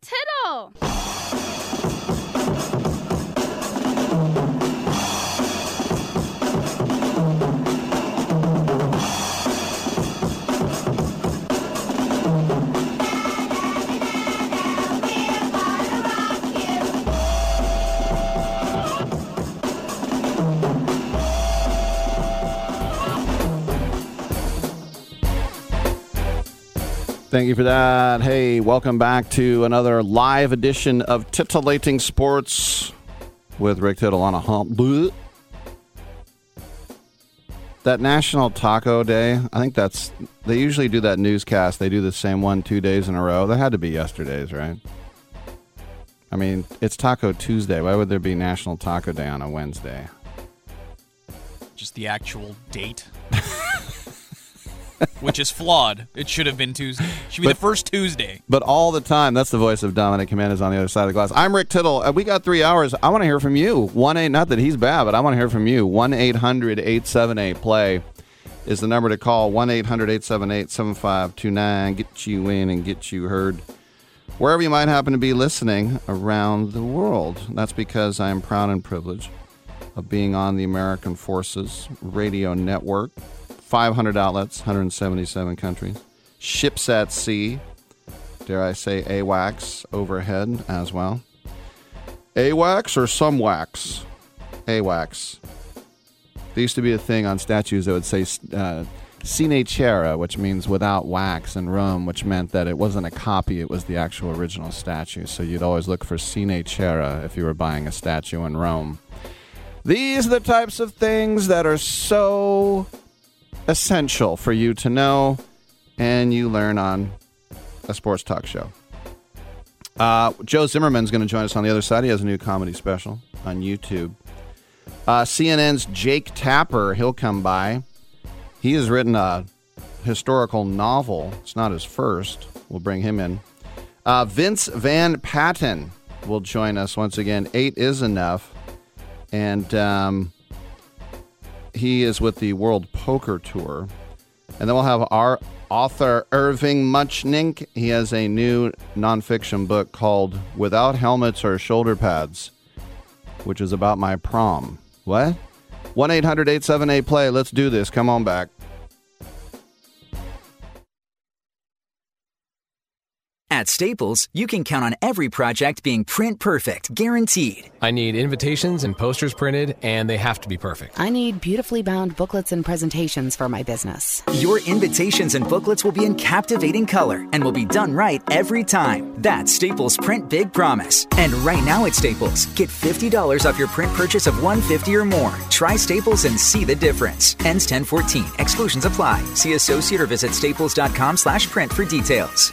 Tittle. Thank you for that. Hey, welcome back to another live edition of Titillating Sports with Rick Tittle on a hump. Bleh. That National Taco Day, I think that's, they usually do that newscast. They do the same one two days in a row. That had to be yesterday's, right? I mean, it's Taco Tuesday. Why would there be National Taco Day on a Wednesday? Just the actual date. Which is flawed. It should have been Tuesday. It should be But- the first Tuesday. But all the time, that's the voice of Dominic Commanders on the other side of the glass. I'm Rick Tittle. Uh, we got three hours. I want to hear from you. One eight, not that he's bad, but I want to hear from you. One 878 play is the number to call. One 878 7529. Get you in and get you heard wherever you might happen to be listening around the world. That's because I am proud and privileged of being on the American Forces Radio Network. 500 outlets, 177 countries. Ships at sea, dare I say AWACS overhead as well. AWACS or some wax? AWACS. There used to be a thing on statues that would say uh, cera, which means without wax, in Rome, which meant that it wasn't a copy, it was the actual original statue. So you'd always look for sine cera if you were buying a statue in Rome. These are the types of things that are so essential for you to know and you learn on a sports talk show. Uh, Joe Zimmerman's going to join us on the other side. He has a new comedy special on YouTube. Uh, CNN's Jake Tapper, he'll come by. He has written a historical novel. It's not his first. We'll bring him in. Uh, Vince Van Patten will join us once again. Eight is enough. And um, he is with the World Poker Tour. And then we'll have our author, Irvin Muchnick. He has a new nonfiction book called Without Helmets or Shoulder Pads, which is about my prom. What? 1 800 878 play. Let's do this. Come on back. At Staples, you can count on every project being print perfect, guaranteed. I need invitations and posters printed, and they have to be perfect. I need beautifully bound booklets and presentations for my business. Your invitations and booklets will be in captivating color and will be done right every time. That's Staples Print Big Promise. And right now at Staples, get $50 off your print purchase of 150 or more. Try Staples and see the difference. Ends 1014. Exclusions apply. See associate or visit staples.com slash print for details.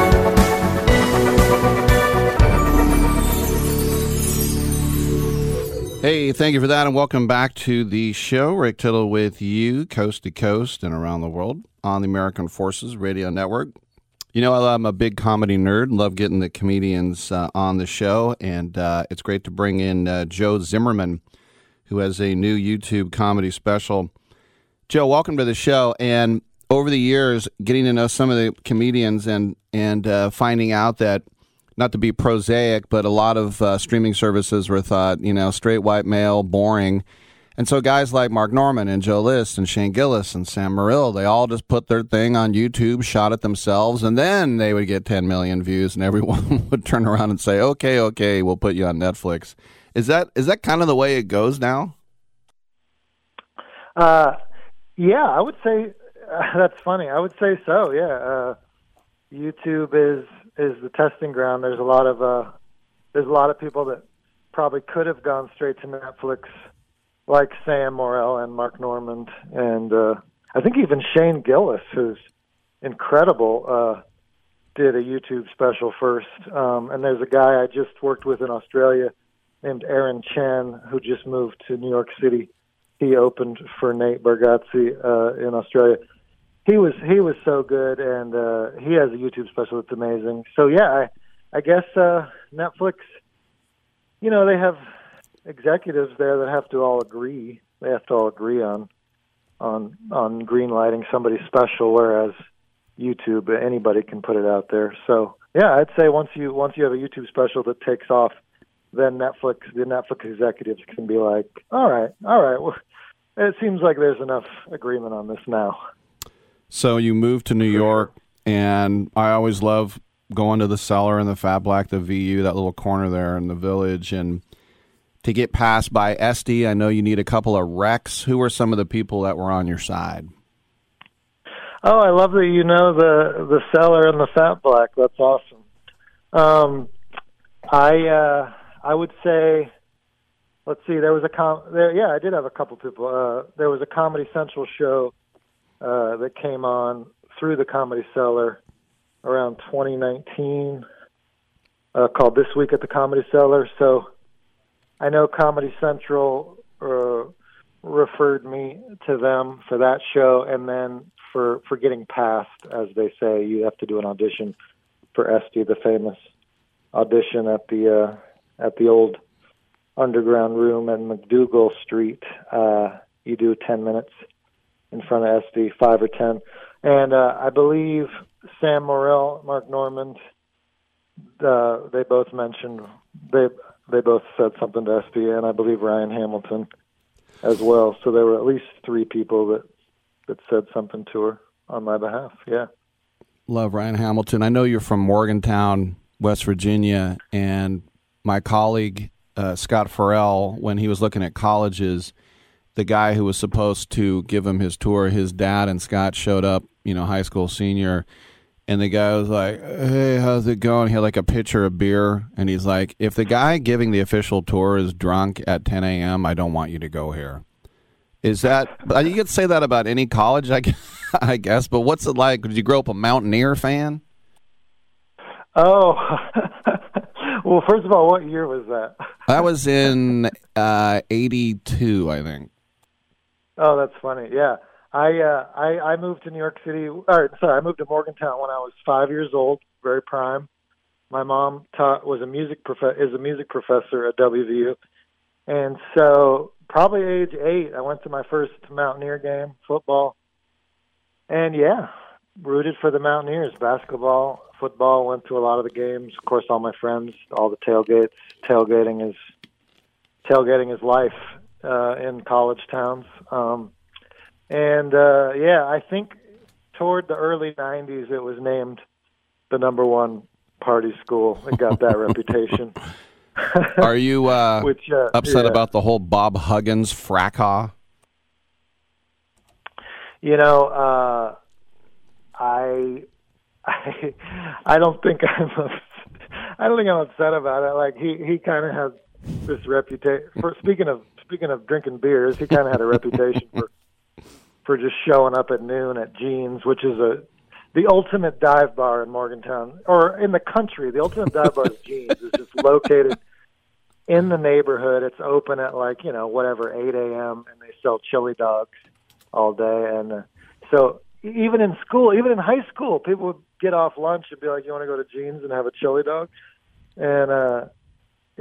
Hey, thank you for that, and welcome back to the show. Rick Tittle with you, coast to coast and around the world on the American Forces Radio Network. You know, I'm a big comedy nerd. Love getting the comedians uh, on the show, and uh, it's great to bring in uh, Joe Zimmerman, who has a new YouTube comedy special. Joe, welcome to the show. And over the years, getting to know some of the comedians and and uh, finding out that not to be prosaic, but a lot of uh, streaming services were thought, you know, straight white male, boring. And so guys like Mark Normand and Joe List and Shane Gillis and Sam Morril, they all just put their thing on YouTube, shot it themselves, and then they would get 10 million views and everyone would turn around and say, "Okay, okay, we'll put you on Netflix." Is that is that kind of the way it goes now? Uh, yeah, I would say uh, that's funny. I would say so. Yeah, uh, YouTube is is the testing ground. There's a lot of uh, there's a lot of people that probably could have gone straight to Netflix, like Sam Morril and Mark Normand, and uh, I think even Shane Gillis, who's incredible, uh, did a YouTube special first. Um, and there's a guy I just worked with in Australia named Aaron Chen, who just moved to New York City. He opened for Nate Bargatze uh, in Australia he was he was so good, and uh, he has a YouTube special that's amazing. So yeah, I I guess uh, Netflix, you know, they have executives there that have to all agree. They have to all agree on on on greenlighting somebody special, whereas YouTube anybody can put it out there. So yeah, I'd say once you once you have a YouTube special that takes off, then Netflix the Netflix executives can be like, all right, all right, well, it seems like there's enough agreement on this now. So you moved to New York, and I always love going to the cellar and the Fat Black, the VU, that little corner there in the village, and to get passed by Estee, I know you need a couple of wrecks. Who were some of the people that were on your side? Oh, I love that you know the the cellar and the Fat Black. That's awesome. Um, I uh, I would say, let's see, there was a com. There, yeah, I did have a couple people. Uh, there was a Comedy Central show uh, that came on through the Comedy Cellar around 2019 uh, called This Week at the Comedy Cellar. So I know Comedy Central uh, referred me to them for that show, and then for for getting past, as they say, you have to do an audition for Estee, the famous audition at the uh, at the old underground room in MacDougal Street. Uh, you do 10 minutes in front of Estee, five or 10. And uh, I believe Sam Morril, Mark Normand, uh, they both mentioned they they both said something to Estee, and I believe Ryan Hamilton as well. So there were at least three people that that said something to her on my behalf. Yeah. Love Ryan Hamilton. I know you're from Morgantown, West Virginia, and my colleague uh, Scott Farrell, when he was looking at colleges, the guy who was supposed to give him his tour, his dad and Scott showed up, you know, high school senior, and the guy was like, "Hey, how's it going?" He had like a pitcher of beer, and he's like, "If the guy giving the official tour is drunk at 10 a.m., I don't want you to go here." Is that you could say that about any college, I guess, I guess. But what's it like? Did you grow up a Mountaineer fan? Oh, well, first of all, what year was that? That was in uh, '82, I think. Oh, that's funny. Yeah, I uh, I I moved to New York City. Or sorry, I moved to Morgantown when I was five years old, very prime. My mom taught was a music prof- is a music professor at WVU, and so probably age eight, I went to my first Mountaineer game, football, and yeah, rooted for the Mountaineers, basketball, football. Went to a lot of the games. Of course, all my friends, all the tailgates. Tailgating is tailgating is life uh, in college towns. Um, and uh, yeah, I think toward the early '90s, it was named the number one party school. It got that reputation. Are you uh, Which, uh, upset yeah. about the whole Bob Huggins fracas? You know, uh, I, I, I don't think I'm, ups- I don't think I'm upset about it. Like he, he kind of has this reputation. For speaking of speaking of drinking beers, he kind of had a reputation for, for just showing up at noon at Gene's, which is a, the ultimate dive bar in Morgantown or in the country. The ultimate dive bar is Gene's. It's just located in the neighborhood. It's open at like you know whatever 8 a.m. and they sell chili dogs all day. And uh, so even in school, even in high school, people would get off lunch and be like, "You want to go to Gene's and have a chili dog?" And uh,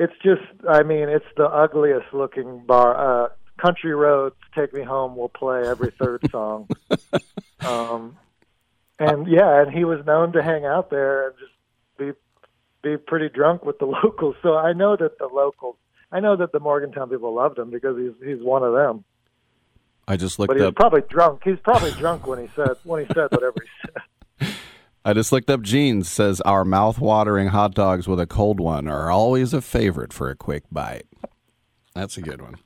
it's just, I mean, it's the ugliest looking bar. Uh, Country Roads, Take Me Home will play every third song. um, and yeah, and he was known to hang out there and just be be pretty drunk with the locals. So I know that the locals, I know that the Morgantown people loved him because he's he's one of them. I just But looked he was up. probably drunk. He's probably drunk when he said when he said whatever he said. I just looked up. Gene's says our mouth-watering hot dogs with a cold one are always a favorite for a quick bite. That's a good one.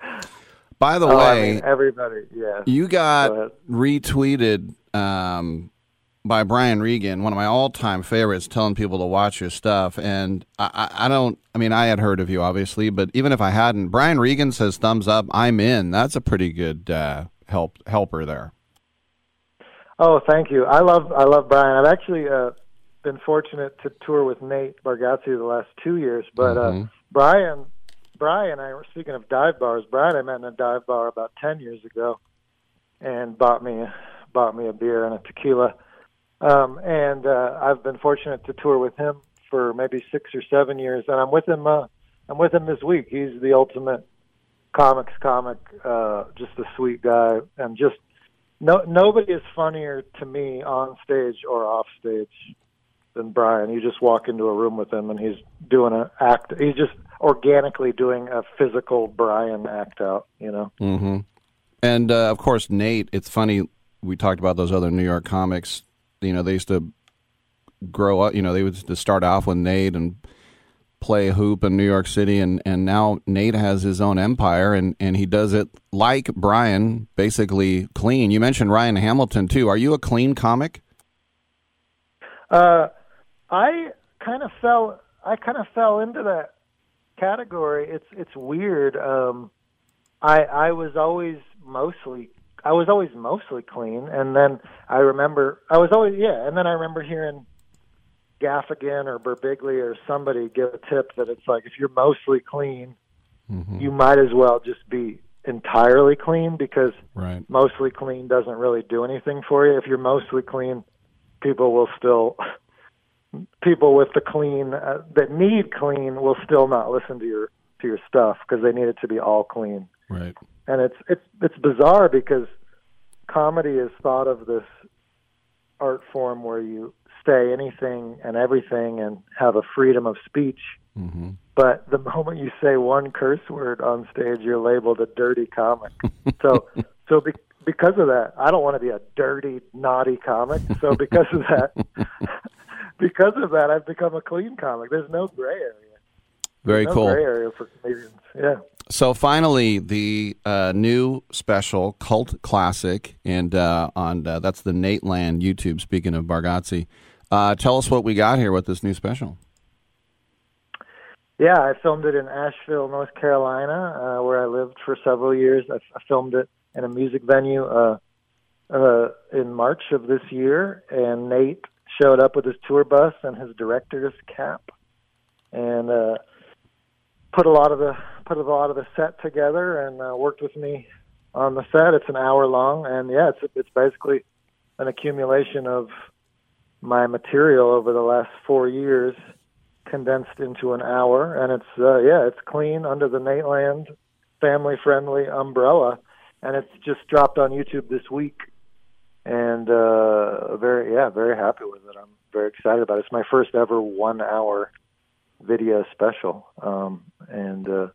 By the Oh, I way, mean, everybody, yeah. You got Go retweeted um, by Brian Regan, one of my all-time favorites, telling people to watch your stuff. And I, I, I don't. I mean, I had heard of you, obviously, but even if I hadn't, Brian Regan says thumbs up. I'm in. That's a pretty good uh, help helper there. Oh, thank you. I love I love Brian. I've actually uh, been fortunate to tour with Nate Bargatze the last two years, but Mhm. uh, Brian, Brian, I were speaking of dive bars. Brian, I met in a dive bar about ten years ago, and bought me bought me a beer and a tequila. Um, and uh, I've been fortunate to tour with him for maybe six or seven years, and I'm with him. Uh, I'm with him this week. He's the ultimate comics comic, uh, just a sweet guy, and just no nobody is funnier to me on stage or off stage than Brian. You just walk into a room with him and he's doing an act. He's just organically doing a physical Brian act out. You know. hmm And uh, of course, Nate. It's funny. We talked about those other New York comics. You know, they used to grow up. You know, they would start off with Nate and play hoop in New York City, and and now Nate has his own empire, and and he does it like Brian, basically clean. You mentioned Ryan Hamilton too. Are you a clean comic? Uh, I kind of fell. I kind of fell into that category. It's it's weird. Um, I I was always mostly I was always mostly clean, and then I remember I was always yeah, and then I remember hearing Gaffigan or Birbiglia or somebody give a tip that it's like if you're mostly clean, Mm-hmm. you might as well just be entirely clean because Right. mostly clean doesn't really do anything for you. If you're mostly clean, people will still people with the clean uh, that need clean will still not listen to your to your stuff because they need it to be all clean. Right. And it's it's it's bizarre because comedy is thought of this art form where you say anything and everything and have a freedom of speech. Mm-hmm. But the moment you say one curse word on stage, you're labeled a dirty comic. so, so be, because of that, I don't want to be a dirty, naughty comic. So because of that, because of that, I've become a clean comic. There's no gray area. Very no cool. Gray area for comedians. Yeah. So finally, the uh, new special cult classic, and uh, on uh, that's the Nateland YouTube. Speaking of Bargatze, uh, tell us what we got here with this new special. Yeah, I filmed it in Asheville, North Carolina, uh, where I lived for several years. I, filmed it in a music venue uh, uh, in March of this year, and Nate showed up with his tour bus and his director's cap, and uh, put a lot of the put a lot of the set together and uh, worked with me on the set. It's an hour long, and yeah, it's it's basically an accumulation of my material over the last four years condensed into an hour, and it's uh, yeah, it's clean under the Nateland family friendly umbrella, and it's just dropped on YouTube this week, and uh, very yeah, very happy with it. I'm very excited about it. It's my first ever one hour video special, um, and uh,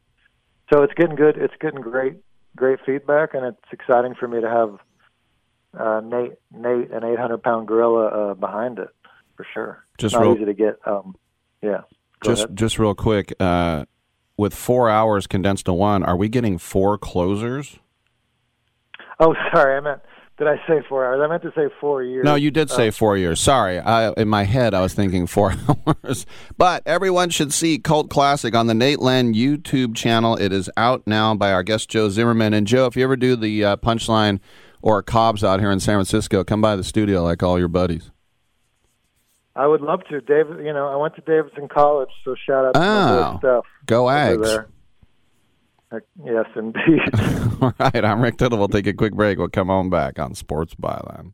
so it's getting good. It's getting great great feedback, and it's exciting for me to have uh, Nate Nate an 800 pound gorilla uh, behind it for sure. Just Not real- easy to get. Um, yeah. Go just ahead. just real quick, uh, with four hours condensed to one, are we getting four closers? Oh, sorry. I meant. Did I say four hours? I meant to say four years. No, you did say Uh, four years. Sorry, I, in my head I was thinking four hours. But everyone should see Cult Classic on the Nateland YouTube channel. It is out now by our guest Joe Zimmerman. And Joe, if you ever do the uh, Punchline or Cobb's out here in San Francisco, come by the studio like all your buddies. I would love to. David, you know, I went to Davidson College, so shout out to Oh, Steph. go Ags. Uh, Yes, indeed. all right, I'm Rick Tittle. We'll take a quick break. We'll come on back on Sports Byline.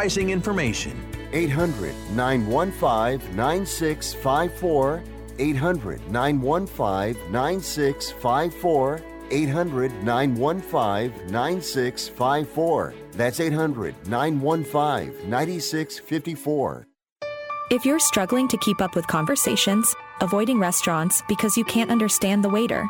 pricing information. 800 915 9654. 800 915 9654. 800 915 9654. That's 800 915 9654. If you're struggling to keep up with conversations, avoiding restaurants because you can't understand the waiter,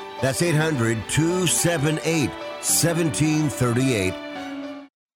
That's 800 278 1738.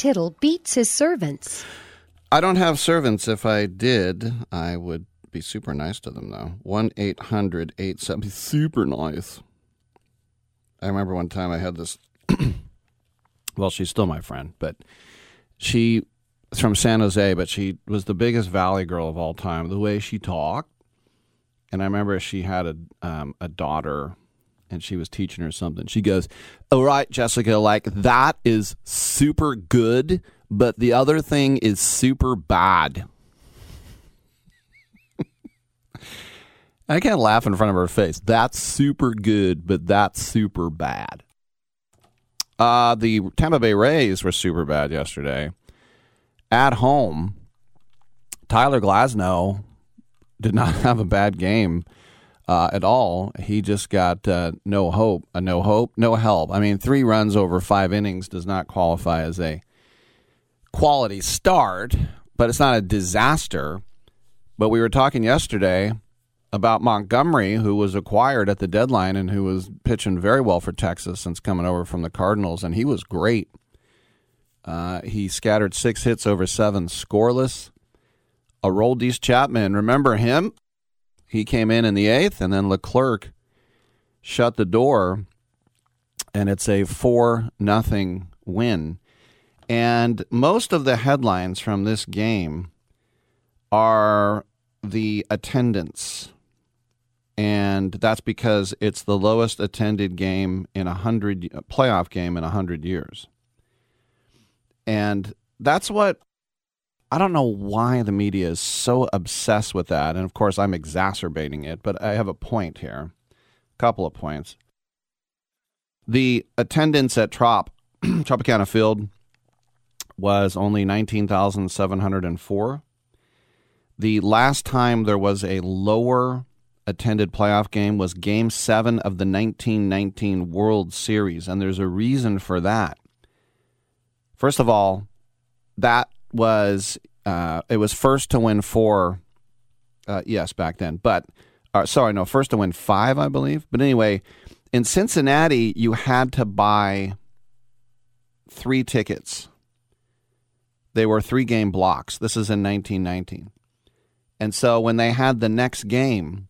Tittle beats his servants. I don't have servants. If I did, I would be super nice to them, though. 1 800 870. Super nice. I remember one time I had this. well, she's still my friend, but she from San Jose, but she was the biggest Valley girl of all time. The way she talked. And I remember she had a, um, a daughter and she was teaching her something. She goes, All right, Jessica, like that is super good, but the other thing is super bad. I can't laugh in front of her face. That's super good, but that's super bad. Uh, the Tampa Bay Rays were super bad yesterday. At home, Tyler Glasnow did not have a bad game uh, at all. He just got uh, no hope, uh, no hope, no help. I mean, three runs over five innings does not qualify as a quality start, but it's not a disaster. But we were talking yesterday about Montgomery, who was acquired at the deadline and who was pitching very well for Texas since coming over from the Cardinals, and he was great. Uh, he scattered six hits over seven scoreless. Aroldis Chapman, remember him? He came in in the eighth, and then Leclerc shut the door, and it's a four nothing win. And most of the headlines from this game are the attendance, and that's because it's the lowest attended game in a hundred playoff game in a hundred years. And that's what I don't know why the media is so obsessed with that. And of course, I'm exacerbating it, but I have a point here. A couple of points. The attendance at Trop, Tropicana Field, was only 19,704. The last time there was a lower attended playoff game was game seven of the 1919 World Series, and there's a reason for that. First of all, that was uh, it was first to win four. Uh, yes, back then, but uh, sorry, no, first to win five, I believe. But anyway, in Cincinnati, you had to buy three tickets. They were three game blocks. This is in 1919. And so when they had the next game,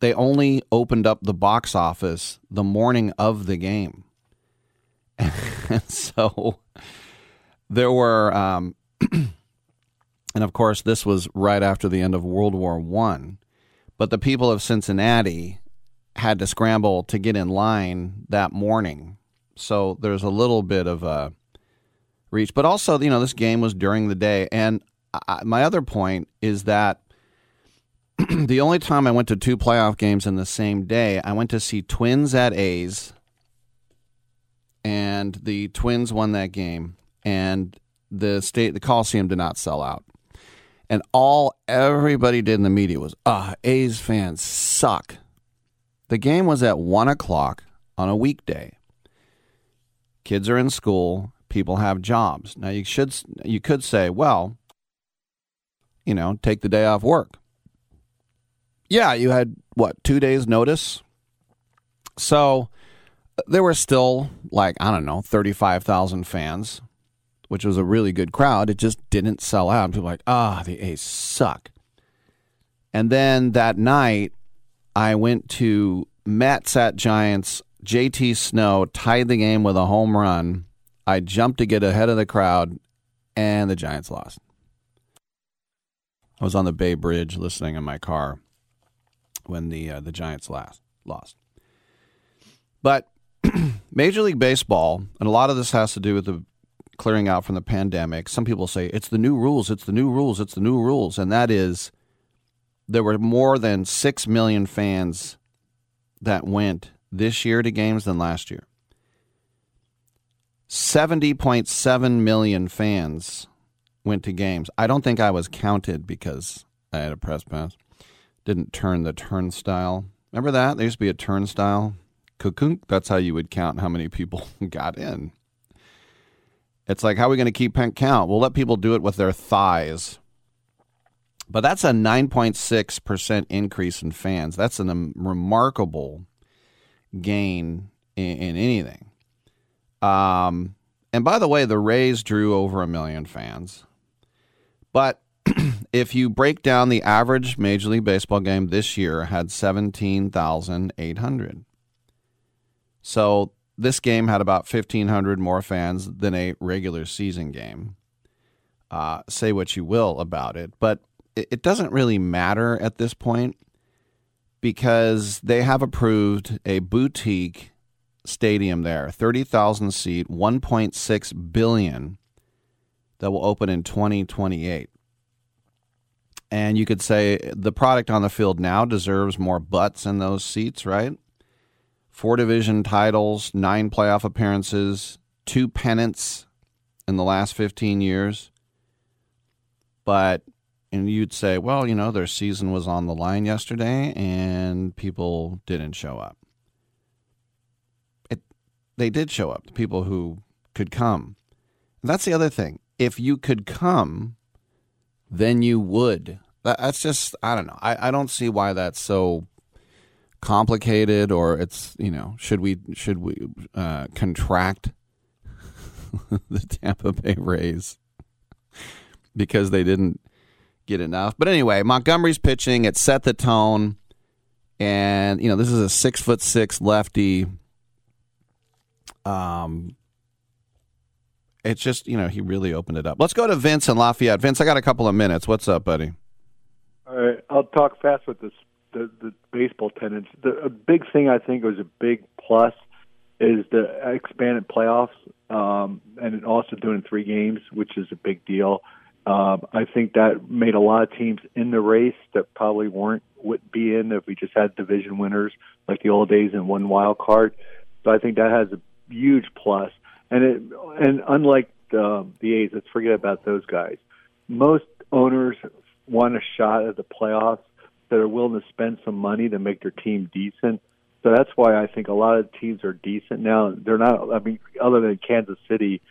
they only opened up the box office the morning of the game. and so there were, um, and of course, this was right after the end of World War One. but the people of Cincinnati had to scramble to get in line that morning. So there's a little bit of a reach, but also, you know, this game was during the day. And I, my other point is that the only time I went to two playoff games in the same day, I went to see Twins at A's, and the Twins won that game, and the state, the Coliseum did not sell out. And all everybody did in the media was, ah, A's fans suck. The game was at one o'clock on a weekday. Kids are in school. People have jobs. Now you should you could say, well, you know, take the day off work. Yeah, you had what two days notice. So there were still like I don't know thirty five thousand fans, which was a really good crowd. It just didn't sell out. People were like, ah, the A's suck. And then that night, I went to Mets at Giants. JT Snow tied the game with a home run. I jumped to get ahead of the crowd, and the Giants lost. I was on the Bay Bridge listening in my car when the uh, the Giants last lost. But Major League Baseball, and a lot of this has to do with the clearing out from the pandemic. Some people say it's the new rules, it's the new rules, it's the new rules, and that is there were more than 6 million fans that went this year to games than last year. 70.7 million fans went to games. I don't think I was counted because I had a press pass. Didn't turn the turnstile. Remember that? There used to be a turnstile. Kukunk. That's how you would count how many people got in. It's like, how are we going to keep count? We'll let people do it with their thighs. But that's a 9.6% increase in fans. That's a remarkable gain in, in anything. Um, and by the way, the Rays drew over a million fans. But if you break down the average Major League Baseball game this year had 17,800. So this game had about 1,500 more fans than a regular season game. Uh, say what you will about it, but it, it doesn't really matter at this point because they have approved a boutique stadium there, 30,000 seat, 1.6 billion that will open in 2028. And you could say the product on the field now deserves more butts in those seats, right? Four division titles, nine playoff appearances, two pennants in the last 15 years. But and you'd say, well, you know, their season was on the line yesterday and people didn't show up. It, they did show up, the people who could come. And that's the other thing. If you could come, then you would. That, that's just, I don't know. I, I don't see why that's so complicated or it's, you know, should we, should we uh, contract the Tampa Bay Rays because they didn't get enough. But anyway, Montgomery's pitching. It set the tone, and you know this is a six foot six lefty. Um, it's just you know he really opened it up. Let's go to Vince and Lafayette. Vince, I got a couple of minutes. What's up, buddy? All right, I'll talk fast with this. The, the baseball tenants. The a big thing I think was a big plus is the expanded playoffs, um, and also doing three games, which is a big deal. Um, I think that made a lot of teams in the race that probably weren't would be in if we just had division winners like the old days and one wild card. So I think that has a huge plus. And it and unlike the, the A's, let's forget about those guys. Most owners want a shot at the playoffs that are willing to spend some money to make their team decent. So that's why I think a lot of teams are decent now. They're not. I mean, other than Kansas City,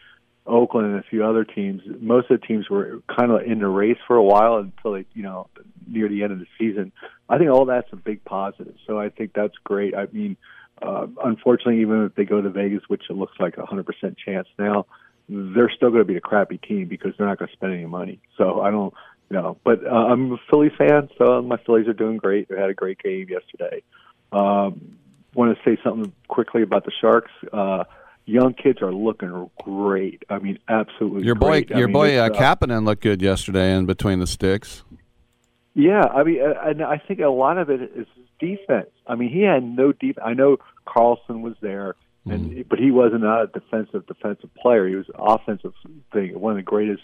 Oakland and a few other teams, most of the teams were kind of in the race for a while until they, you know, near the end of the season. I think all that's a big positive. So I think that's great. I mean, uh, unfortunately, even if they go to Vegas, which it looks like a 100% chance now, they're still going to be a crappy team because they're not going to spend any money. So I don't, you know, but uh, I'm a Philly fan, so my Phillies are doing great. They had a great game yesterday. Um, want to say something quickly about the Sharks. Uh, young kids are looking great. I mean, absolutely. Your boy, great. I your mean, boy, uh, Kapanen looked good yesterday in between the sticks. Yeah, I mean, uh, and I think a lot of it is defense. I mean, he had no deep. I know Karlsson was there, and but he wasn't a defensive defensive player. He was offensive thing, one of the greatest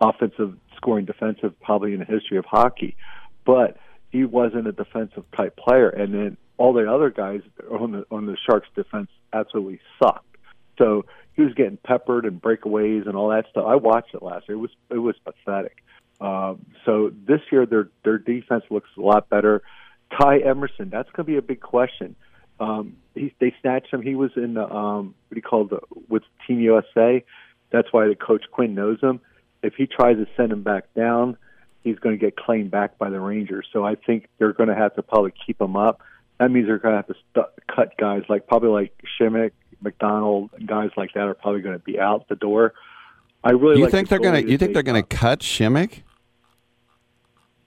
offensive scoring defensive probably in the history of hockey. But he wasn't a defensive type player, and then all the other guys on the on the Sharks defense absolutely sucked. So he was getting peppered and breakaways and all that stuff. I watched it last year. It was it was pathetic. Um, so this year their their defense looks a lot better. Ty Emberson, that's going to be a big question. Um, he, they snatched him. He was in the um, what do you call the with Team USA. That's why the coach Quinn knows him. If he tries to send him back down, he's going to get claimed back by the Rangers. So I think they're going to have to probably keep him up. That means they're going to have to st- cut guys like probably like Simek, MacDonald, guys like that are probably going to be out the door. I really you like think the they're gonna? You think they're gonna cut Simek?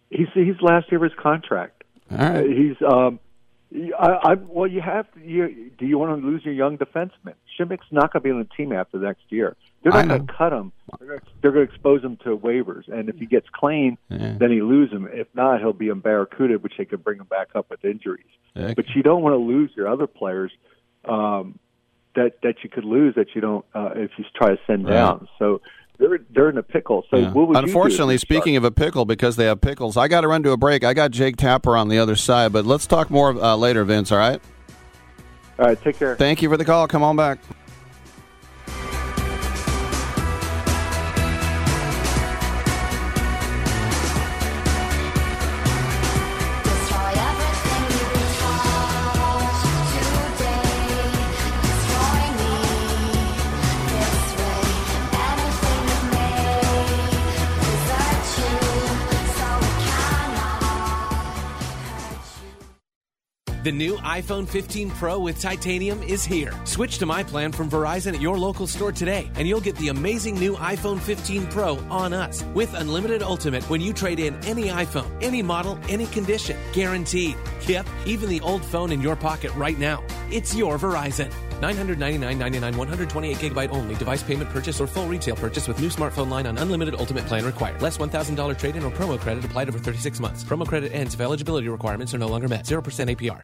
He's he's last year of his contract. All right. Uh, he's um. I, I well, you have to. You, do you want to lose your young defenseman? Simek's not going to be on the team after next year. They're not going to cut him. They're going to, they're going to expose him to waivers, and if he gets clean, Yeah. then he lose him. If not, he'll be in Barracuda, which they could bring him back up with injuries. Okay. But you don't want to lose your other players um, that that you could lose that you don't uh, if you try to send Right. down. So they're they're in a pickle. So Yeah. what would you do if Unfortunately, speaking of a pickle, because they have pickles, I got to run to a break. I got Jake Tapper on the other side, but let's talk more uh, later, Vince. All right. All right. Take care. Thank you for the call. Come on back. The new iPhone 15 Pro with titanium is here. Switch to my plan from Verizon at your local store today, and you'll get the amazing new iPhone 15 Pro on us with unlimited ultimate when you trade in any iPhone, any model, any condition. Guaranteed. Yep, even the old phone in your pocket right now. It's your Verizon. 999.99 128 gigabyte only device payment purchase or full retail purchase with new smartphone line on unlimited ultimate plan required. Less $1,000 trade in or promo credit applied over 36 months. Promo credit ends if eligibility requirements are no longer met. 0% APR.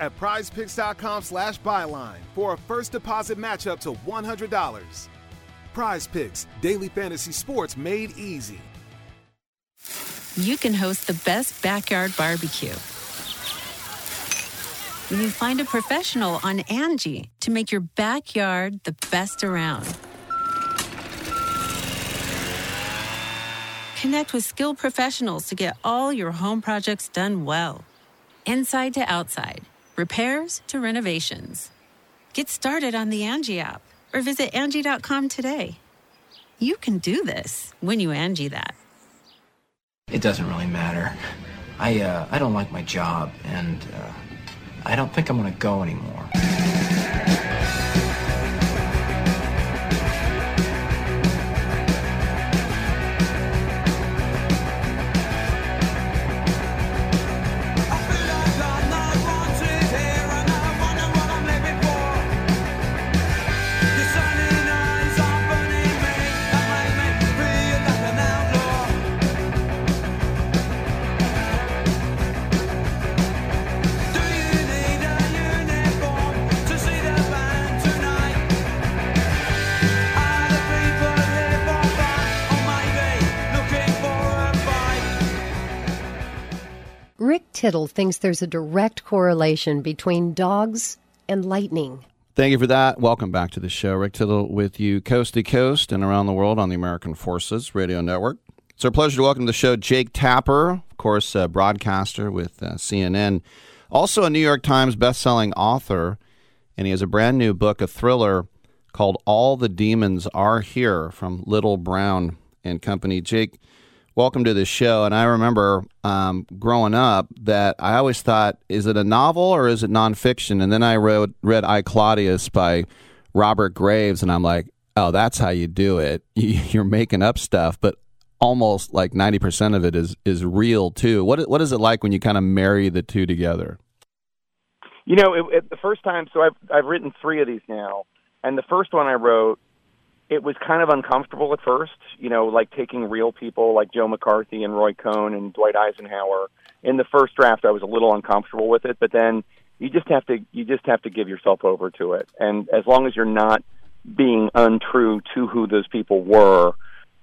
at prizepicks.com slash byline for a first deposit matchup to $100. Prize Picks, daily fantasy sports made easy. you can host the best backyard barbecue. When you find a professional on Angie to make your backyard the best around. Connect with skilled professionals to get all your home projects done well. Inside to outside, repairs to renovations. Get started on the Angie app or visit Angie.com today. You can do this when you Angie that. It doesn't really matter. I uh, I don't like my job, and uh, I don't think I'm gonna go anymore. Rick Tittle thinks there's a direct correlation between dogs and lightning. Thank you for that. Welcome back to the show. Rick Tittle with you coast to coast and around the world on the American Forces Radio Network. It's our pleasure to welcome to the show Jake Tapper, of course, a broadcaster with uh, CNN, also a New York Times bestselling author, and he has a brand new book, a thriller called All the Demons Are Here from Little Brown and Company. Jake, welcome to the show. And I remember um, growing up that I always thought, is it a novel or is it nonfiction? And then I wrote, read I, Claudius by Robert Graves, and I'm like, oh, that's how you do it. You're making up stuff, but almost like 90% of it is, is real too. What, what is it like when you kind of marry the two together? You know, it, it, the first time, so I've I've written three of these now, and the first one I wrote, it was kind of uncomfortable at first. You know, like taking real people like Joe McCarthy and Roy Cohn and Dwight Eisenhower. In the first draft, I was a little uncomfortable with it, but then you just have to you just have to give yourself over to it, and as long as you're not being untrue to who those people were,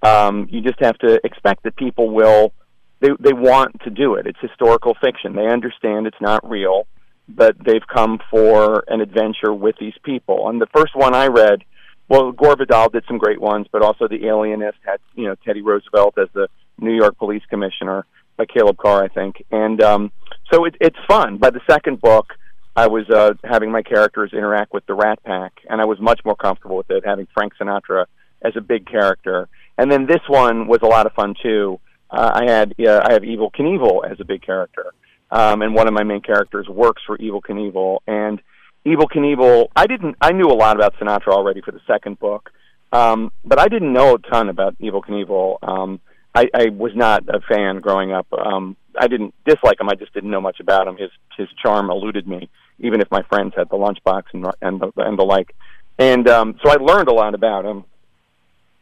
um, you just have to expect that people will they they want to do it. It's historical fiction. They understand it's not real but they've come for an adventure with these people. And the first one I read, well, Gore Vidal did some great ones, but also The Alienist had, you know, Teddy Roosevelt as the New York Police Commissioner by Caleb Carr, I think. And um, so it, it's fun. By the second book, I was uh, having my characters interact with the Rat Pack, and I was much more comfortable with it, having Frank Sinatra as a big character. And then this one was a lot of fun too. Uh, I had uh, I have Evel Knievel as a big character um, and one of my main characters works for Evel Knievel. And Evel Knievel, I didn't, I knew a lot about Sinatra already for the second book, um, but I didn't know a ton about Evel Knievel. Um, I, I was not a fan growing up. Um, I didn't dislike him. I just didn't know much about him. His his charm eluded me, even if my friends had the lunchbox and and the, and the like. And um, so I learned a lot about him.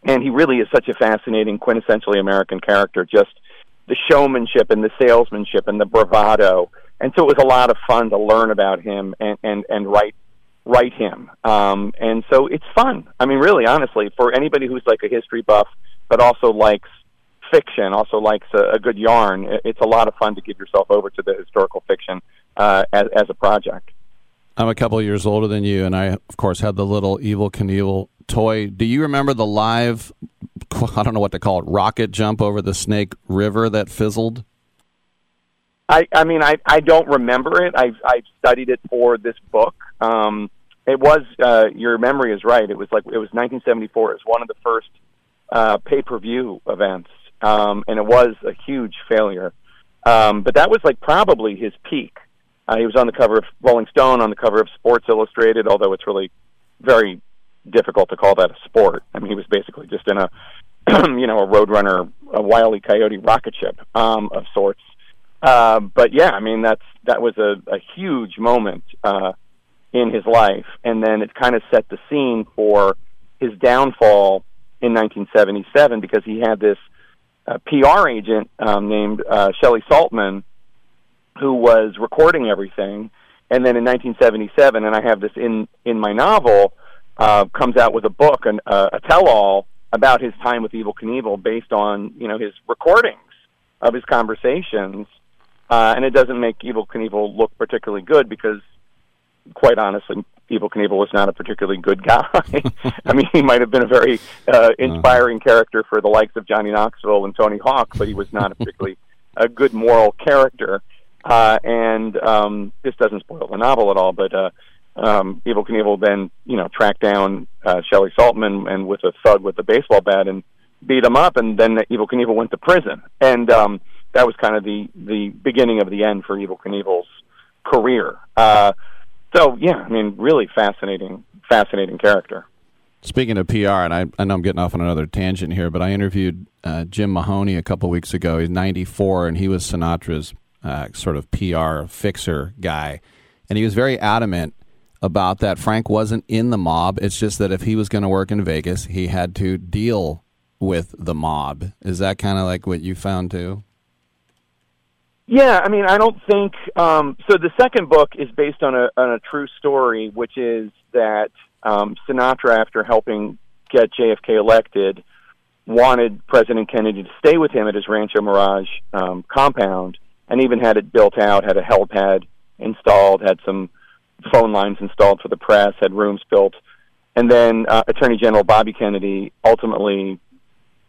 And he really is such a fascinating, quintessentially American character. Just the showmanship and the salesmanship and the bravado. And so it was a lot of fun to learn about him and and and write write him. Um, and so it's fun. I mean, really, honestly, for anybody who's like a history buff, but also likes fiction, also likes a, a good yarn, it's a lot of fun to give yourself over to the historical fiction uh, as, as a project. I'm a couple years older than you, and I, of course, had the little Evel Knievel toy. Do you remember the live, I don't know what to call it, rocket jump over the Snake River that fizzled? I, I mean, I, I don't remember it. I've, I've studied it for this book. Um, it was, uh, your memory is right. It was like, it was 1974. It was one of the first uh, pay per view events. Um, and it was a huge failure. Um, but that was like probably his peak. Uh, he was on the cover of Rolling Stone, on the cover of Sports Illustrated, although it's really very difficult to call that a sport. I mean, he was basically just in a, you know, a Roadrunner, a Wile E. Coyote rocket ship um, of sorts. Uh, but yeah, I mean, that's that was a, a huge moment uh, in his life, and then it kind of set the scene for his downfall in 1977 because he had this uh, PR agent um, named uh, Shelly Saltman who was recording everything. And then in 1977, and I have this in in my novel, uh, comes out with a book, an, uh, a tell-all about his time with Evel Knievel, based on you know his recordings of his conversations. Uh, and it doesn't make Evel Knievel look particularly good because, quite honestly, Evel Knievel was not a particularly good guy. I mean, he might have been a very uh, inspiring character for the likes of Johnny Knoxville and Tony Hawk, but he was not a particularly a good moral character. Uh, and um, this doesn't spoil the novel at all, but uh, um, Evel Knievel then you know tracked down uh, Shelly Saltman and with a thug with a baseball bat and beat him up, and then Evel Knievel went to prison, and um, that was kind of the the beginning of the end for Evel Knievel's career. Uh, so yeah, I mean, really fascinating, fascinating character. Speaking of PR, and I, I know I'm getting off on another tangent here, but I interviewed uh, Jim Mahoney a couple weeks ago. He's 94, and he was Sinatra's uh, sort of PR fixer guy. And he was very adamant about that. Frank wasn't in the mob. It's just that if he was going to work in Vegas, he had to deal with the mob. Is that kind of like what you found too? Yeah, I mean, I don't think um, so. The second book is based on a on a true story, which is that um, Sinatra, after helping get JFK elected, wanted President Kennedy to stay with him at his Rancho Mirage um, compound, and even had it built out, had a helipad installed, had some phone lines installed for the press, had rooms built, and then uh, Attorney General Bobby Kennedy ultimately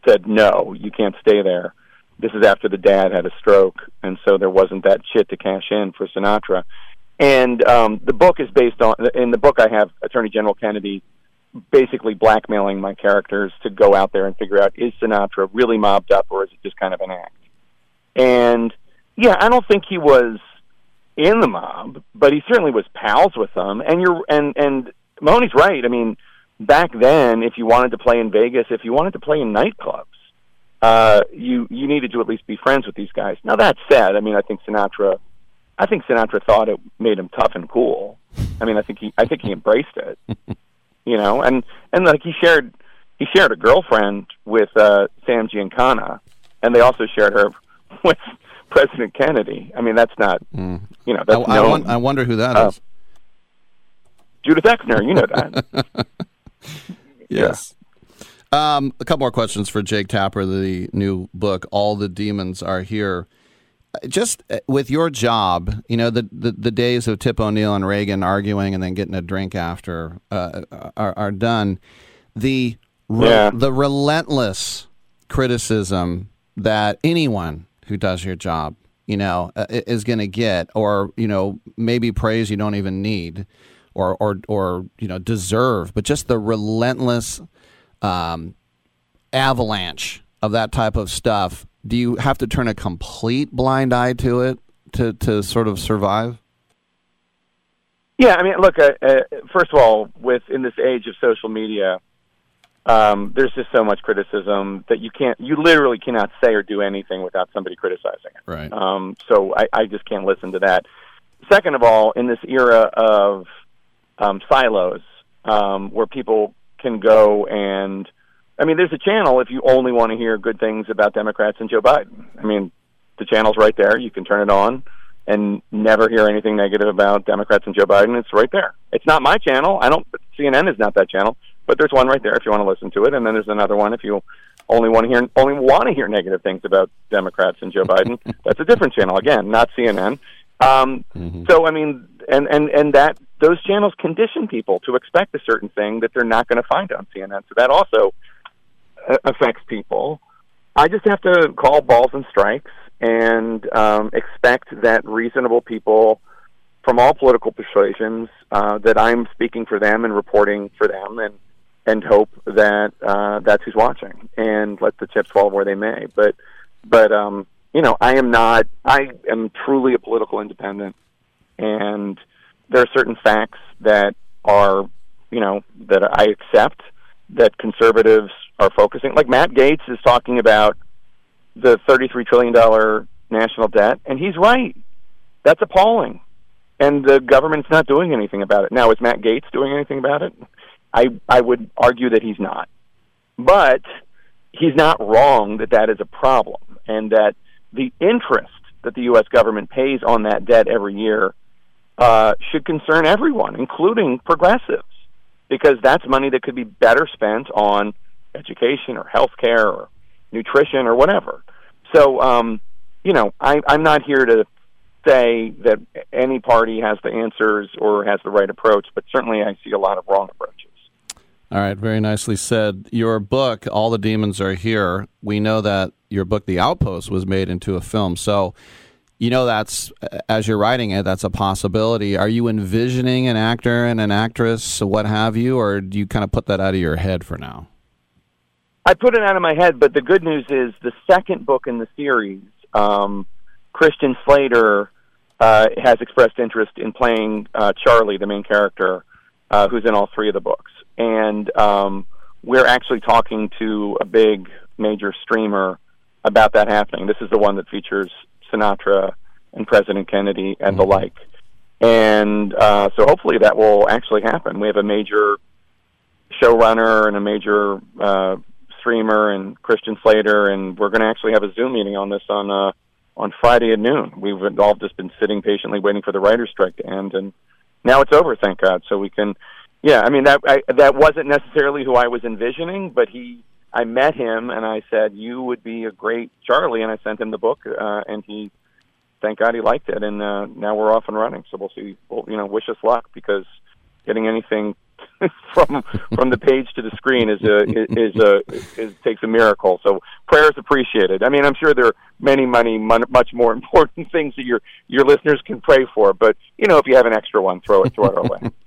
said, "No, you can't stay there." This is after the dad had a stroke, and so there wasn't that shit to cash in for Sinatra. And um, the book is based on. In the book, I have Attorney General Kennedy basically blackmailing my characters to go out there and figure out is Sinatra really mobbed up or is it just kind of an act. And yeah, I don't think he was in the mob, but he certainly was pals with them. And you're and and Mahoney's right. I mean, back then, if you wanted to play in Vegas, if you wanted to play in nightclubs, uh, you you needed to at least be friends with these guys. Now that said, I mean, I think Sinatra, I think Sinatra thought it made him tough and cool. I mean, I think he I think he embraced it, you know, and and like he shared he shared a girlfriend with uh, Sam Giancana, and they also shared her with President Kennedy. I mean, that's not you know that's I, I, known. won- I wonder who that Uh, is. Judith Exner, you know that. Yes. Um, a couple more questions for Jake Tapper, the new book, All the Demons Are Here. Uh, Just uh, with your job, you know, the, the, the days of Tip O'Neill and Reagan arguing and then getting a drink after uh, are, are done. The, re- Yeah. the relentless criticism that anyone who does your job, you know, uh, is going to get, or, you know, maybe praise you don't even need or, or, or, you know, deserve, but just the relentless um, avalanche of that type of stuff, do you have to turn a complete blind eye to it to, to sort of survive? Yeah, I mean, look. Uh, uh, first of all, with in this age of social media, um, there's just so much criticism that you can't, you literally cannot say or do anything without somebody criticizing it. Right. Um, so I, I just can't listen to that. Second of all, in this era of um, silos, um, where people can go and, I mean, there's a channel if you only want to hear good things about Democrats and Joe Biden. I mean, the channel's right there. You can turn it on and never hear anything negative about Democrats and Joe Biden. It's right there. It's not my channel. I don't. CNN is not that channel, but there's one right there if you want to listen to it, and then there's another one if you only want to hear only want to hear negative things about Democrats and Joe Biden. That's a different channel again, not CNN. Um, mhm So I mean, and and and that those channels condition people to expect a certain thing that they're not going to find on CNN. So that also uh, affects people. I just have to call balls and strikes and um, expect that reasonable people from all political persuasions uh, that I'm speaking for them and reporting for them, and and hope that uh, that's who's watching and let the chips fall where they may. But but um, you know, I am not. I am truly a political independent, and there are certain facts that are you know that I accept that conservatives are focusing. Like Matt Gaetz is talking about the thirty-three trillion dollar national debt, and he's right. That's appalling, and the government's not doing anything about it. Now, is Matt Gaetz doing anything about it? I I would argue that he's not, but he's not wrong that that is a problem, and that the interest that the U.S. government pays on that debt every year uh, should concern everyone, including progressives, because that's money that could be better spent on education or health care or nutrition or whatever. So, um, you know, I, I'm not here to say that any party has the answers or has the right approach, but certainly I see a lot of wrong approaches. All right, very nicely said. Your book, All the Demons Are Here, we know that your book, The Outpost, was made into a film. So you know that's as you're writing it, that's a possibility. Are you envisioning an actor and an actress, what have you, or do you kind of put that out of your head for now? I put it out of my head, but the good news is the second book in the series, um, Christian Slater uh, has expressed interest in playing uh, Charlie, the main character, uh, who's in all three of the books, and um, we're actually talking to a big major streamer about that happening. This is the one that features Sinatra and President Kennedy and the like. And uh, so hopefully that will actually happen. We have a major showrunner and a major uh, streamer and Christian Slater, and we're going to actually have a Zoom meeting on this on uh, on Friday at noon. We've all just been sitting patiently waiting for the writers' strike to end, and now it's over, thank God. So we can, yeah. I mean that I, that wasn't necessarily who I was envisioning, but he I met him and I said you would be a great Charlie, and I sent him the book, uh, and he, thank God, he liked it, and uh, now we're off and running. So we'll see. Well, you know, wish us luck because getting anything from from the page to the screen is a is a is takes a miracle. So prayers appreciated. I mean, I'm sure there are many, many much more important things that your your listeners can pray for. But you know, if you have an extra one, throw it throw it our way.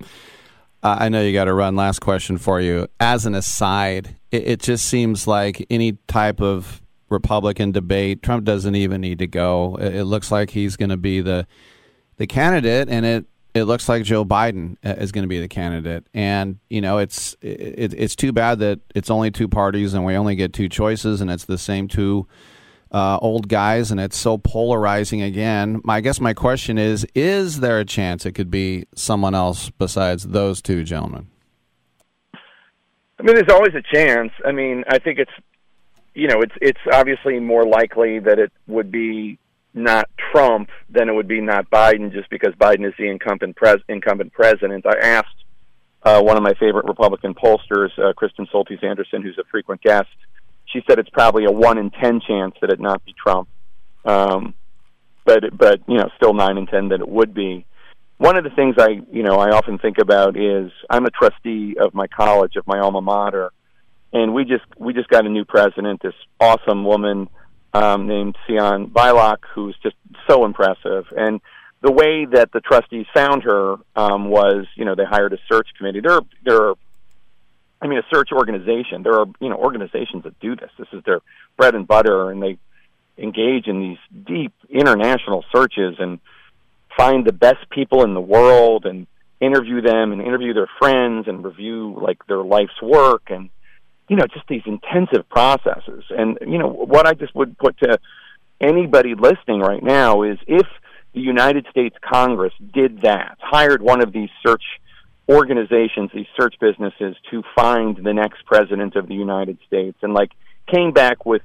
Uh, I know you got to run. Last question for you. As an aside, it, it just seems like any type of Republican debate, Trump doesn't even need to go. It, it looks like he's going to be the the candidate, and it it looks like Joe Biden uh, is going to be the candidate. And you know, it's it, it's too bad that it's only two parties and we only get two choices, and it's the same two uh, old guys, and it's so polarizing again. My, I guess my question is: Is there a chance it could be someone else besides those two gentlemen? I mean, there's always a chance. I mean, I think it's you know, it's it's obviously more likely that it would be not Trump than it would be not Biden, just because Biden is the incumbent pres- incumbent president. I asked uh, one of my favorite Republican pollsters, uh, Kristen Soltis Anderson, who's a frequent guest. She said it's probably a one in ten chance that it not be Trump, um, but but you know, still nine in ten that it would be. One of the things I you know I often think about is I'm a trustee of my college of my alma mater, and we just we just got a new president, this awesome woman um, named Sian Beilock, who's just so impressive. And the way that the trustees found her um, was, you know, they hired a search committee. There, are, there are, I mean, a search organization. There are, you know, organizations that do this. This is their bread and butter, and they engage in these deep international searches and find the best people in the world and interview them and interview their friends and review like their life's work and you know, just these intensive processes. And, you know, what I just would put to anybody listening right now is if the United States Congress did that, hired one of these search organizations, these search businesses to find the next president of the United States and like came back with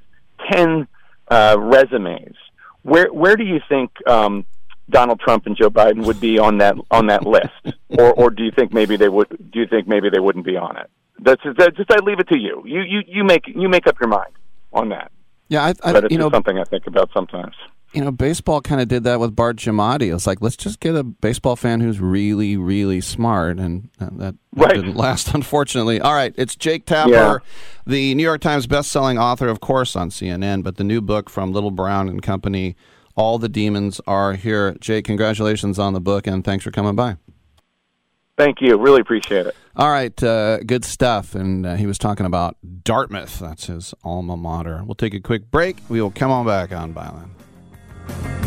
10 uh, resumes, where, where do you think, um, Donald Trump and Joe Biden would be on that on that list, or or do you think maybe they would? Do you think maybe they wouldn't be on it? That's that's just I leave it to you. You you you make you make up your mind on that. Yeah, I, I but it's you know something I think about sometimes. You know baseball kind of did that with Bart Giamatti. It's like let's just get a baseball fan who's really really smart, and that, that Right. didn't last unfortunately. All right, it's Jake Tapper, Yeah. the New York Times best-selling author, of course, on CNN, but the new book from Little Brown and Company. All the demons are here. Jake, congratulations on the book, and thanks for coming by. Thank you. Really appreciate it. All right, uh, good stuff. And uh, he was talking about Dartmouth. That's his alma mater. We'll take a quick break. We will come on back on Byline. Thank you.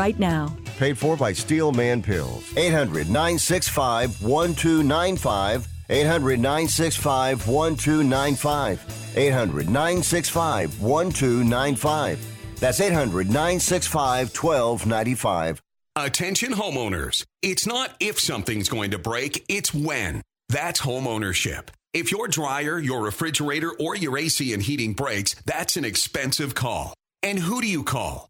right now. Paid for by Steelman Pills. 800 965 1295. 800 965 1295. 800 965 1295. That's 800 965 1295. Attention homeowners. It's not if something's going to break, it's when. That's home ownership. If your dryer, your refrigerator, or your AC and heating breaks, that's an expensive call. And who do you call?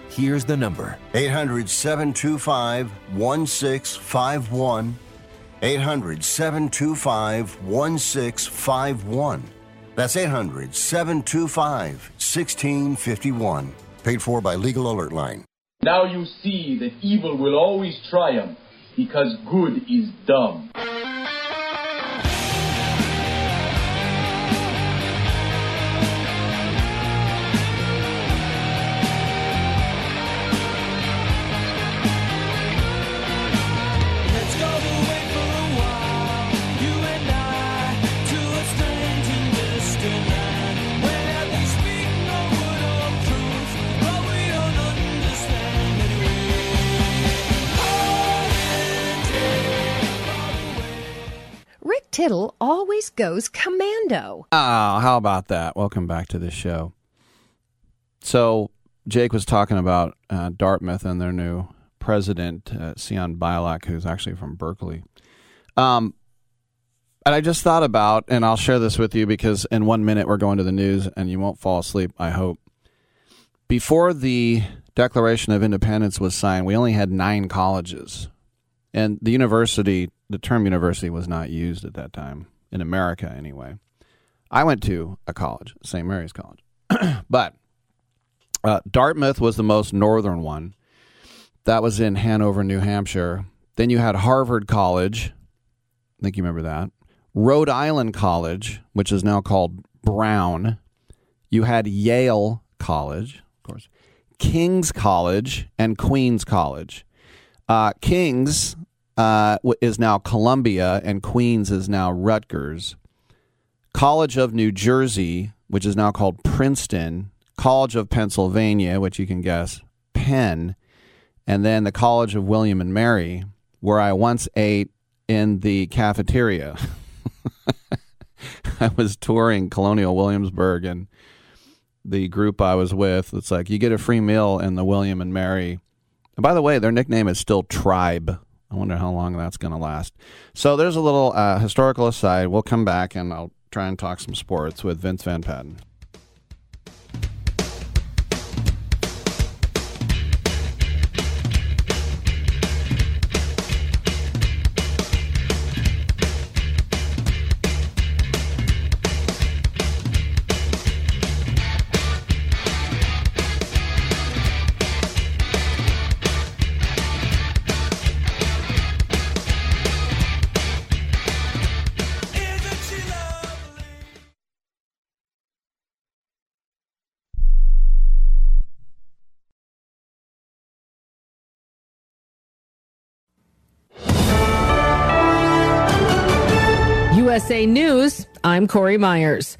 Here's the number 800 725 1651. 800 725 1651. That's 800 725 1651. Paid for by Legal Alert Line. Now you see that evil will always triumph because good is dumb. Rick Tittle always goes commando. Oh, how about that? Welcome back to the show. So, Jake was talking about uh, Dartmouth and their new president, uh, Sian Beilock, who's actually from Berkeley. Um, and I just thought about, and I'll share this with you because in one minute we're going to the news and you won't fall asleep, I hope. Before the Declaration of Independence was signed, we only had nine colleges. And the university, the term university was not used at that time, in America anyway. I went to a college, St. Mary's College. but uh, Dartmouth was the most northern one. That was in Hanover, New Hampshire. Then you had Harvard College. I think you remember that. Rhode Island College, which is now called Brown. You had Yale College, of course, King's College, and Queens College. Uh, King's uh, is now Columbia, and Queens is now Rutgers. College of New Jersey, which is now called Princeton. College of Pennsylvania, which you can guess, Penn. And then the College of William and Mary, where I once ate in the cafeteria. I was touring Colonial Williamsburg and the group I was with, it's like you get a free meal in the William and Mary. And by the way, their nickname is still Tribe. I wonder how long that's going to last. So there's a little uh, historical aside. We'll come back and I'll try and talk some sports with Vince Van Patten. USA News, I'm Corey Myers.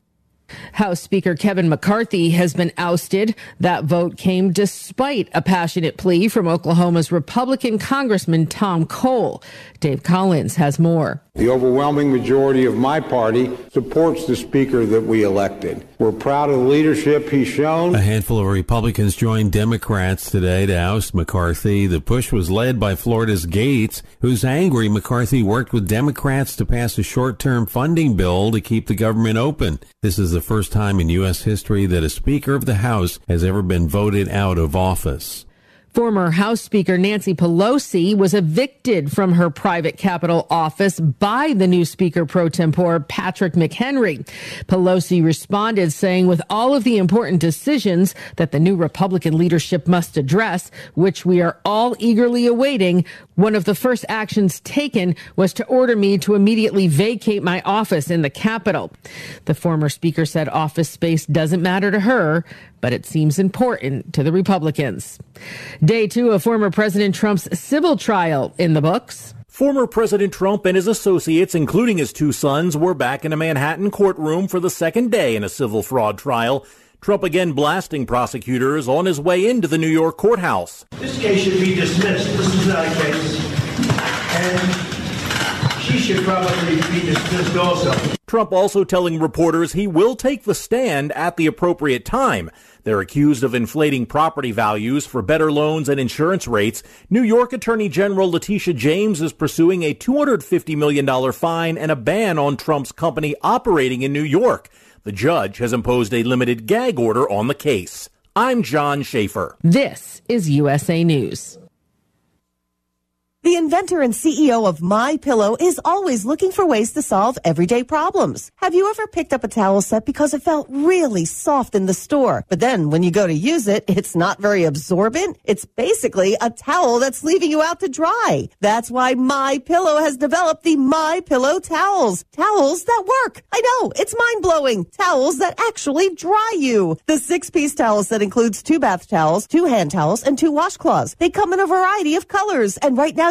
House Speaker Kevin McCarthy has been ousted. That vote came despite a passionate plea from Oklahoma's Republican Congressman Tom Cole. Dave Collins has more. The overwhelming majority of my party supports the speaker that we elected. We're proud of the leadership he's shown. A handful of Republicans joined Democrats today to oust McCarthy. The push was led by Florida's Gaetz, who's angry McCarthy worked with Democrats to pass a short-term funding bill to keep the government open. This is the first time in U.S. history that a Speaker of the House has ever been voted out of office. Former House Speaker Nancy Pelosi was evicted from her private Capitol office by the new Speaker pro tempore, Patrick McHenry. Pelosi responded saying, with all of the important decisions that the new Republican leadership must address, which we are all eagerly awaiting, one of the first actions taken was to order me to immediately vacate my office in the Capitol. The former Speaker said office space doesn't matter to her, but it seems important to the Republicans. Day two of former President Trump's civil trial in the books. Former President Trump and his associates, including his two sons, were back in a Manhattan courtroom for the second day in a civil fraud trial. Trump again blasting prosecutors on his way into the New York courthouse. This case should be dismissed. This is not a case. And she should probably be dismissed also. Trump also telling reporters he will take the stand at the appropriate time. They're accused of inflating property values for better loans and insurance rates. New York Attorney General Letitia James is pursuing a $250 million fine and a ban on Trump's company operating in New York. The judge has imposed a limited gag order on the case. I'm John Schaefer. This is USA News. The inventor and CEO of My Pillow is always looking for ways to solve everyday problems. Have you ever picked up a towel set because it felt really soft in the store, but then when you go to use it, it's not very absorbent? It's basically a towel that's leaving you out to dry. That's why My Pillow has developed the My Pillow towels. Towels that work. I know, it's mind-blowing. Towels that actually dry you. The six-piece towel set includes two bath towels, two hand towels, and two washcloths. They come in a variety of colors, and right now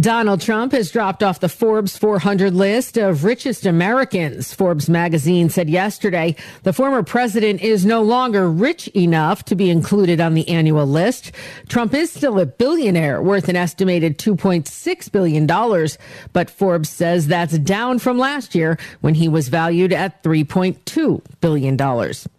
Donald Trump has dropped off the Forbes 400 list of richest Americans. Forbes magazine said yesterday the former president is no longer rich enough to be included on the annual list. Trump is still a billionaire worth an estimated $2.6 billion, but Forbes says that's down from last year when he was valued at $3.2 billion.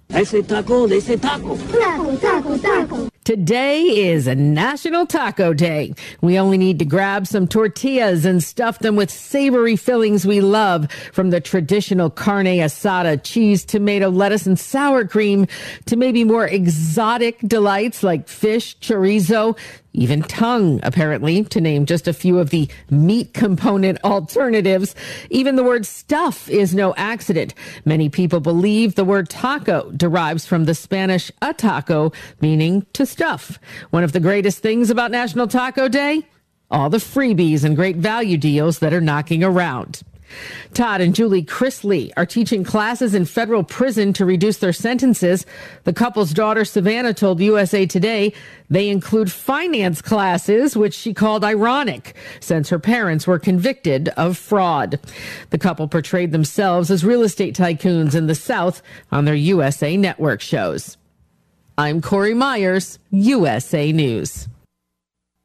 I say taco, they say taco. Taco, taco, taco. Today is a National Taco Day. We only need to grab some tortillas and stuff them with savory fillings we love, from the traditional carne asada, cheese, tomato, lettuce, and sour cream, to maybe more exotic delights like fish, chorizo, even tongue, apparently, to name just a few of the meat component alternatives. Even the word stuff is no accident. Many people believe the word taco derives from the Spanish a taco, meaning to stuff. One of the greatest things about National Taco Day? All the freebies and great value deals that are knocking around. Todd and Julie Chrisley are teaching classes in federal prison to reduce their sentences. The couple's daughter, Savannah, told USA Today they include finance classes, which she called ironic, since her parents were convicted of fraud. The couple portrayed themselves as real estate tycoons in the South on their USA Network shows. I'm Corey Myers, USA News.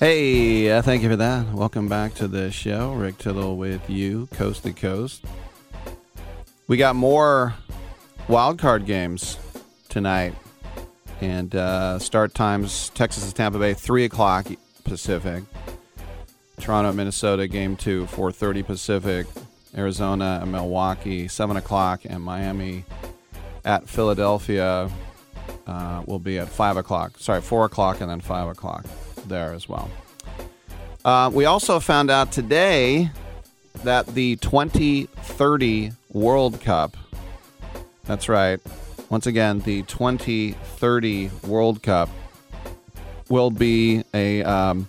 Hey, uh, thank you for that. Welcome back to the show. Rick Tittle with you, coast to coast. We got more wild card games tonight, and uh, start times Texas and Tampa Bay three o'clock Pacific. Toronto, Minnesota, game two, four thirty Pacific. Arizona and Milwaukee, seven o'clock, and Miami at Philadelphia uh, will be at five o'clock. Sorry, four o'clock, and then five o'clock there as well. Uh, we also found out today that the 2030 World Cup, that's right, once again, the 2030 World Cup will be a, um,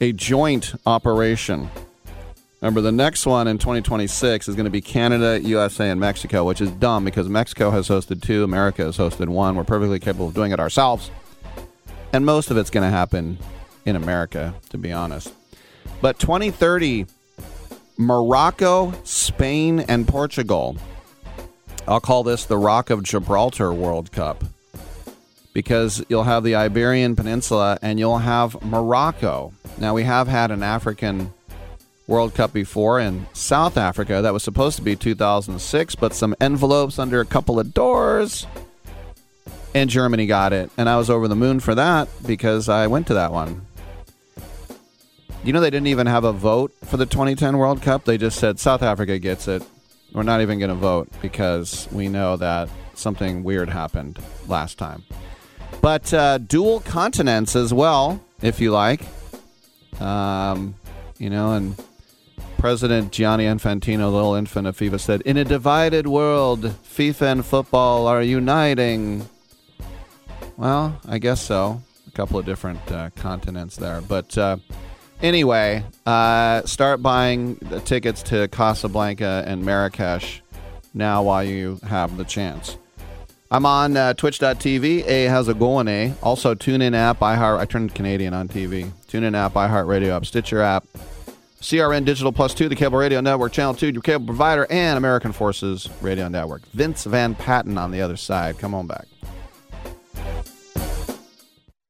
a joint operation. Remember, the next one in 2026 is going to be Canada, USA, and Mexico, which is dumb because Mexico has hosted two, America has hosted one. We're perfectly capable of doing it ourselves. And most of it's going to happen in America, to be honest. But 2030, Morocco, Spain, and Portugal. I'll call this the Rock of Gibraltar World Cup because you'll have the Iberian Peninsula and you'll have Morocco. Now, we have had an African World Cup before in South Africa that was supposed to be 2006, but some envelopes under a couple of doors and Germany got it. And I was over the moon for that because I went to that one. You know, they didn't even have a vote for the 2010 World Cup. They just said South Africa gets it. We're not even going to vote because we know that something weird happened last time. But uh, dual continents as well, if you like. Um, you know, and President Gianni Infantino, little infant of FIFA, said, In a divided world, FIFA and football are uniting. Well, I guess so. A couple of different uh, continents there. But uh, anyway, uh, start buying the tickets to Casablanca and Marrakesh now while you have the chance. I'm on uh, twitch.tv. A how's it going, A? Also, TuneIn app, iHeart. I turned Canadian on TV. Tune TuneIn app, iHeart Radio app, Stitcher app, CRN Digital Plus 2, the Cable Radio Network, Channel 2, your cable provider, and American Forces Radio Network. Vince Van Patten on the other side. Come on back.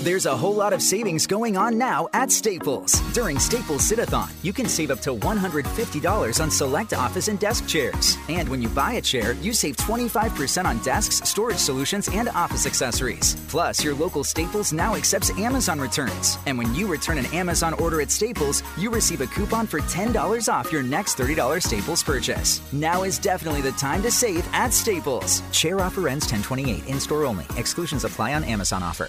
There's a whole lot of savings going on now at Staples. During Staples Sit-a-thon, you can save up to $150 on select office and desk chairs. And when you buy a chair, you save 25% on desks, storage solutions, and office accessories. Plus, your local Staples now accepts Amazon returns. And when you return an Amazon order at Staples, you receive a coupon for $10 off your next $30 Staples purchase. Now is definitely the time to save at Staples. Chair offer ends 1028 in store only. Exclusions apply on Amazon offer.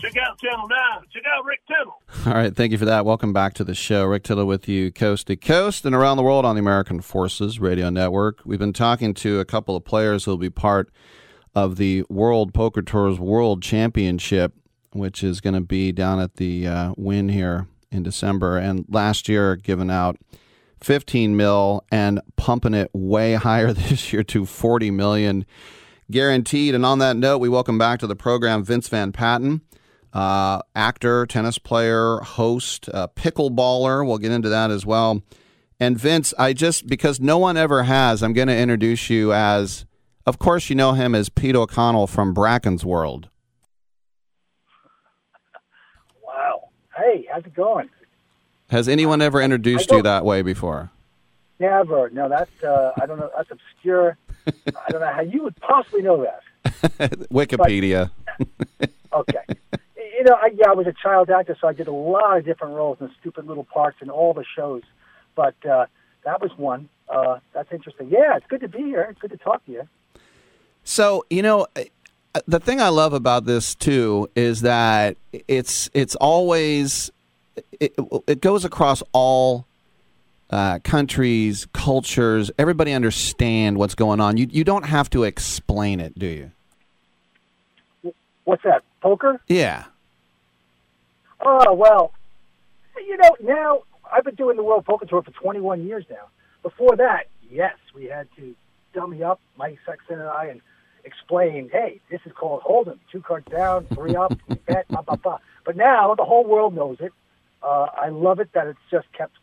check out Channel 9. Check out Rick Tittle. All right, thank you for that. Welcome back to the show. Rick Tittle with you coast to coast and around the world on the American Forces Radio Network. We've been talking to a couple of players who will be part of the World Poker Tours World Championship, which is going to be down at the uh, Wynn here in December. And last year, given out 15 mil and pumping it way higher this year to 40 million guaranteed. And on that note, we welcome back to the program Vince Van Patten uh, actor, tennis player, host, uh, pickleballer. We'll get into that as well. And Vince, I just, because no one ever has, I'm going to introduce you as, of course, you know him as Pete O'Connell from Bracken's World. Wow. Hey, how's it going? Has anyone ever introduced you that way before? Never. No, that's uh, I don't know. That's obscure. I don't know how you would possibly know that. Wikipedia. Okay. You know, I, yeah, I was a child actor, so I did a lot of different roles in stupid little parts in all the shows. But uh, that was one. Uh, that's interesting. Yeah, it's good to be here. It's good to talk to you. So you know, the thing I love about this too is that it's it's always it, it goes across all uh, countries, cultures. Everybody understand what's going on. You you don't have to explain it, do you? What's that? Poker? Yeah. Oh well, you know now I've been doing the World Poker Tour for 21 years now. Before that, yes, we had to dummy up Mike Sexton and I and explain, hey, this is called Hold'em, two cards down, three up, bet, blah blah blah. But now the whole world knows it. Uh, I love it that it's just kept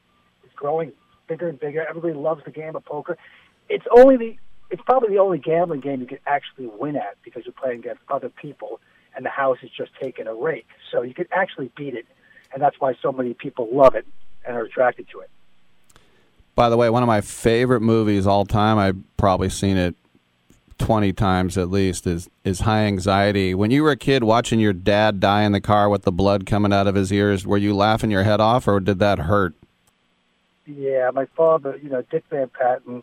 it's growing bigger and bigger. Everybody loves the game of poker. It's only the it's probably the only gambling game you can actually win at because you're playing against other people and the house is just taking a rake. So you could actually beat it, and that's why so many people love it and are attracted to it. By the way, one of my favorite movies all time, I've probably seen it 20 times at least, is, is High Anxiety. When you were a kid watching your dad die in the car with the blood coming out of his ears, were you laughing your head off or did that hurt? Yeah, my father, you know, Dick Van Patten,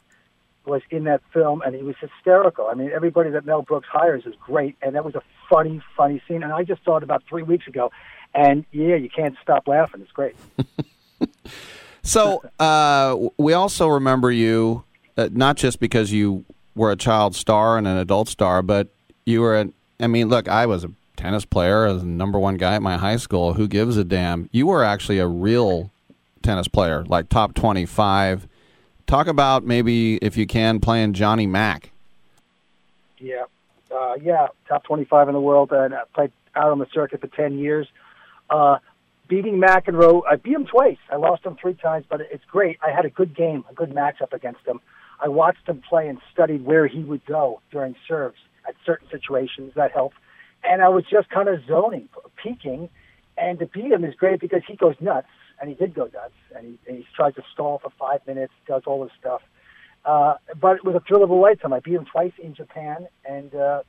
was in that film, and he was hysterical. I mean, everybody that Mel Brooks hires is great, and that was a funny, funny scene. And I just saw it about three weeks ago, And yeah, you can't stop laughing. It's great. So uh, we also remember you uh, not just because you were a child star and an adult star, but you were. A, I mean, look, I was a tennis player, I was the number one guy at my high school. Who gives a damn? You were actually a real tennis player, like top twenty-five. Talk about maybe if you can playing Johnny Mac. Yeah, uh, yeah, top 25 in the world, and I played out on the circuit for 10 years. Uh, beating McEnroe, I beat him twice. I lost him three times, but it's great. I had a good game, a good matchup against him. I watched him play and studied where he would go during serves at certain situations. That helped. And I was just kind of zoning, peaking. And to beat him is great because he goes nuts, and he did go nuts, and he, and he tries to stall for five minutes, does all this stuff. Uh, but it was a thrill of a lifetime. I beat him twice in Japan, and uh,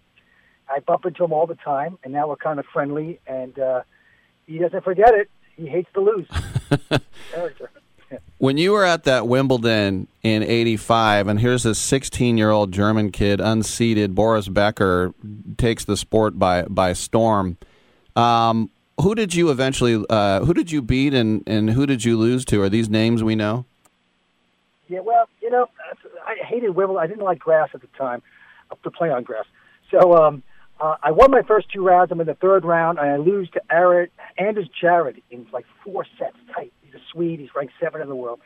I bump into him all the time, and now we're kind of friendly, and uh, he doesn't forget it. He hates to lose. Character. When you were at that Wimbledon in '85, and here's this 16-year-old German kid, unseeded, Boris Becker, takes the sport by by storm. Um, who did you eventually? Uh, who did you beat, and and who did you lose to? Are these names we know? Yeah, well, you know, I hated Wimbledon. I didn't like grass at the time, to play on grass. So um, uh, I won my first two rounds. I'm in the third round, and I lose to Eric, Anders Jarryd in like four sets tight. He's a Swede. He's ranked seven in the world.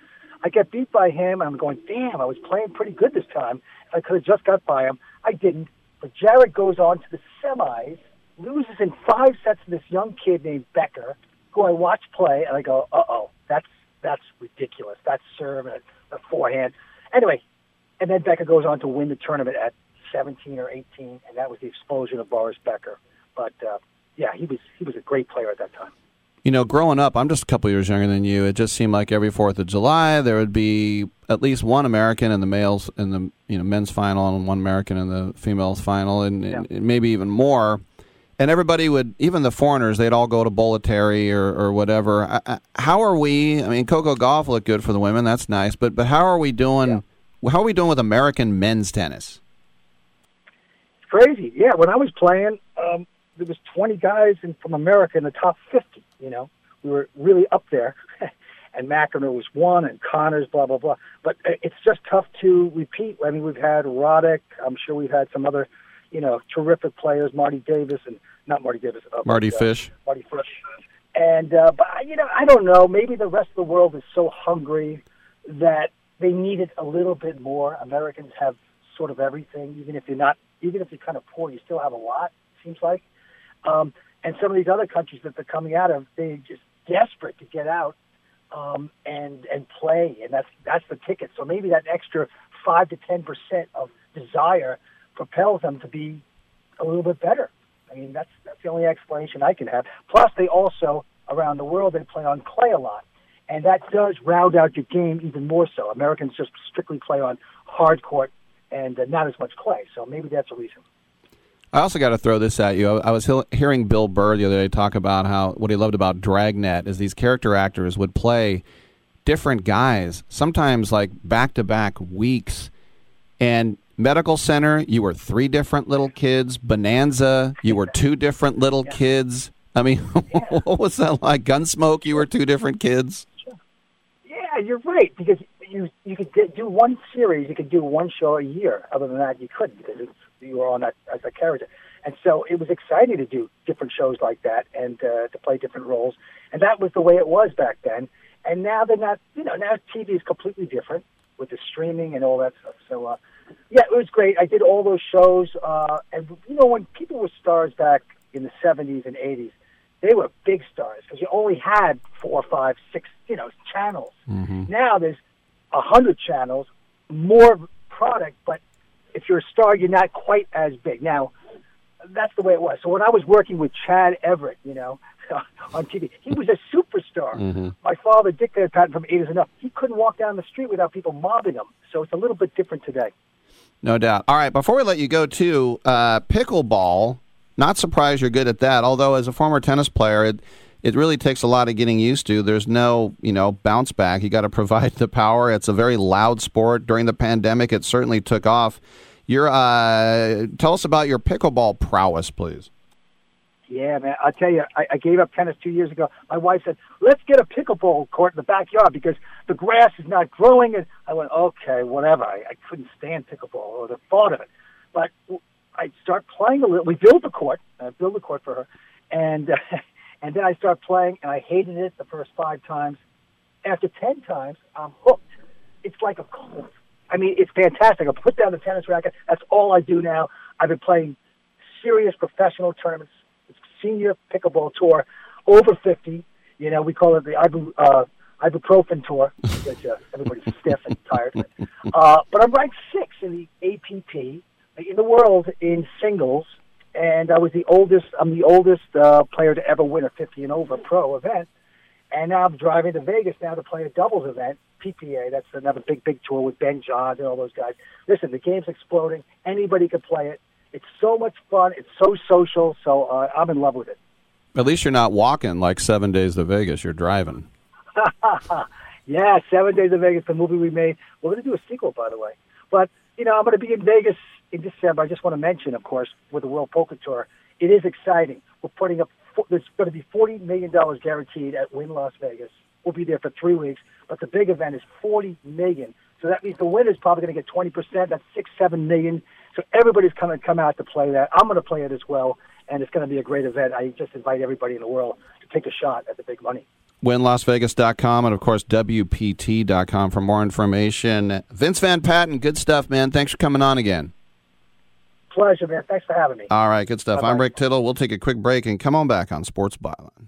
I get beat by him, I'm going, damn, I was playing pretty good this time. I could have just got by him, I didn't. But Jarryd goes on to the semis, loses in five sets to this young kid named Becker, who I watch play, and I go, uh oh, that's that's ridiculous. That's serve and a forehand. Anyway, and then Becker goes on to win the tournament at 17 or 18, and that was the explosion of Boris Becker. But uh, yeah, he was he was a great player at that time. You know, growing up, I'm just a couple years younger than you. It just seemed like every Fourth of July there would be at least one American in the males in the you know men's final and one American in the females final, and, yeah. and maybe even more and everybody would, even the foreigners, they'd all go to Bollettieri or, or whatever. How are we? I mean, Coco Gauff looked good for the women. That's nice, but but how are we doing? Yeah. How are we doing with American men's tennis? It's crazy. Yeah, when I was playing, um, there was 20 guys in, from America in the top 50. You know, we were really up there. and McEnroe was one, and Connors, blah blah blah. But uh, it's just tough to repeat. I mean, we've had Roddick. I'm sure we've had some other you know, terrific players, Marty Davis and not Marty Davis, uh, Marty but, uh, Fish. Mardy Fish. And uh, but you know, I don't know. Maybe the rest of the world is so hungry that they need it a little bit more. Americans have sort of everything, even if you're not, even if you're kind of poor, you still have a lot. It seems like. Um, and some of these other countries that they're coming out of, they're just desperate to get out um, and and play, and that's that's the ticket. So maybe that extra five to ten percent of desire propels them to be a little bit better. I mean, that's that's the only explanation I can have. Plus, they also around the world they play on clay a lot, and that does round out your game even more so. Americans just strictly play on hard court and uh, not as much clay, so maybe that's a reason. I also got to throw this at you. I was hearing Bill Burr the other day talk about how what he loved about Dragnet is these character actors would play different guys, sometimes like back to back weeks, and Medical Center, you were three different little kids. Bonanza, you were two different little yeah. kids. I mean, what was that like? Gunsmoke, you were two different kids. Yeah, you're right because you you could do one series, you could do one show a year. Other than that, you couldn't because you were on that as a character. And so it was exciting to do different shows like that and uh, to play different roles. And that was the way it was back then. And now they're not. You know, now TV is completely different with the streaming and all that stuff. So. uh yeah, it was great. I did all those shows, uh, and you know when people were stars back in the '70s and '80s, they were big stars because you only had four, five, six, you know, channels. Mm-hmm. Now there's a hundred channels, more product, but if you're a star, you're not quite as big. Now, that's the way it was. So when I was working with Chad Everett, you know, on TV, he was a superstar. Mm-hmm. My father, Dick Van Patten from Eight Is Enough, he couldn't walk down the street without people mobbing him. So it's a little bit different today. No doubt. All right, before we let you go, too, uh, pickleball. Not surprised you're good at that. Although, as a former tennis player, it it really takes a lot of getting used to. There's no, you know, bounce back. You got to provide the power. It's a very loud sport. During the pandemic, it certainly took off. Your uh, tell us about your pickleball prowess, please. Yeah, man. I'll tell you, I, I gave up tennis two years ago. My wife said, let's get a pickleball court in the backyard because the grass is not growing. And I went, okay, whatever. I, I couldn't stand pickleball or the thought of it. But I start playing a little. We built a court. I built a court for her. And, uh, and then I start playing, and I hated it the first five times. After 10 times, I'm hooked. It's like a cult. I mean, it's fantastic. I put down the tennis racket. That's all I do now. I've been playing serious professional tournaments senior pickleball tour, over 50. You know, we call it the ibu, uh, ibuprofen tour because uh, everybody's stiff and tired. Uh, but I'm ranked six in the APP in the world in singles, and I was the oldest. I'm the oldest uh, player to ever win a 50 and over pro event. And now I'm driving to Vegas now to play a doubles event, PPA. That's another big, big tour with Ben Johns and all those guys. Listen, the game's exploding. Anybody can play it. It's so much fun. It's so social. So uh, I'm in love with it. At least you're not walking like Seven Days to Vegas. You're driving. yeah, Seven Days to Vegas, the movie we made. We're going to do a sequel, by the way. But you know, I'm going to be in Vegas in December. I just want to mention, of course, with the World Poker Tour, it is exciting. We're putting up. There's going to be forty million dollars guaranteed at Wynn Las Vegas. We'll be there for three weeks, but the big event is forty million. So that means the winner's probably going to get twenty percent. That's six, seven million. So everybody's to come out to play that. I'm going to play it as well, and it's going to be a great event. I just invite everybody in the world to take a shot at the big money. WynnLasVegas.com and, of course, WPT.com for more information. Vince Van Patten, good stuff, man. Thanks for coming on again. Pleasure, man. Thanks for having me. All right, good stuff. Bye-bye. I'm Rick Tittle. We'll take a quick break and come on back on Sports Byline.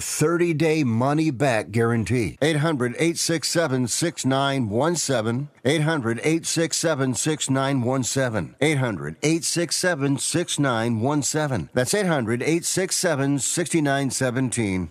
30 day money back guarantee. 800 867 6917. 800 867 6917. 800 867 6917. That's 800 867 6917.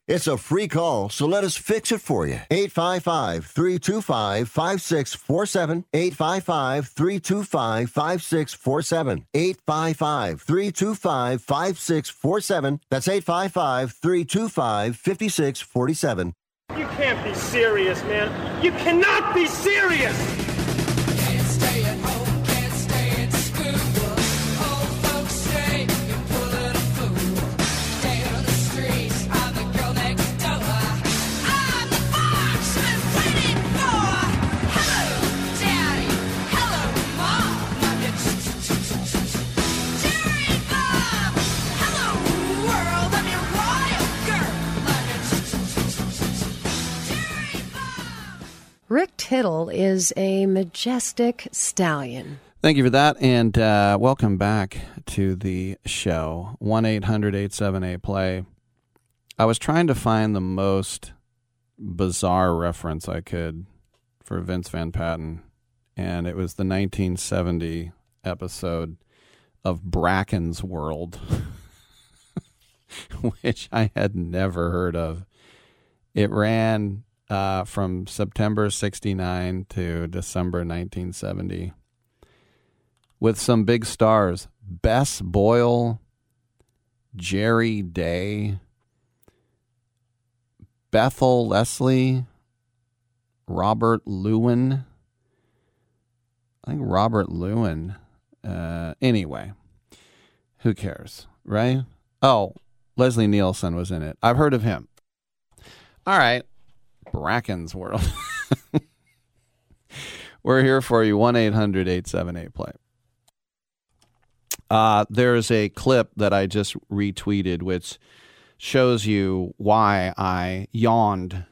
It's a free call, so let us fix it for you. 855 325 5647. 855 325 5647. 855 325 5647. That's 855 325 5647. You can't be serious, man. You cannot be serious! Rick Tittle is a majestic stallion. Thank you for that, and uh, welcome back to the show. 1 800 878 play. I was trying to find the most bizarre reference I could for Vince Van Patten, and it was the 1970 episode of Bracken's World, which I had never heard of. It ran uh, from September 69 to December 1970 with some big stars Bess Boyle, Jerry Day, Bethel Leslie, Robert Lewin. I think Robert Lewin. Uh, anyway, who cares, right? Oh, Leslie Nielsen was in it. I've heard of him. All right. Bracken's World. We're here for you 1 800 878 play. Uh, there's a clip that I just retweeted which shows you why I yawned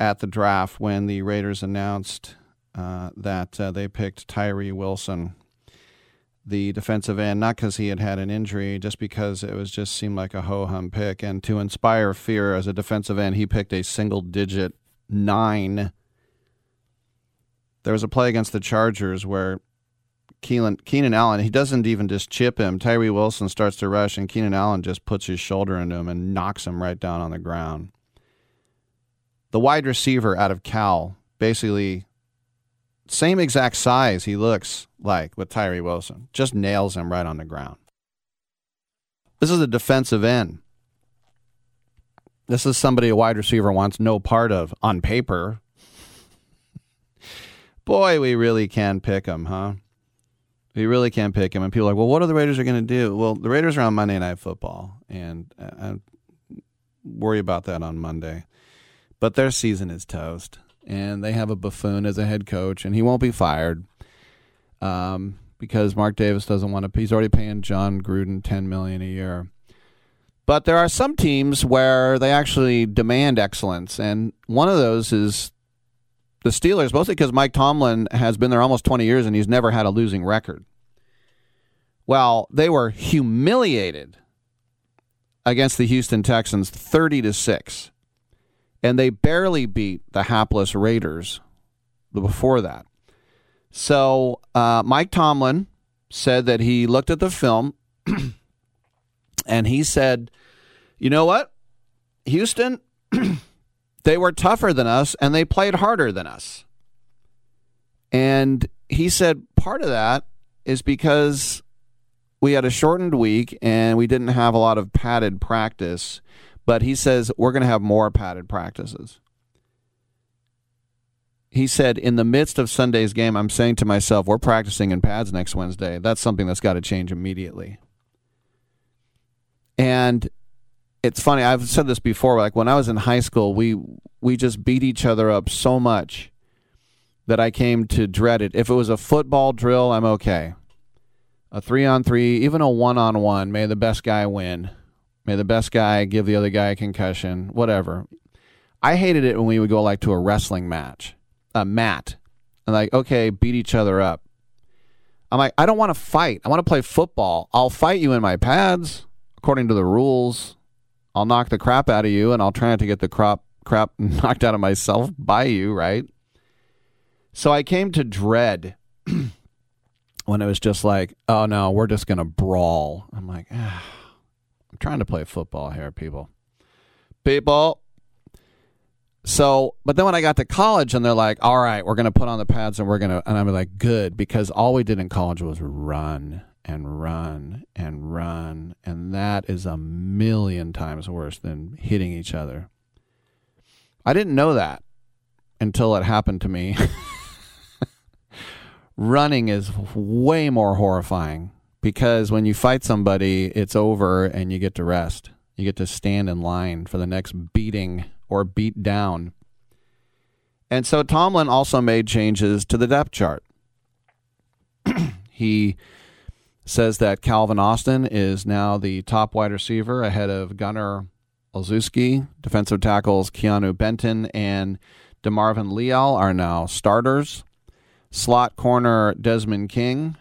at the draft when the Raiders announced uh, that uh, they picked Tyree Wilson, the defensive end, not because he had had an injury, just because it was just seemed like a ho hum pick. And to inspire fear as a defensive end, he picked a single digit nine. There was a play against the Chargers where Keelan, Keenan Allen, he doesn't even just chip him. Tyree Wilson starts to rush, and Keenan Allen just puts his shoulder into him and knocks him right down on the ground. The wide receiver out of Cal, basically same exact size he looks like with Tyree Wilson, just nails him right on the ground. This is a defensive end. This is somebody a wide receiver wants no part of on paper. Boy, we really can pick him, huh? We really can't pick him. And people are like, well, what are the Raiders are going to do? Well, the Raiders are on Monday Night Football, and I worry about that on Monday. But their season is toast, and they have a buffoon as a head coach, and he won't be fired um, because Mark Davis doesn't want to. He's already paying Jon Gruden ten million a year. But there are some teams where they actually demand excellence, and one of those is the Steelers, mostly because Mike Tomlin has been there almost 20 years and he's never had a losing record. Well, they were humiliated against the Houston Texans 30 to 6. And they barely beat the hapless Raiders before that. So uh, Mike Tomlin said that he looked at the film and he said, you know what? Houston, they were tougher than us and they played harder than us. And he said part of that is because we had a shortened week and we didn't have a lot of padded practice. But he says we're going to have more padded practices. He said, in the midst of Sunday's game, I'm saying to myself, we're practicing in pads next Wednesday. That's something that's got to change immediately. And it's funny. I've said this before. Like when I was in high school, we we just beat each other up so much that I came to dread it. If it was a football drill, I'm okay. A three on three, even a one on one, may the best guy win. May the best guy give the other guy a concussion. Whatever. I hated it when we would go like to a wrestling match, a mat, and like okay, beat each other up. I'm like, I don't want to fight. I want to play football. I'll fight you in my pads according to the rules. I'll knock the crap out of you, and I'll try not to get the crop crap knocked out of myself by you, right? So I came to dread when it was just like, oh no, we're just going to brawl. I'm like, ah, I'm trying to play football here, people. People. So, but then when I got to college and they're like, all right, we're going to put on the pads and we're going to, and I'm like, good, because all we did in college was run and run and run. And that is a million times worse than hitting each other. I didn't know that until it happened to me. Running is way more horrifying because when you fight somebody, it's over and you get to rest. You get to stand in line for the next beating or beat down. And so Tomlin also made changes to the depth chart. he says that Calvin Austin is now the top wide receiver ahead of Gunnar Olszewski. Defensive tackles Keanu Benton and DeMarvin Leal are now starters. Slot corner Desmond King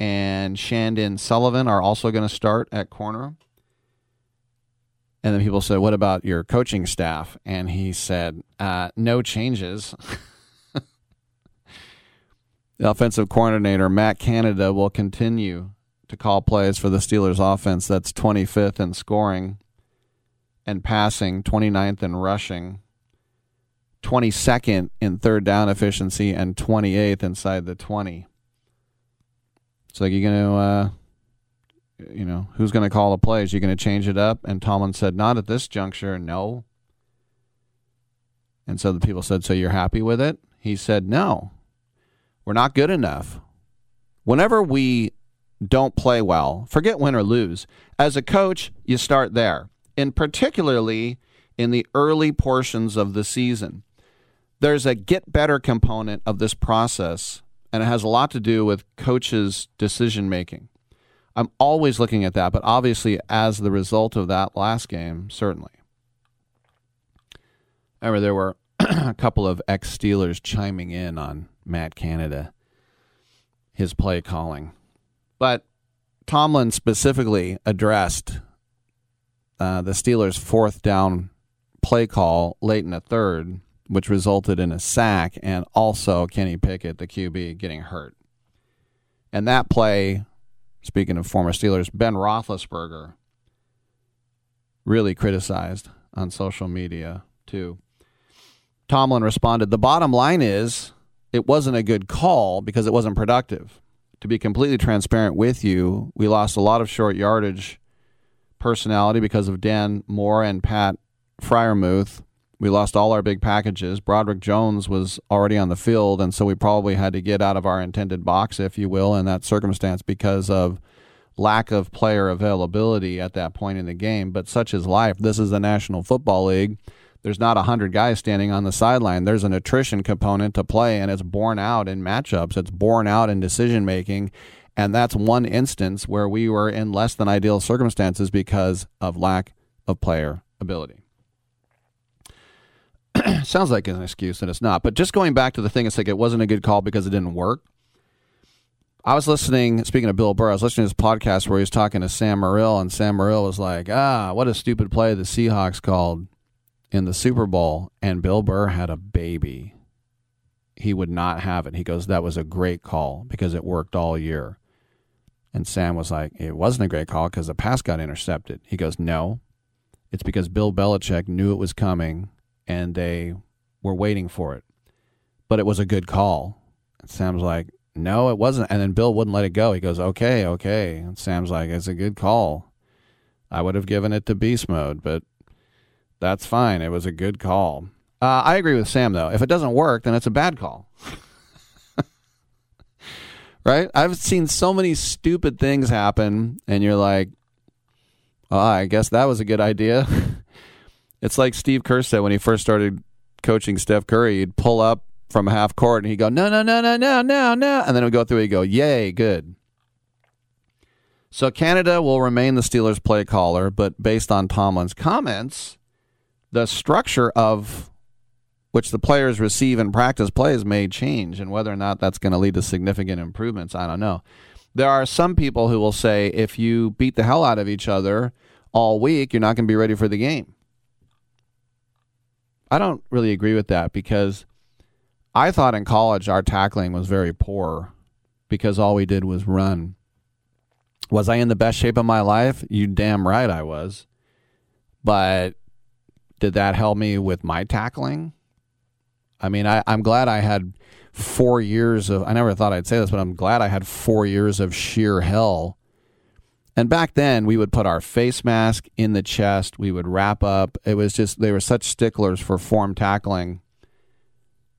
and Chandon Sullivan are also going to start at corner. And then people said, What about your coaching staff? And he said, uh, No changes. the offensive coordinator, Matt Canada, will continue to call plays for the Steelers offense. That's 25th in scoring and passing, 29th in rushing, 22nd in third down efficiency, and 28th inside the 20. So like, you're to, uh, you know, who's to call the plays? You're to change it up? And Tomlin said, not at this juncture, no. And so the people said, so you're happy with it? He said, no, we're not good enough. Whenever we don't play well, forget win or lose. As a coach, you start there, and particularly in the early portions of the season. There's a get better component of this process, and it has a lot to do with coaches' decision making. I'm always looking at that, but obviously, as the result of that last game, certainly. I Remember, there were a couple of ex Steelers chiming in on Matt Canada, his play calling. But Tomlin specifically addressed uh, the Steelers' fourth down play call late in the third, which resulted in a sack and also Kenny Pickett, the QB, getting hurt. And that play, speaking of former Steelers, Ben Roethlisberger really criticized on social media too. Tomlin responded, The bottom line is it wasn't a good call because it wasn't productive. To be completely transparent with you, we lost a lot of short yardage personality because of Dan Moore and Pat Freiermuth. We lost all our big packages. Broderick Jones was already on the field, and so we probably had to get out of our intended box, if you will, in that circumstance because of lack of player availability at that point in the game. But such is life. This is the National Football League there's not 100 guys standing on the sideline. There's an attrition component to play, and it's borne out in matchups. It's borne out in decision making. And that's one instance where we were in less than ideal circumstances because of lack of player ability. Sounds like an excuse, and it's not. But just going back to the thing, it's like it wasn't a good call because it didn't work. I was listening, speaking of Bill Burr, I was listening to his podcast where he was talking to Sam Morrill, and Sam Morrill was like, ah, what a stupid play the Seahawks called in the Super Bowl and Bill Burr had a baby, he would not have it. He goes, That was a great call because it worked all year. And Sam was like, It wasn't a great call because the pass got intercepted. He goes, No, it's because Bill Belichick knew it was coming and they were waiting for it. But it was a good call. And Sam's like, No, it wasn't. And then Bill wouldn't let it go. He goes, Okay, okay. And Sam's like, It's a good call. I would have given it to beast mode, but that's fine. It was a good call. Uh, I agree with Sam, though. If it doesn't work, then it's a bad call. right? I've seen so many stupid things happen, and you're like, oh, I guess that was a good idea. it's like Steve Kerr said when he first started coaching Steph Curry. He'd pull up from half court and he'd go, no, no, no, no, no, no, no. And then he'd go through, he'd go, yay, good. So Canada will remain the Steelers play caller, but based on Tomlin's comments, the structure of which the players receive and practice plays may change, and whether or not that's going to lead to significant improvements, I don't know. There are some people who will say if you beat the hell out of each other all week, you're not going to be ready for the game. I don't really agree with that because I thought in college our tackling was very poor because all we did was run. Was I in the best shape of my life? You damn right I was. But did that help me with my tackling? I mean, I, I'm glad I had four years of, I never thought I'd say this, but I'm glad I had four years of sheer hell. And back then, we would put our face mask in the chest, we would wrap up. It was just, they were such sticklers for form tackling.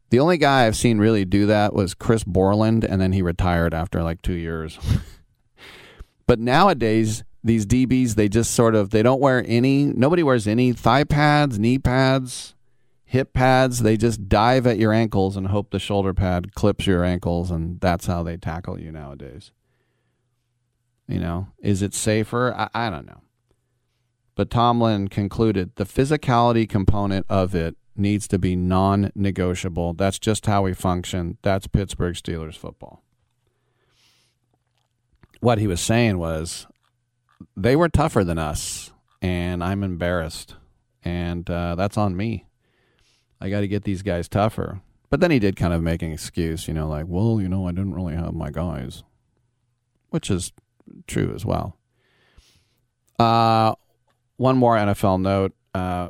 The only guy I've seen really do that was Chris Borland, and then he retired after like two years. but nowadays, these DBs, they just sort of, they don't wear any, nobody wears any thigh pads, knee pads, hip pads. They just dive at your ankles and hope the shoulder pad clips your ankles, and that's how they tackle you nowadays. You know, is it safer? I, I don't know. But Tomlin concluded the physicality component of it needs to be non negotiable. That's just how we function. That's Pittsburgh Steelers football. What he was saying was they were tougher than us, and I'm embarrassed. And uh, that's on me. I got to get these guys tougher. But then he did kind of make an excuse, you know, like, well, you know, I didn't really have my guys, which is true as well. Uh, one more NFL note. Uh,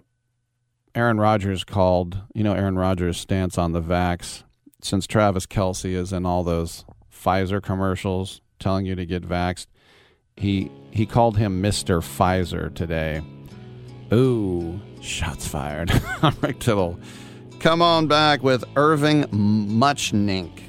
Aaron Rodgers called, you know, Aaron Rodgers' stance on the vax. Since Travis Kelce is in all those Pfizer commercials telling you to get vaxxed, he he called him Mister Pfizer today. Ooh, shots fired. Rick Tittle. Come on back with Irving Muchnick.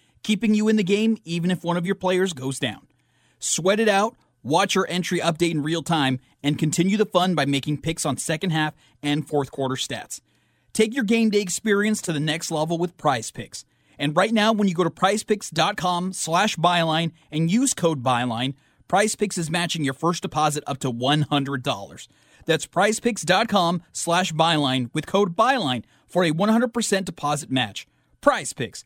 keeping you in the game even if one of your players goes down. Sweat it out, watch your entry update in real time, and continue the fun by making picks on second half and fourth quarter stats. Take your game day experience to the next level with Prize Picks. And right now, when you go to prizepicks.com slash byline and use code byline, Prize Picks is matching your first deposit up to $100. That's prizepicks.com slash byline with code byline for a 100% deposit match. Prize Picks,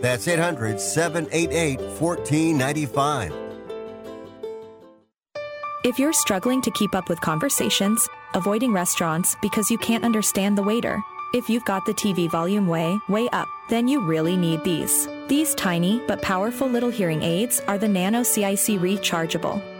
That's 800 788 1495. If you're struggling to keep up with conversations, avoiding restaurants because you can't understand the waiter, if you've got the TV volume way, way up, then you really need these. These tiny but powerful little hearing aids are the Nano CIC rechargeable,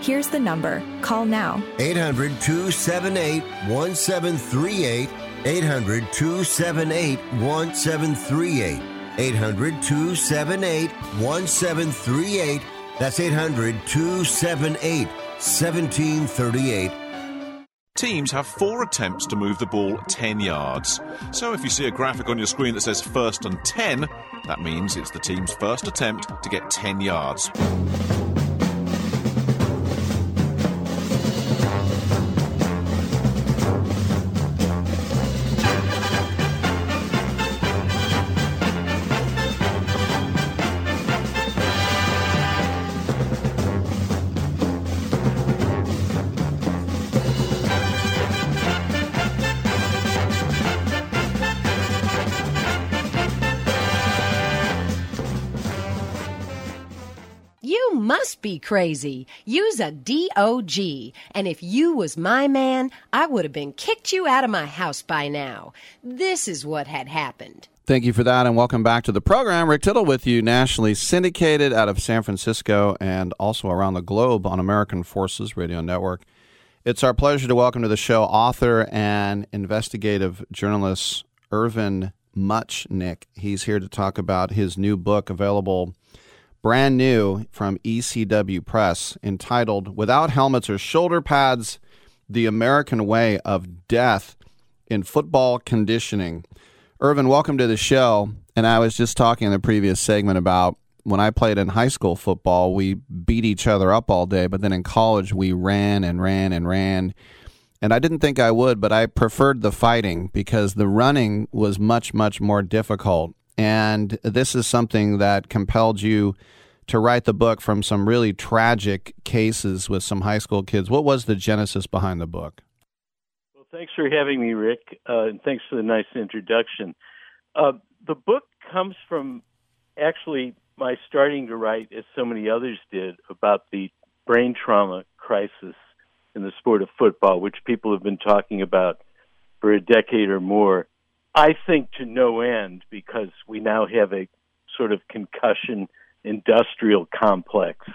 Here's the number. Call now. 800 278 1738. 800 278 1738. 800 278 1738. That's 800 278 1738. Teams have four attempts to move the ball 10 yards. So if you see a graphic on your screen that says first and 10, that means it's the team's first attempt to get 10 yards. Crazy. Use a DOG. And if you was my man, I would have been kicked you out of my house by now. This is what had happened. Thank you for that, and welcome back to the program. Rick Tittle with you, nationally syndicated out of San Francisco and also around the globe on American Forces Radio Network. It's our pleasure to welcome to the show author and investigative journalist Irvin Muchnick. He's here to talk about his new book, available brand new from ECW Press, entitled Without Helmets or Shoulder Pads The American Way of Death in Football Conditioning. Irvin, welcome to the show. And I was just talking in the previous segment about when I played in high school football, we beat each other up all day, but then in college, we ran and ran and ran. And I didn't think I would, but I preferred the fighting because the running was much, much more difficult. And this is something that compelled you to write the book from some really tragic cases with some high school kids. What was the genesis behind the book? Well, thanks for having me, Rick, uh, and thanks for the nice introduction. Uh, the book comes from actually my starting to write, as so many others did, about the brain trauma crisis in the sport of football, which people have been talking about for a decade or more. I think to no end because we now have a sort of concussion industrial complex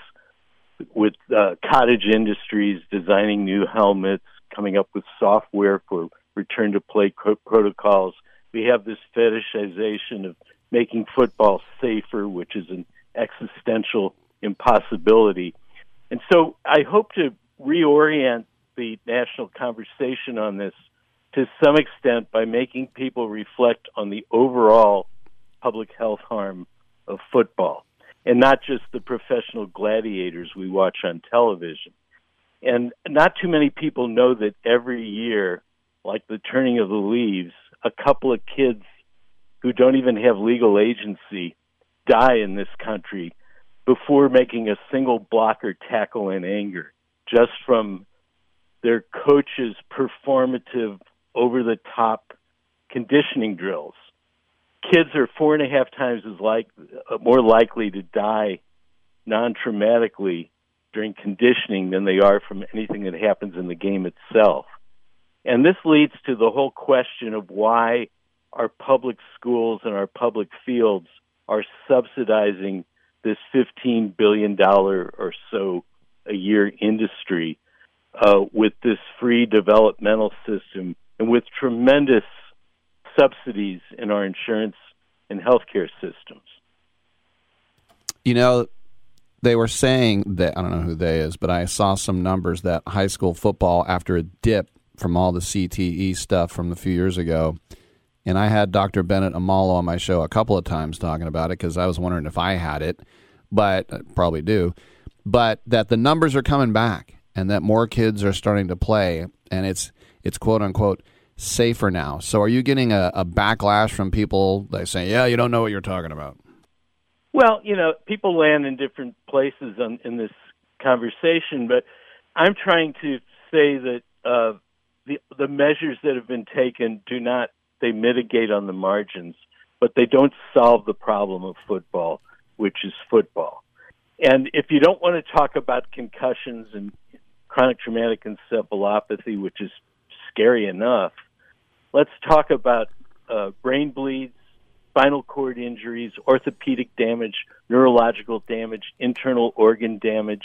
with uh, cottage industries designing new helmets, coming up with software for return to play co- protocols. We have this fetishization of making football safer, which is an existential impossibility. And so I hope to reorient the national conversation on this to some extent by making people reflect on the overall public health harm of football and not just the professional gladiators we watch on television. And not too many people know that every year, like the turning of the leaves, a couple of kids who don't even have legal agency die in this country before making a single block or tackle in anger, just from their coach's performative, over the top conditioning drills. Kids are four and a half times as like uh, more likely to die non-traumatically during conditioning than they are from anything that happens in the game itself. And this leads to the whole question of why our public schools and our public fields are subsidizing this $15 billion or so a year industry uh, with this free developmental system and with tremendous subsidies in our insurance and healthcare systems. You know, they were saying that I don't know who they is, but I saw some numbers that high school football after a dip from all the CTE stuff from a few years ago. And I had Dr. Bennet Omalu on my show a couple of times talking about it because I was wondering if I had it, but I probably do. But that the numbers are coming back and that more kids are starting to play and it's it's quote unquote safer now. So are you getting a, a backlash from people that say, "Yeah, you don't know what you're talking about"? Well, you know, people land in different places on, in this conversation, but I'm trying to say that uh, the the measures that have been taken do not they mitigate on the margins, but they don't solve the problem of football, which is football. And if you don't want to talk about concussions and chronic traumatic encephalopathy, which is scary enough, let's talk about uh, brain bleeds, spinal cord injuries, orthopedic damage, neurological damage, internal organ damage,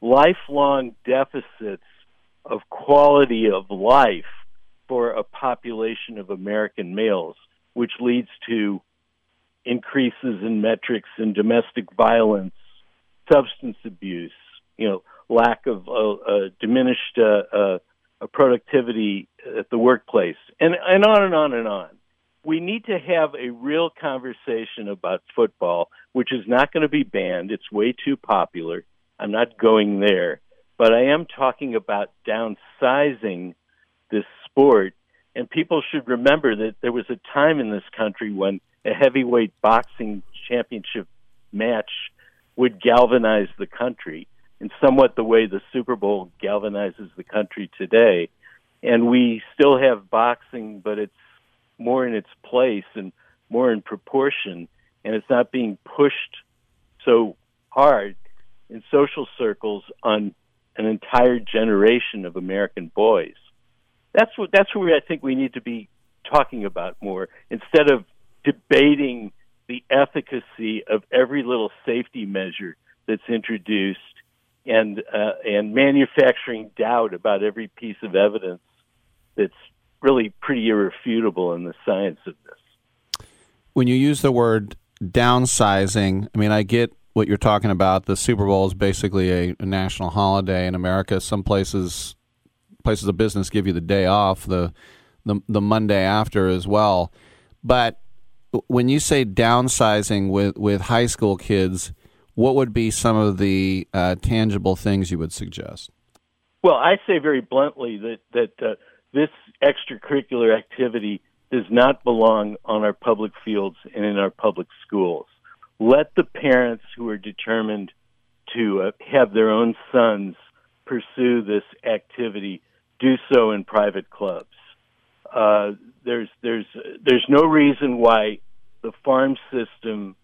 lifelong deficits of quality of life for a population of American males, which leads to increases in metrics in domestic violence, substance abuse, you know, lack of uh, uh, diminished uh, uh, productivity at the workplace, and and on and on and on. We need to have a real conversation about football, which is not going to be banned. It's way too popular. I'm not going there, but I am talking about downsizing this sport. And people should remember that there was a time in this country when a heavyweight boxing championship match would galvanize the country somewhat the way the Super Bowl galvanizes the country today. And we still have boxing, but it's more in its place and more in proportion, and it's not being pushed so hard in social circles on an entire generation of American boys. That's what that's where I think we need to be talking about more instead of debating the efficacy of every little safety measure that's introduced and uh, and manufacturing doubt about every piece of evidence that's really pretty irrefutable in the science of this. When you use the word downsizing, I mean, I get what you're talking about. The Super Bowl is basically a, a national holiday in America. Some places places of business give you the day off, the the, the Monday after as well. But when you say downsizing with, with high school kids, what would be some of the uh, tangible things you would suggest? Well, I say very bluntly that that uh, this extracurricular activity does not belong on our public fields and in our public schools. Let the parents who are determined to uh, have their own sons pursue this activity do so in private clubs. Uh, there's there's there's no reason why the farm system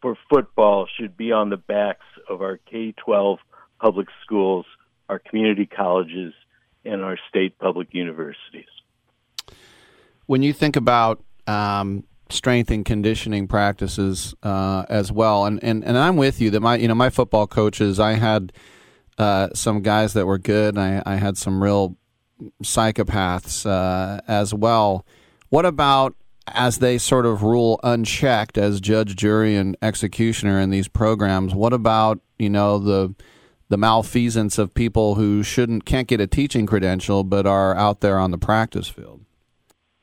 for football should be on the backs of our K-12 public schools, our community colleges, and our state public universities. When you think about um, strength and conditioning practices uh, as well, and, and, and I'm with you that my you know my football coaches, I had uh, some guys that were good, and I, I had some real psychopaths uh, as well. What about as they sort of rule unchecked as judge, jury, and executioner in these programs? What about you know the the malfeasance of people who shouldn't can't get a teaching credential but are out there on the practice field?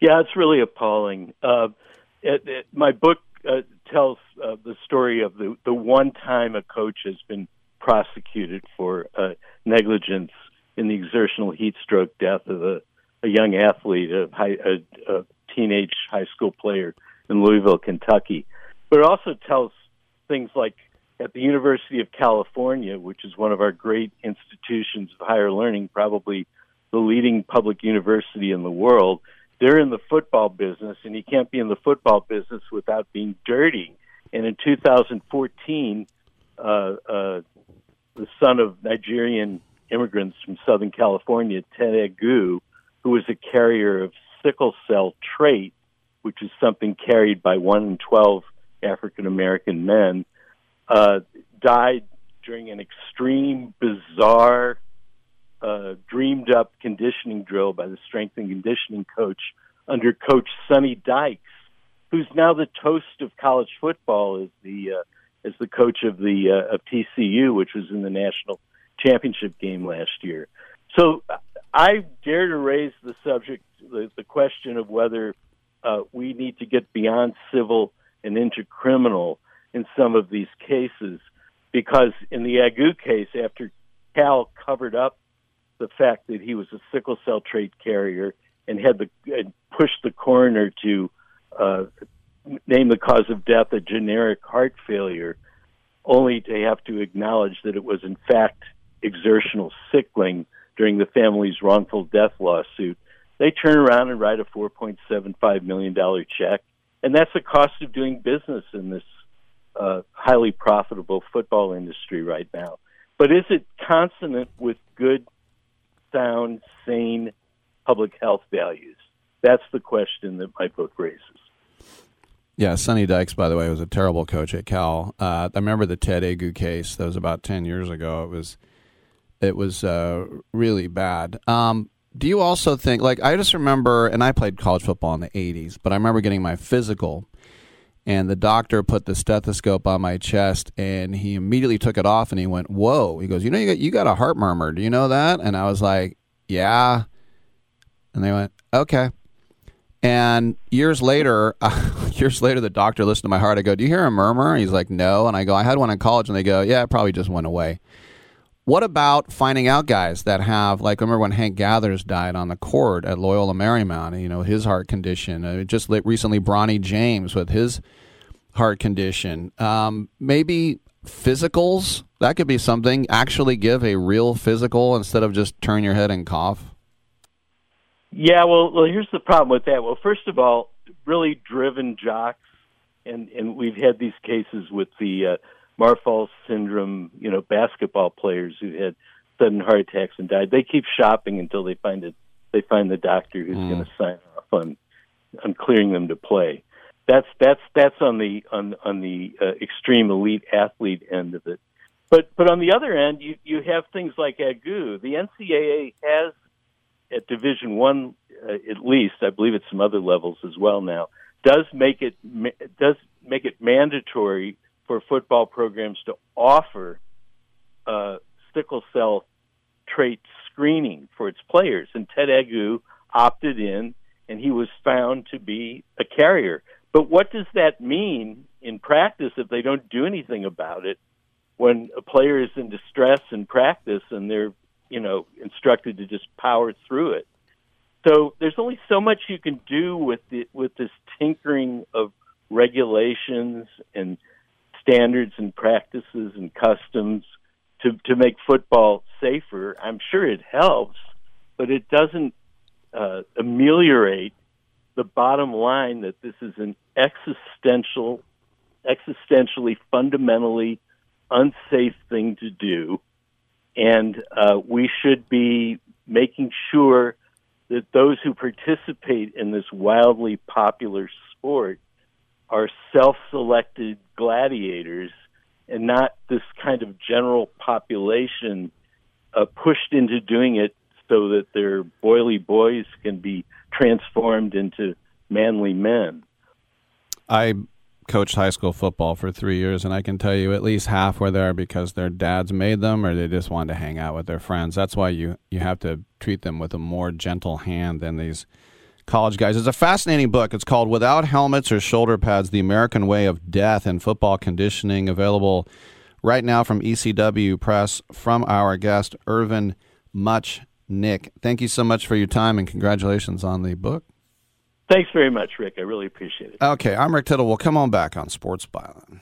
Yeah, it's really appalling. Uh, it, it, my book uh, tells uh, the story of the the one time a coach has been prosecuted for uh, negligence in the exertional heat stroke death of a, a young athlete, a, high, a, a teenage high school player in Louisville, Kentucky. But it also tells things like at the University of California, which is one of our great institutions of higher learning, probably the leading public university in the world, they're in the football business, and you can't be in the football business without being dirty. And in 2014, uh, uh, the son of Nigerian immigrants from Southern California, Ted Agu, who was a carrier of sickle cell trait, which is something carried by one in 12 African American men, uh, died during an extreme, bizarre, uh, dreamed up conditioning drill by the strength and conditioning coach under Coach Sonny Dykes, who's now the toast of college football as the uh, as the coach of the uh, of TCU, which was in the national championship game last year. So I dare to raise the subject, the, the question of whether uh, we need to get beyond civil and into criminal in some of these cases, because in the Agu case, after Cal covered up the fact that he was a sickle cell trait carrier and had the and pushed the coroner to uh, name the cause of death a generic heart failure, only to have to acknowledge that it was in fact exertional sickling during the family's wrongful death lawsuit. They turn around and write a $4.75 million check, and that's the cost of doing business in this uh, highly profitable football industry right now. But is it consonant with good, sound, sane public health values? That's the question that my book raises. Yeah, Sonny Dykes, by the way, was a terrible coach at Cal. Uh, I remember the Ted Agu case. That was about ten years ago. It was, it was uh, really bad. Um, do you also think like I just remember, and I played college football in the '80s, but I remember getting my physical, and the doctor put the stethoscope on my chest, and he immediately took it off, and he went, "Whoa!" He goes, "You know, you got you got a heart murmur. Do you know that?" And I was like, "Yeah," and they went, "Okay." And years later, years later, the doctor listened to my heart. I go, "Do you hear a murmur?" He's like, "No." And I go, "I had one in college," and they go, "Yeah, it probably just went away." What about finding out guys that have, like, remember when Hank Gathers died on the court at Loyola Marymount? You know, his heart condition. Uh, just recently, Bronny James with his heart condition. Um, maybe physicals. That could be something. Actually, give a real physical instead of just turn your head and cough. Yeah, well, well, here's the problem with that. Well, first of all, really driven jocks, and and we've had these cases with the uh, Marfan syndrome, you know, basketball players who had sudden heart attacks and died. They keep shopping until they find it. They find the doctor who's Mm. going to sign off on on clearing them to play. That's that's that's on the on on the uh, extreme elite athlete end of it. But but on the other end, you you have things like agu. The NCAA has at Division One, uh, at least, I believe it's some other levels as well now, does make it ma- does make it mandatory for football programs to offer uh, sickle cell trait screening for its players. And Ted Agu opted in, and he was found to be a carrier. But what does that mean in practice if they don't do anything about it when a player is in distress in practice and they're you know instructed to just power through it? So there's only so much you can do with the, with this tinkering of regulations and standards and practices and customs to to make football safer. I'm sure it helps, but it doesn't uh, ameliorate the bottom line that this is an existential, existentially, fundamentally unsafe thing to do, and uh, we should be making sure that those who participate in this wildly popular sport are self-selected gladiators and not this kind of general population uh, pushed into doing it so that their boily boys can be transformed into manly men. I coached high school football for three years, and I can tell you at least half were there because their dads made them, or they just wanted to hang out with their friends. That's why you you have to treat them with a more gentle hand than these college guys. It's a fascinating book. It's called "Without Helmets or Shoulder Pads: The American Way of Death in Football Conditioning." Available right now from ECW Press from our guest Irvin Much Nick. Thank you so much for your time and congratulations on the book. Thanks very much, Rick. I really appreciate it. Okay, I'm Rick Tittle. We'll come on back on Sports Byline.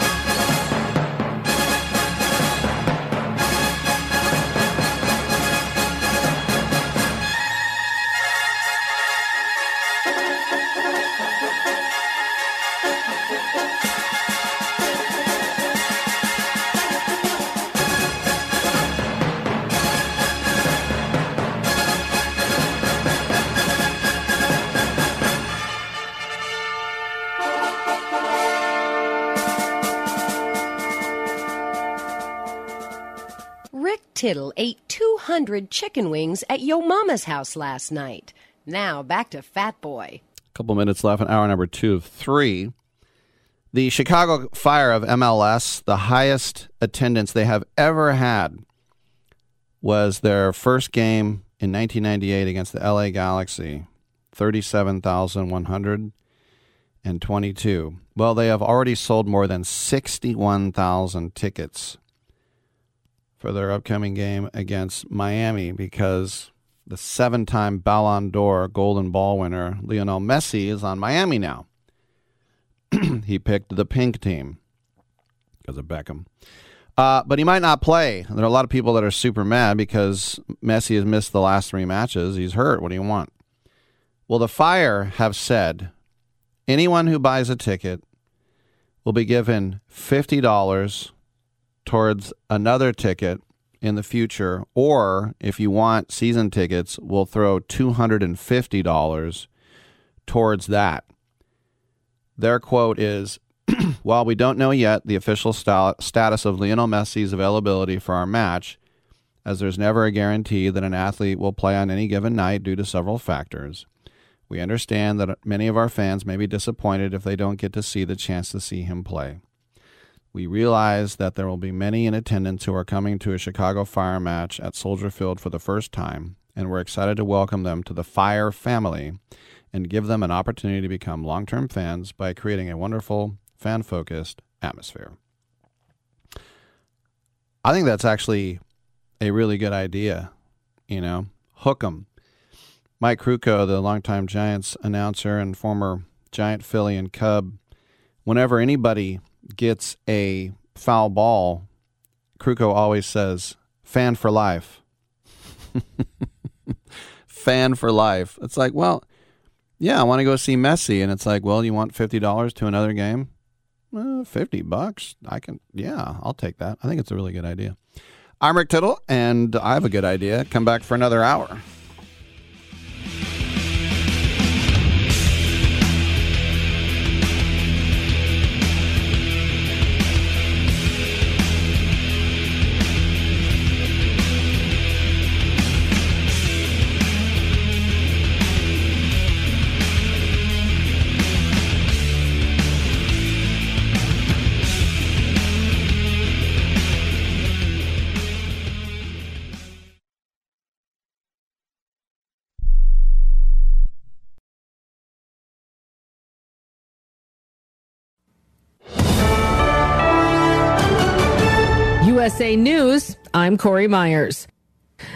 Tittle ate 200 chicken wings at Yo Mama's house last night. Now back to Fat Boy. A couple minutes left in hour number two of three. The Chicago Fire of MLS, the highest attendance they have ever had, was their first game in 1998 against the LA Galaxy, 37,122. Well, they have already sold more than 61,000 tickets for their upcoming game against Miami because the seven time Ballon d'Or Golden Ball winner, Lionel Messi, is on Miami now. he picked the pink team because of Beckham. Uh, but he might not play. There are a lot of people that are super mad because Messi has missed the last three matches. He's hurt. What do you want? Well, the Fire have said anyone who buys a ticket will be given $50 towards another ticket in the future, or if you want season tickets, we'll throw $250 towards that. Their quote is While we don't know yet the official sta- status of Lionel Messi's availability for our match, as there's never a guarantee that an athlete will play on any given night due to several factors, we understand that many of our fans may be disappointed if they don't get to see the chance to see him play. We realize that there will be many in attendance who are coming to a Chicago Fire match at Soldier Field for the first time, and we're excited to welcome them to the Fire family and give them an opportunity to become long term fans by creating a wonderful, fan focused atmosphere. I think that's actually a really good idea. You know, hook 'em. Mike Krukow, the longtime Giants announcer and former Giant Philly and Cub, whenever anybody gets a foul ball, Krukow always says, fan for life. fan for life. It's like, well, yeah, I want to go see Messi. And it's like, well, you want $50 to another game? Uh, 50 bucks. I can, yeah, I'll take that. I think it's a really good idea. I'm Rick Tittle, and I have a good idea. Come back for another hour. USA News, I'm Corey Myers.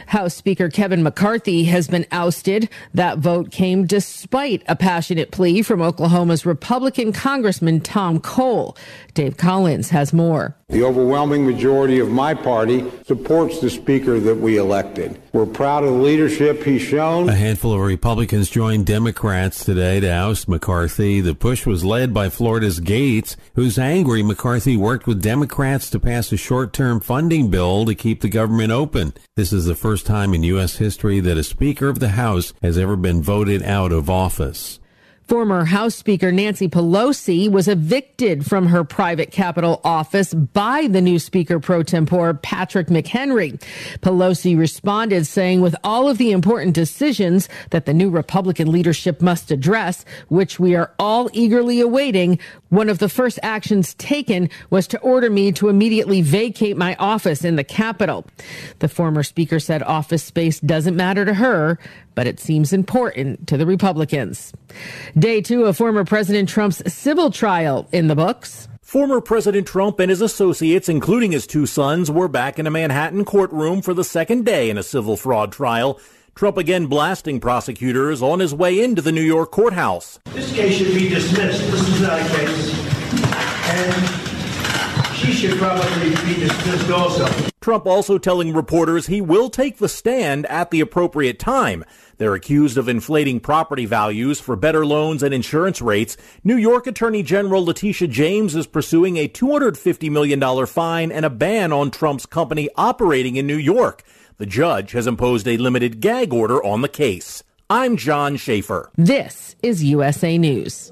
House Speaker Kevin McCarthy has been ousted. That vote came despite a passionate plea from Oklahoma's Republican Congressman Tom Cole. Dave Collins has more. The overwhelming majority of my party supports the speaker that we elected. We're proud of the leadership he's shown. A handful of Republicans joined Democrats today to oust McCarthy. The push was led by Florida's Gaetz, who's angry McCarthy worked with Democrats to pass a short-term funding bill to keep the government open. This is the first time in U.S. history that a Speaker of the House has ever been voted out of office. Former House Speaker Nancy Pelosi was evicted from her private Capitol office by the new Speaker pro tempore, Patrick McHenry. Pelosi responded saying, with all of the important decisions that the new Republican leadership must address, which we are all eagerly awaiting, one of the first actions taken was to order me to immediately vacate my office in the Capitol. The former Speaker said office space doesn't matter to her, but it seems important to the Republicans. Day two of former President Trump's civil trial in the books. Former President Trump and his associates, including his two sons, were back in a Manhattan courtroom for the second day in a civil fraud trial. Trump again blasting prosecutors on his way into the New York courthouse. This case should be dismissed. This is not a case. And she should probably be dismissed also. Trump also telling reporters he will take the stand at the appropriate time. They're accused of inflating property values for better loans and insurance rates. New York Attorney General Letitia James is pursuing a $250 million fine and a ban on Trump's company operating in New York. The judge has imposed a limited gag order on the case. I'm John Schaefer. This is USA News.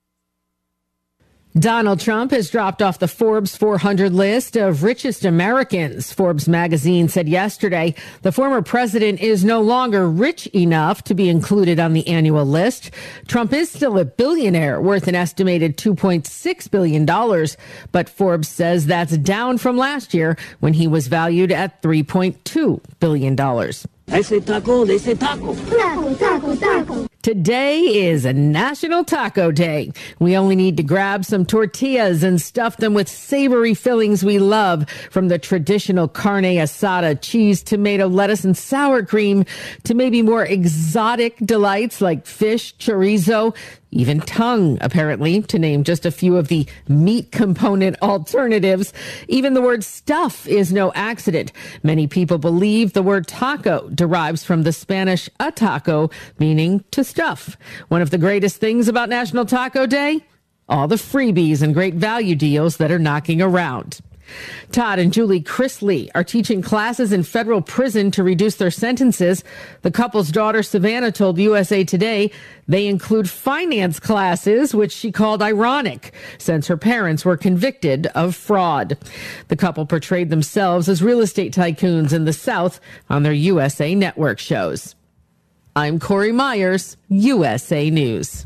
Donald Trump has dropped off the Forbes 400 list of richest Americans. Forbes magazine said yesterday the former president is no longer rich enough to be included on the annual list. Trump is still a billionaire worth an estimated $2.6 billion, but Forbes says that's down from last year when he was valued at $3.2 billion. I say taco, they say taco. Taco, taco, taco. Today is a National Taco Day. We only need to grab some tortillas and stuff them with savory fillings we love, from the traditional carne asada, cheese, tomato, lettuce, and sour cream, to maybe more exotic delights like fish, chorizo, even tongue, apparently, to name just a few of the meat component alternatives. Even the word stuff is no accident. Many people believe the word taco derives from the Spanish a taco, meaning to stuff. One of the greatest things about National Taco Day? All the freebies and great value deals that are knocking around. Todd and Julie Chrisley are teaching classes in federal prison to reduce their sentences. The couple's daughter, Savannah, told USA Today they include finance classes, which she called ironic, since her parents were convicted of fraud. The couple portrayed themselves as real estate tycoons in the South on their USA Network shows. I'm Corey Myers, USA News.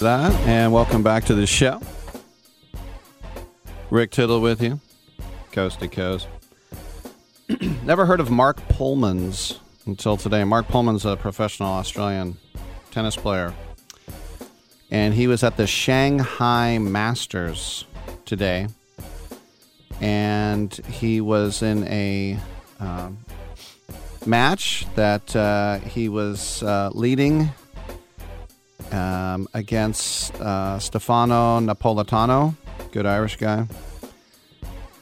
That, and welcome back to the show. Rick Tittle with you, coast to coast. Never heard of Marc Polmans until today. Marc Polmans a professional Australian tennis player, and he was at the Shanghai Masters today, and he was in a um, match that uh, he was uh, leading um, against uh, Stefano Napolitano, good Irish guy.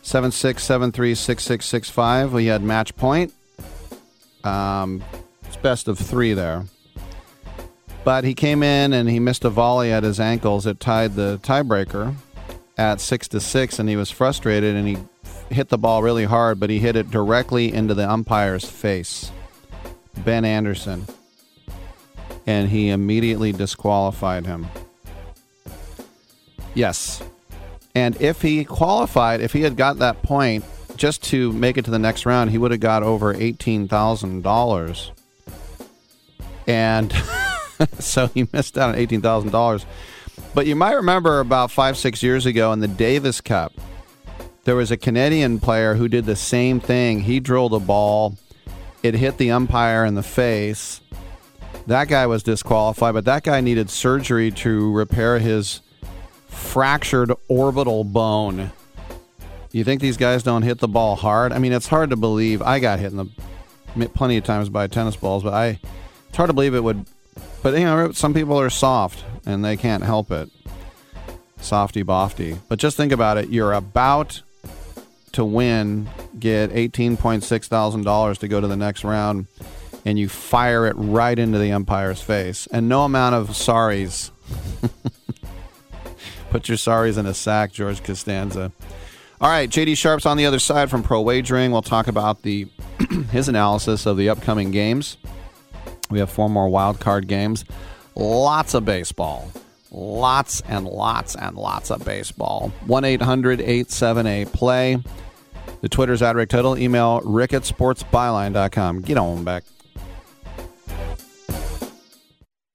76736665. We had match point. Um, it's best of three there. But he came in and he missed a volley at his ankles. It tied the tiebreaker at six to six, and he was frustrated and he hit the ball really hard, but he hit it directly into the umpire's face. Ben Anderson and he immediately disqualified him. Yes. And if he qualified, if he had got that point just to make it to the next round, he would have got over $18,000. And so he missed out on $18,000. But you might remember about five, six years ago in the Davis Cup, there was a Canadian player who did the same thing. He drilled a ball, it hit the umpire in the face that guy was disqualified, but that guy needed surgery to repair his fractured orbital bone. You think these guys don't hit the ball hard? I mean, it's hard to believe. I got hit in the plenty of times by tennis balls, but I it's hard to believe it would. But you know, some people are soft and they can't help it. Softy bofty. But just think about it. You're about to win, get eighteen point six thousand dollars to go to the next round and you fire it right into the umpire's face. And no amount of sorries. Put your sorries in a sack, George Costanza. All right, JD Sharp's on the other side from Pro Wagering. We'll talk about the his analysis of the upcoming games. We have four more wild card games. Lots of baseball. Lots and lots and lots of baseball. 1 800 878 play. The Twitter's at Rick Tittle. Email rick at sportsbyline.com. Get on back.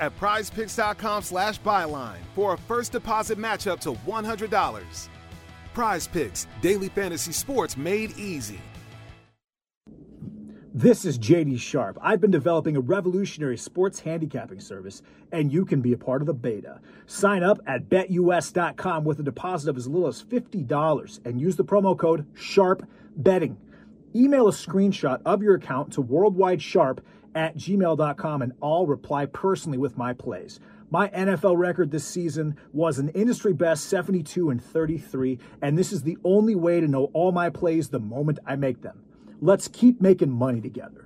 at prizepicks.com slash byline for a first deposit match up to $100. Prize Picks, daily fantasy sports made easy. This is JD Sharp. I've been developing a revolutionary sports handicapping service, and you can be a part of the beta. Sign up at betus.com with a deposit of as little as $50 and use the promo code SHARPBetting. Email a screenshot of your account to worldwidesharp at gmail.com and I'll reply personally with my plays. My NFL record this season was an industry best 72 and 33, and this is the only way to know all my plays the moment I make them. Let's keep making money together.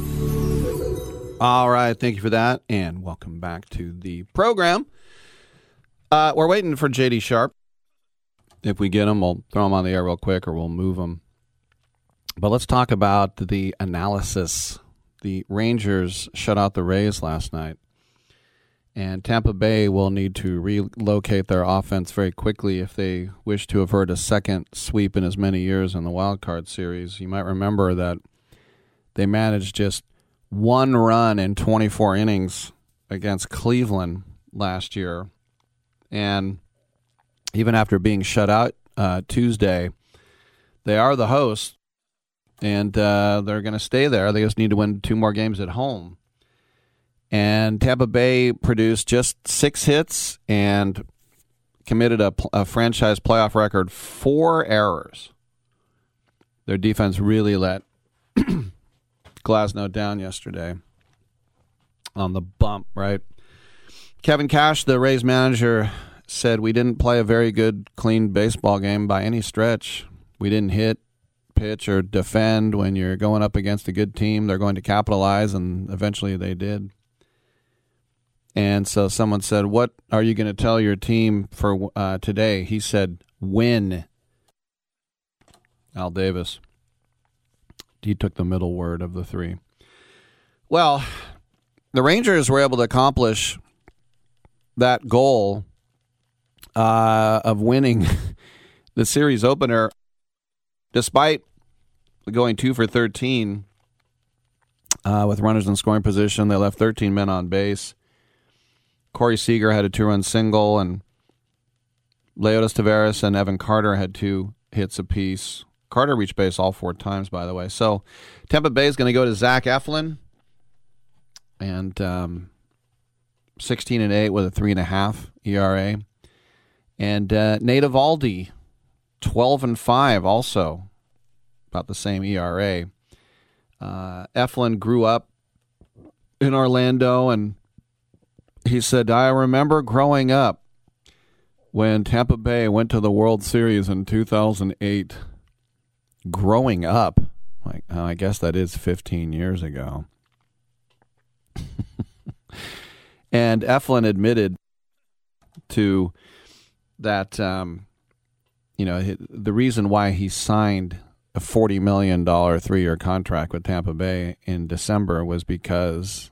All right, thank you for that, and welcome back to the program. Uh, we're waiting for JD Sharp. If we get him, we'll throw him on the air real quick, or we'll move him. But let's talk about the analysis. The Rangers shut out the Rays last night, and Tampa Bay will need to relocate their offense very quickly if they wish to avert a second sweep in as many years in the wild card series. You might remember that they managed just one run in 24 innings against Cleveland last year. And even after being shut out uh, Tuesday, they are the hosts and uh, they're going to stay there. They just need to win two more games at home. And Tampa Bay produced just six hits and committed a, a franchise playoff record four errors. Their defense really let Glasnow down yesterday on the bump, right? Kevin Cash, the Rays manager, said we didn't play a very good, clean baseball game by any stretch. We didn't hit, pitch, or defend. When you're going up against a good team, they're going to capitalize, and eventually they did. And so someone said, "What are you going to tell your team for uh, today?" He said, "Win." Al Davis. He took the middle word of the three. Well, the Rangers were able to accomplish that goal uh, of winning the series opener, despite going two for thirteen uh, with runners in scoring position. They left thirteen men on base. Corey Seager had a two-run single, and Leody Taveras and Evan Carter had two hits apiece. Carter reached base all four times, by the way. So Tampa Bay is going to go to Zach Eflin, and um, 16 and 8 with a three and a half ERA, and uh, Nate Eovaldi, 12 and 5, also about the same ERA. Uh, Eflin grew up in Orlando, and he said, "I remember growing up when Tampa Bay went to the World Series in 2008." Growing up, like oh, I guess that is 15 years ago. and Eflin admitted to that, um, you know, the reason why he signed a $40 million three year contract with Tampa Bay in December was because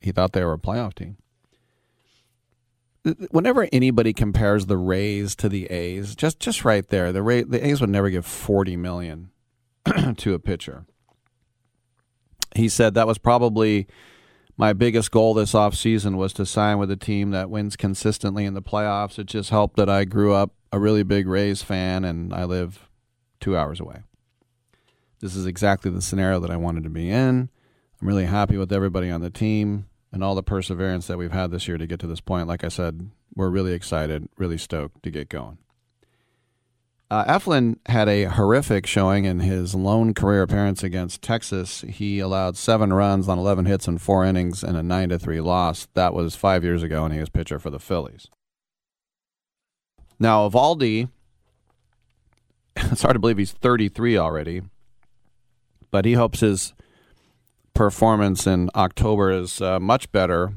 he thought they were a playoff team. Whenever anybody compares the Rays to the A's, just just right there, the Ray, the A's would never give forty million to a pitcher. He said that was probably my biggest goal this offseason was to sign with a team that wins consistently in the playoffs. It just helped that I grew up a really big Rays fan and I live two hours away. This is exactly the scenario that I wanted to be in. I'm really happy with everybody on the team and all the perseverance that we've had this year to get to this point. Like I said, we're really excited, really stoked to get going. Uh, Eflin had a horrific showing in his lone career appearance against Texas. He allowed seven runs on 11 hits in four innings and a 9 to 3 loss. That was five years ago, and he was pitcher for the Phillies. Now, Eovaldi, it's hard to believe he's 33 already, but he hopes his performance in October is uh, much better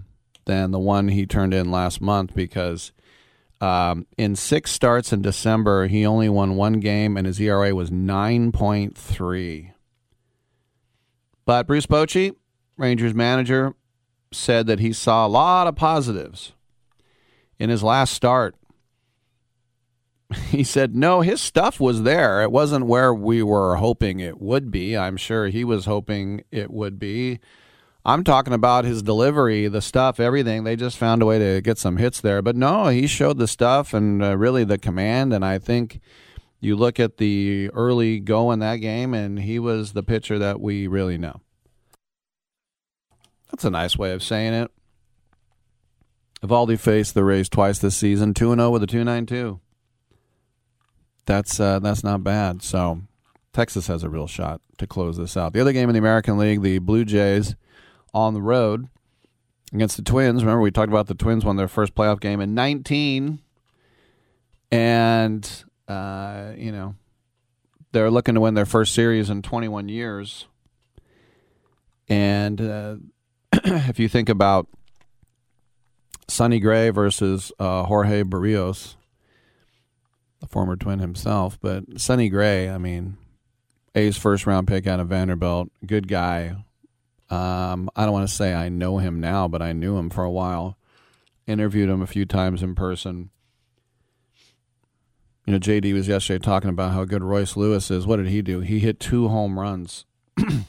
than the one he turned in last month because um, in six starts in December, he only won one game, and his ERA was 9.3. But Bruce Bochy, Rangers manager, said that he saw a lot of positives in his last start. He said, no, his stuff was there. It wasn't where we were hoping it would be. I'm sure he was hoping it would be. I'm talking about his delivery, the stuff, everything. They just found a way to get some hits there. But no, he showed the stuff and uh, really the command. And I think you look at the early go in that game, and he was the pitcher that we really know. That's a nice way of saying it. Eovaldi faced the Rays twice this season, 2 0 with a two nine 2.92. That's uh, that's not bad. So Texas has a real shot to close this out. The other game in the American League, the Blue Jays on the road against the Twins. Remember, we talked about the Twins won their first playoff game in 19. And, uh, you know, they're looking to win their first series in 21 years. And uh, if you think about Sonny Gray versus uh, Jorge Berrios, the former twin himself, but Sonny Gray, I mean, A's first round pick out of Vanderbilt, good guy, um, I don't want to say I know him now, but I knew him for a while. Interviewed him a few times in person. You know, JD was yesterday talking about how good Royce Lewis is. What did he do? He hit two home runs. and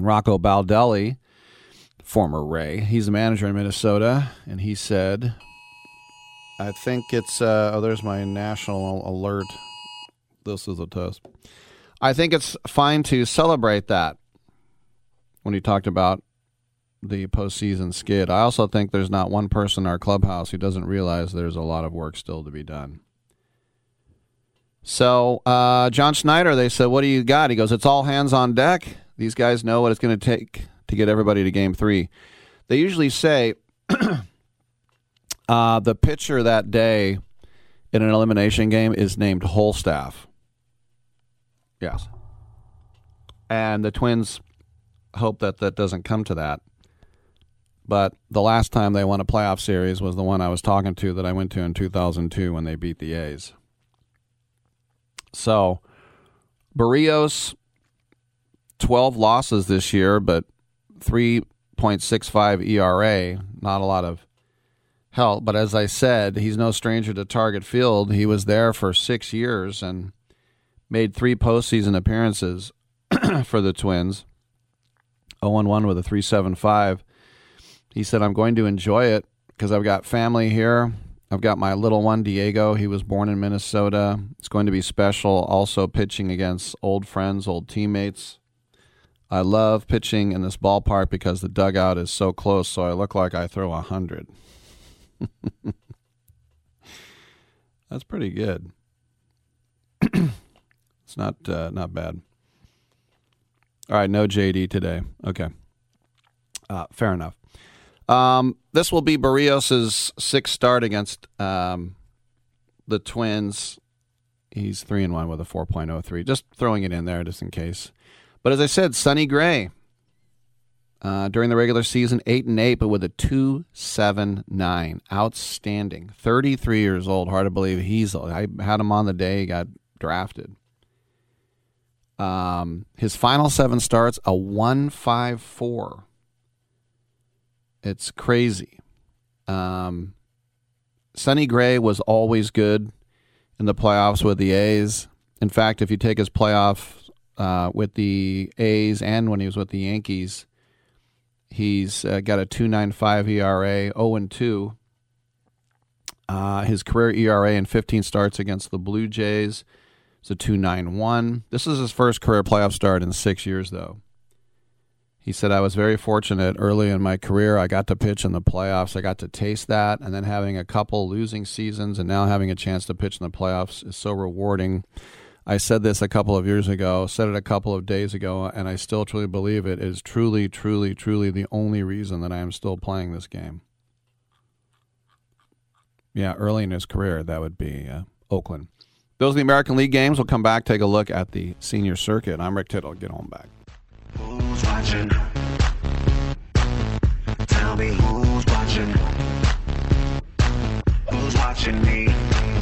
Rocco Baldelli, former Ray, he's the manager in Minnesota, and he said, I think it's, uh, oh, there's my national alert. This is a test. I think it's fine to celebrate that when he talked about the postseason skid. I also think there's not one person in our clubhouse who doesn't realize there's a lot of work still to be done. So, uh, John Schneider, they said, What do you got? He goes, It's all hands on deck. These guys know what it's going to take to get everybody to game three. They usually say uh, the pitcher that day in an elimination game is named Holstaff. Yes. And the Twins hope that that doesn't come to that. But the last time they won a playoff series was the one I was talking to that I went to in 2002 when they beat the A's. So, Berrios, 12 losses this year, but 3.65 ERA, not a lot of help. But as I said, he's no stranger to Target Field. He was there for six years and made three postseason appearances for the Twins. 0 1 with a 375. He said, I'm going to enjoy it because I've got family here. I've got my little one, Diego. He was born in Minnesota. It's going to be special. Also, pitching against old friends, old teammates. I love pitching in this ballpark because the dugout is so close, so I look like I throw a 100. That's pretty good. it's not uh, not bad. All right, no JD today. Okay. Uh, fair enough. Um, this will be Berrios' sixth start against um, the Twins He's three and one with a 4.03. Just throwing it in there just in case. But as I said, Sonny Gray uh, during the regular season, eight and eight, but with a two seven nine, outstanding. Thirty three years old. Hard to believe he's. I had him on the day he got drafted. Um, his final seven starts a one five four. It's crazy. Um, Sonny Gray was always good in the playoffs with the A's. In fact, if you take his playoff uh, with the A's and when he was with the Yankees, he's uh, got a 2.95 ERA, 0 and 2. Uh, his career ERA in 15 starts against the Blue Jays is a 2.91. This is his first career playoff start in six years, though. He said, I was very fortunate early in my career. I got to pitch in the playoffs. I got to taste that. And then having a couple losing seasons and now having a chance to pitch in the playoffs is so rewarding. I said this a couple of years ago, said it a couple of days ago, and I still truly believe it is truly, truly, truly the only reason that I am still playing this game. Yeah, early in his career, that would be uh, Oakland. Those are the American League games. We'll come back, take a look at the senior circuit. I'm Rick Tittle. Get on back. Who's watching? Tell me who's watching? Who's watching me?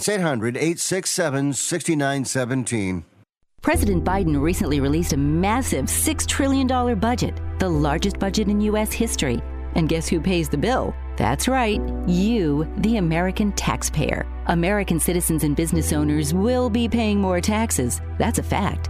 That's 800 867 6917. President Biden recently released a massive $6 trillion budget, the largest budget in U.S. history. And guess who pays the bill? That's right, you, the American taxpayer. American citizens and business owners will be paying more taxes. That's a fact.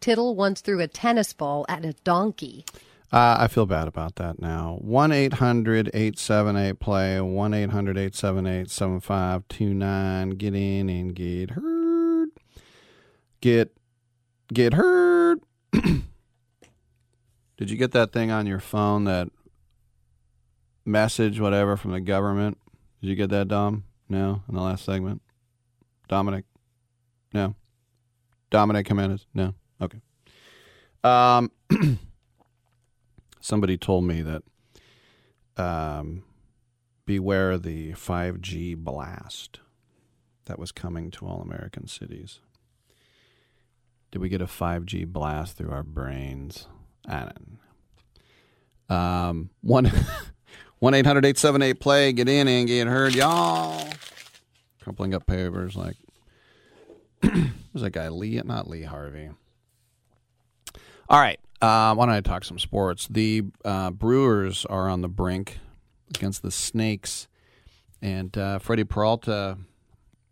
Tittle once threw a tennis ball at a donkey. Uh, I feel bad about that now. 1 800 878 play, 1 800 878 7529. Get in and get heard. Get, get heard. Did you get that thing on your phone, that message, whatever, from the government? Did you get that, Dom? No, in the last segment? Dominic? No. Dominic Jimenez? No. Okay. Um, somebody told me that um, beware the 5G blast that was coming to all American cities. Did we get a 5G blast through our brains? I. Um, one. 1 800 878 play. Get in and get heard, y'all. Crumpling up papers like. Who's that guy? Lee? Not Lee Harvey. All right. Uh, why don't I talk some sports? The uh, Brewers are on the brink against the Snakes, and uh, Freddie Peralta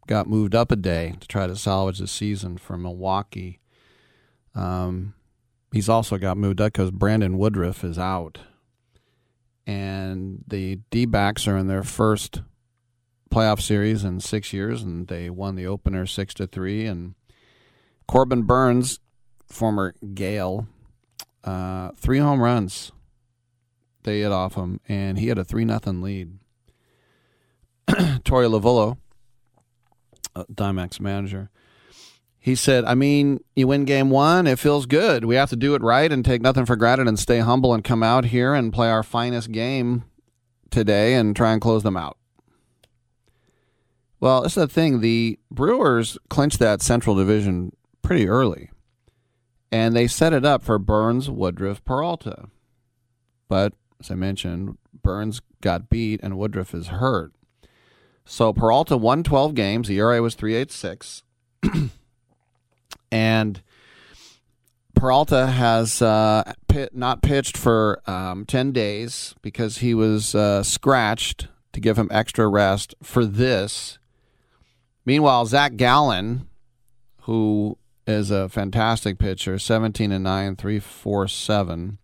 got moved up a day to try to salvage the season for Milwaukee. Um, he's also got moved up because Brandon Woodruff is out and the D backs are in their first playoff series in six years, and they won the opener six to three. And Corbin Burnes, former Gael, uh, three home runs they hit off him, and he had a three nothing lead. Torey Lovullo, uh, D-backs manager, he said, I mean, you win game one, it feels good. We have to do it right and take nothing for granted and stay humble and come out here and play our finest game today and try and close them out. Well, this is the thing. The Brewers clinched that Central Division pretty early, and they set it up for Burnes, Woodruff, Peralta. But as I mentioned, Burnes got beat and Woodruff is hurt. So Peralta won 12 games. The ERA was 386. and Peralta has uh, pit, not pitched for um, 10 days because he was uh, scratched to give him extra rest for this. Meanwhile, Zach Gallen, who is a fantastic pitcher, 17 and 9, 347.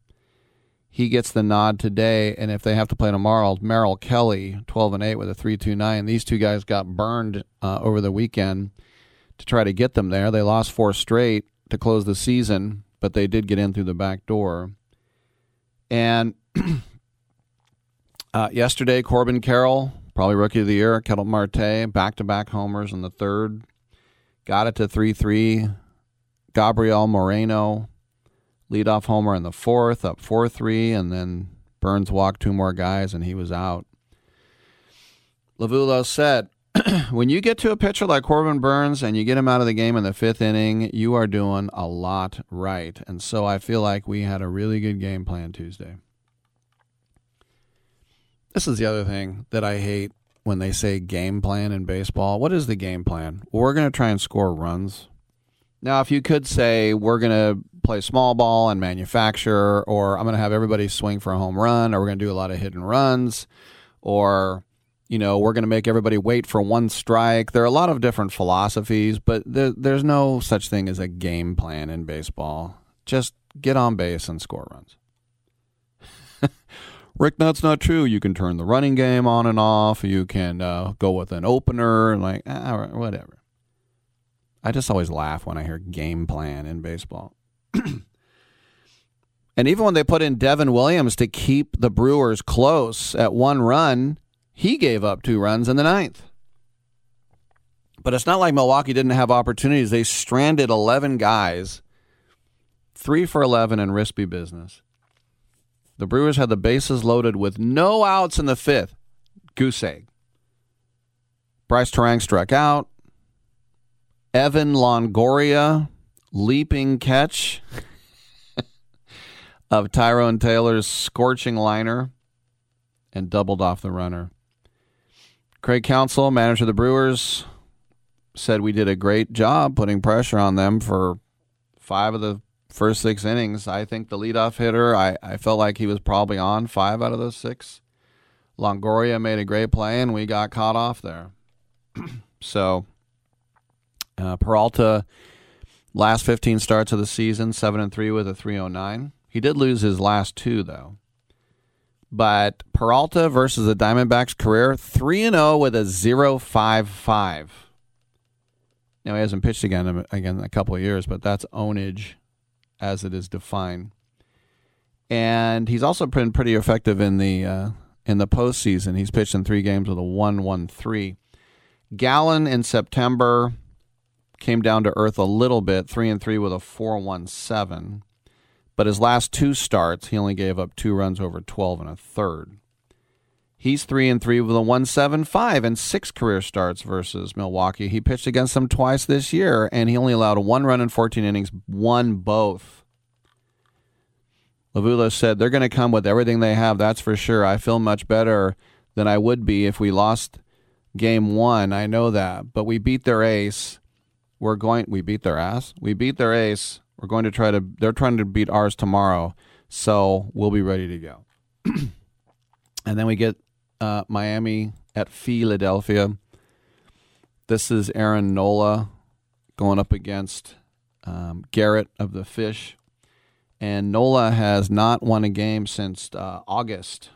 He gets the nod today, and if they have to play tomorrow, Merrill Kelly, 12 and 8 with a 329. These two guys got burned uh, over the weekend to try to get them there. They lost four straight to close the season, but they did get in through the back door. And uh, yesterday, Corbin Carroll, probably rookie of the year, Ketel Marte, back to back homers in the third, got it to 3 3. Gabriel Moreno, leadoff homer in the fourth, up 4 3, and then Burnes walked two more guys and he was out. Lovullo said, when you get to a pitcher like Corbin Burnes and you get him out of the game in the fifth inning, you are doing a lot right. And so I feel like we had a really good game plan Tuesday. This is the other thing that I hate when they say game plan in baseball. What is the game plan? We're going to try and score runs. Now, if you could say we're going to play small ball and manufacture, or I'm going to have everybody swing for a home run, or we're going to do a lot of hit and runs, or you know, we're going to make everybody wait for one strike. There are a lot of different philosophies, but there, there's no such thing as a game plan in baseball. Just get on base and score runs. Rick, that's not true. You can turn the running game on and off. You can uh, go with an opener, like ah, whatever. I just always laugh when I hear game plan in baseball. and even when they put in Devin Williams to keep the Brewers close at one run, he gave up two runs in the ninth. But it's not like Milwaukee didn't have opportunities. They stranded 11 guys, three for 11 in Rispy business. The Brewers had the bases loaded with no outs in the fifth. Goose egg. Brice Turang struck out. Evan Longoria, leaping catch of Tyrone Taylor's scorching liner and doubled off the runner. Craig Counsell, manager of the Brewers, said we did a great job putting pressure on them for five of the first six innings. I think the leadoff hitter, I, I felt like he was probably on five out of those six. Longoria made a great play, and we got caught off there. so uh, Peralta Last 15 starts of the season, 7 and 3 with a 309. He did lose his last two, though. But Peralta versus the Diamondbacks career, 3 and 0 with a 0.55. Now, he hasn't pitched again, again in a couple of years, but that's ownage as it is defined. And he's also been pretty effective in the uh, in the postseason. He's pitched in three games with a 1-1-3. Gallen in September came down to earth a little bit, three and three with a four one seven. But his last two starts, he only gave up two runs over twelve and a third. He's three and three with a one seven five and six career starts versus Milwaukee. He pitched against them twice this year, and he only allowed one run in fourteen innings, won both. Lovullo said they're going to come with everything they have. That's for sure. I feel much better than I would be if we lost game one. I know that, but we beat their ace. We're going. We beat their ass. We beat their ace. We're going to try to. They're trying to beat ours tomorrow, so we'll be ready to go. and then we get uh, Miami at Philadelphia. This is Aaron Nola going up against um, Garrett of the Fish, and Nola has not won a game since uh, August.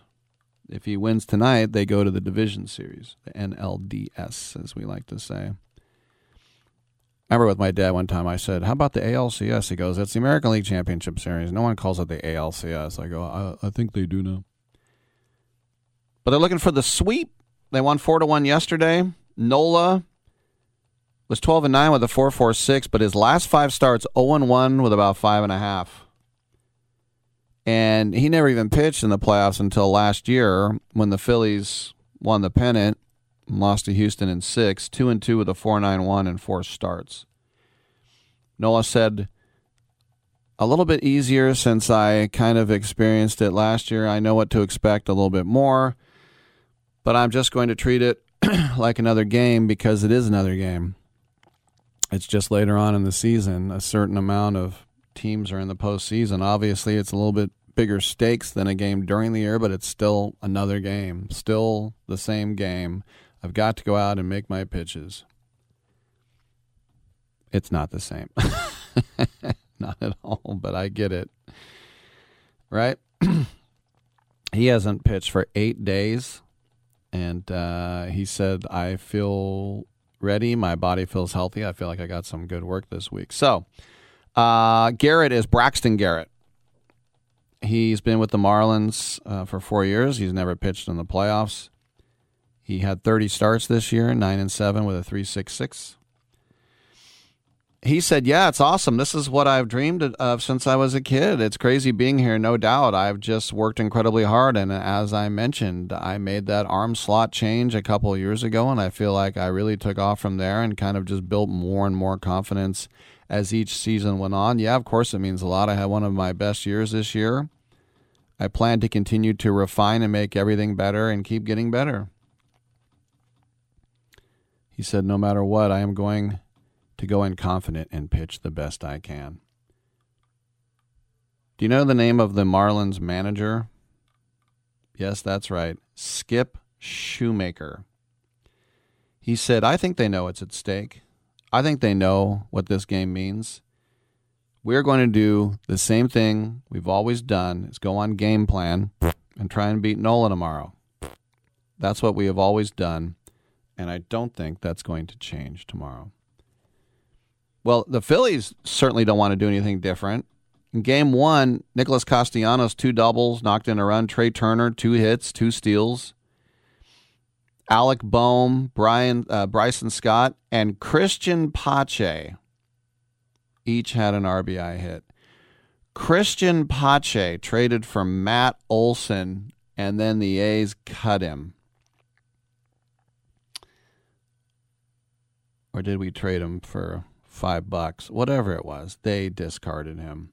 If he wins tonight, they go to the division series, the NLDS, as we like to say. I remember with my dad one time, I said, How about the ALCS? He goes, It's the American League Championship Series. No one calls it the ALCS. I go, I, I think they do now. But they're looking for the sweep. They won 4 to 1 yesterday. Nola was 12 and 9 with a 4.46, but his last five starts 0 and 1 with about five and a half. And he never even pitched in the playoffs until last year when the Phillies won the pennant and lost to Houston in six, two and two with a four nine one and four starts. Nola said, a little bit easier since I kind of experienced it last year. I know what to expect a little bit more, but I'm just going to treat it like another game because it is another game. It's just later on in the season. A certain amount of teams are in the postseason. Obviously, it's a little bit bigger stakes than a game during the year, but it's still another game, still the same game. I've got to go out and make my pitches. It's not the same. not at all, but I get it. Right? he hasn't pitched for eight days, and uh, he said, I feel ready. My body feels healthy. I feel like I got some good work this week. So, uh, Garrett is Braxton Garrett. He's been with the Marlins uh, for four years. He's never pitched in the playoffs. He had 30 starts this year, nine and seven with a 3.66. He said, "Yeah, it's awesome. This is what I've dreamed of since I was a kid. It's crazy being here, no doubt. I've just worked incredibly hard, and as I mentioned, I made that arm slot change a couple years ago, and I feel like I really took off from there and kind of just built more and more confidence as each season went on. Yeah, of course, it means a lot. I had one of my best years this year. I plan to continue to refine and make everything better and keep getting better." He said, No matter what, I am going to go in confident and pitch the best I can. Do you know the name of the Marlins manager? Yes, that's right. Skip Schumaker. He said, I think they know what's at stake. I think they know what this game means. We're going to do the same thing we've always done is go on game plan and try and beat Nola tomorrow. That's what we have always done and I don't think that's going to change tomorrow. Well, the Phillies certainly don't want to do anything different. In game one, Nicholas Castellanos, two doubles, knocked in a run. Trea Turner, two hits, two steals. Alec Bohm, Brian, uh, Bryson Stott, and Cristian Pache each had an RBI hit. Cristian Pache traded for Matt Olson, and then the A's cut him. or did we trade him for five bucks? Whatever it was, they discarded him.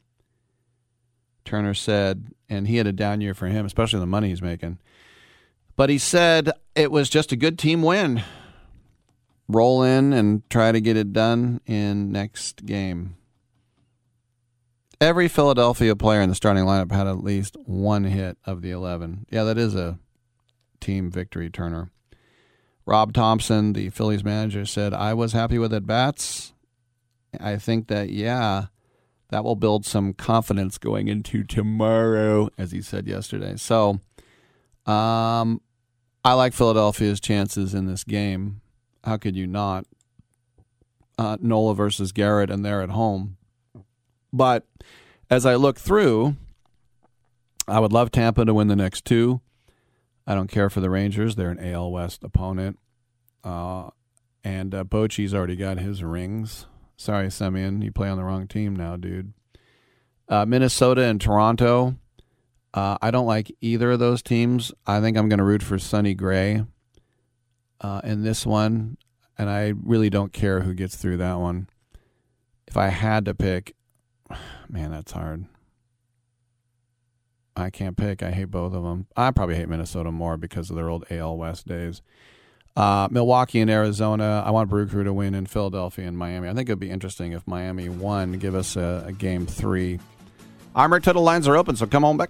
Turner said, and he had a down year for him, especially the money he's making. But he said it was just a good team win. Roll in and try to get it done in next game. Every Philadelphia player in the starting lineup had at least one hit of the 11. Yeah, that is a team victory, Turner. Rob Thomson, the Phillies manager, said, I was happy with at bats. I think that yeah, that will build some confidence going into tomorrow, as he said yesterday. So, um, I like Philadelphia's chances in this game. How could you not? Uh, Nola versus Garrett, and they're at home. But as I look through, I would love Tampa to win the next two. I don't care for the Rangers; they're an AL West opponent. Uh, and uh, Bochy's already got his rings. Sorry, Semien, you play on the wrong team now, dude. Uh, Minnesota and Toronto. Uh, I don't like either of those teams. I think I'm going to root for Sonny Gray uh, in this one, and I really don't care who gets through that one. If I had to pick, man, that's hard. I can't pick. I hate both of them. I probably hate Minnesota more because of their old AL West days. Uh, Milwaukee and Arizona. I want Brew Crew to win in Philadelphia and Miami. I think it'd be interesting if Miami won, give us a, a game three. Rick Tittle. Lines are open, so come on back.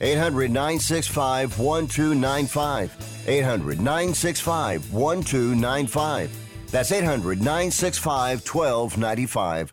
800 965 1295. 800 965 1295. That's 800 965 1295.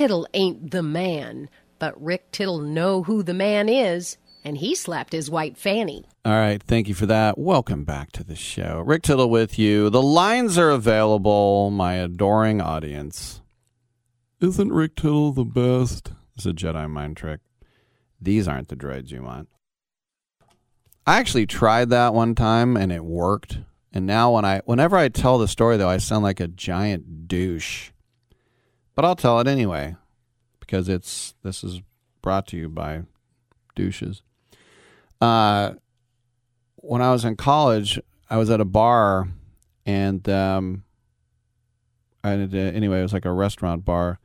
Tittle ain't the man, but Rick Tittle know who the man is, and he slapped his white fanny. All right, thank you for that. Welcome back to the show. Rick Tittle with you. The lines are available, my adoring audience. Isn't Rick Tittle the best? It's a Jedi mind trick. These aren't the droids you want. I actually tried that one time and it worked. And now when I whenever I tell the story though, I sound like a giant douche. But I'll tell it anyway because it's this is brought to you by douches. Uh when I was in college, I was at a bar and um uh, anyway, it was like a restaurant bar.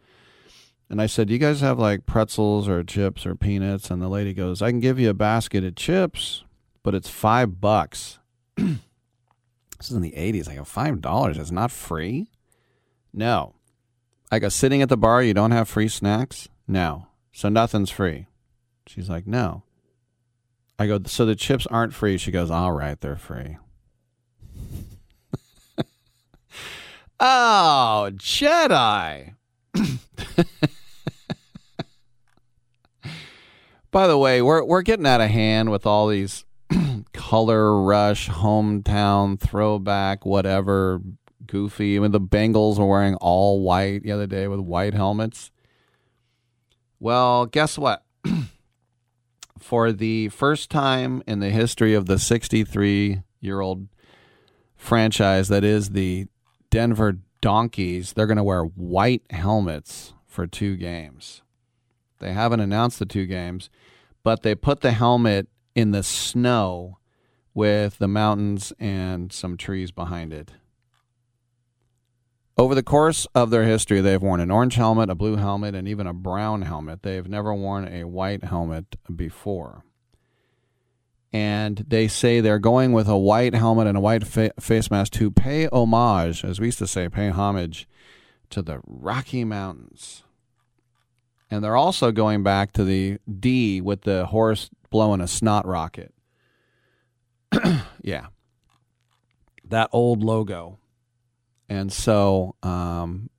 And I said, "Do you guys have like pretzels or chips or peanuts?" And the lady goes, "I can give you a basket of chips, but it's 5 bucks." this is in the 80s. I go, "5 is not free?" No. I go, "Sitting at the bar, you don't have free snacks?" No. So nothing's free. She's like, "No." I go, "So the chips aren't free?" She goes, "All right, they're free." oh, Jedi. By the way, we're we're getting out of hand with all these color rush, hometown throwback, whatever, goofy. I mean, the Bengals were wearing all white the other day with white helmets. Well, guess what? For the first time in the history of the 63 year old franchise that is the Denver Donkeys, they're going to wear white helmets for two games. They haven't announced the two games, but they put the helmet in the snow with the mountains and some trees behind it. Over the course of their history, they've worn an orange helmet, a blue helmet, and even a brown helmet. They've never worn a white helmet before. And they say they're going with a white helmet and a white fa- face mask to pay homage, as we used to say, pay homage to the Rocky Mountains. And they're also going back to the D with the horse blowing a snot rocket. yeah. That old logo. And so um,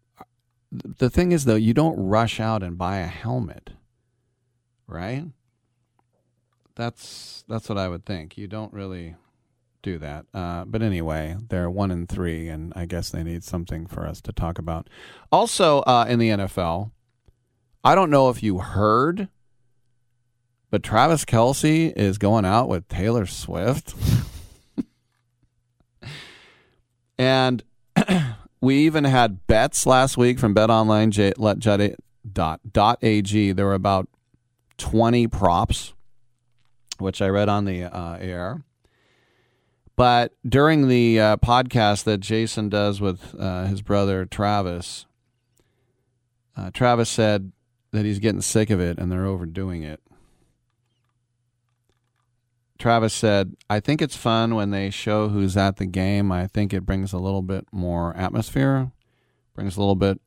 the thing is, though, you don't rush out and buy a helmet, right? That's that's what I would think. You don't really do that. Uh, but anyway, they're one and three, and I guess they need something for us to talk about. Also, uh, in the NFL, I don't know if you heard, but Travis Kelce is going out with Taylor Swift. and we even had bets last week from BetOnline dot dot ag. There were about twenty props, which I read on the uh, air. But during the uh, podcast that Jason does with uh, his brother Travis, uh, Travis said that he's getting sick of it and they're overdoing it. Travis said, I think it's fun when they show who's at the game. I think it brings a little bit more atmosphere, brings a little bit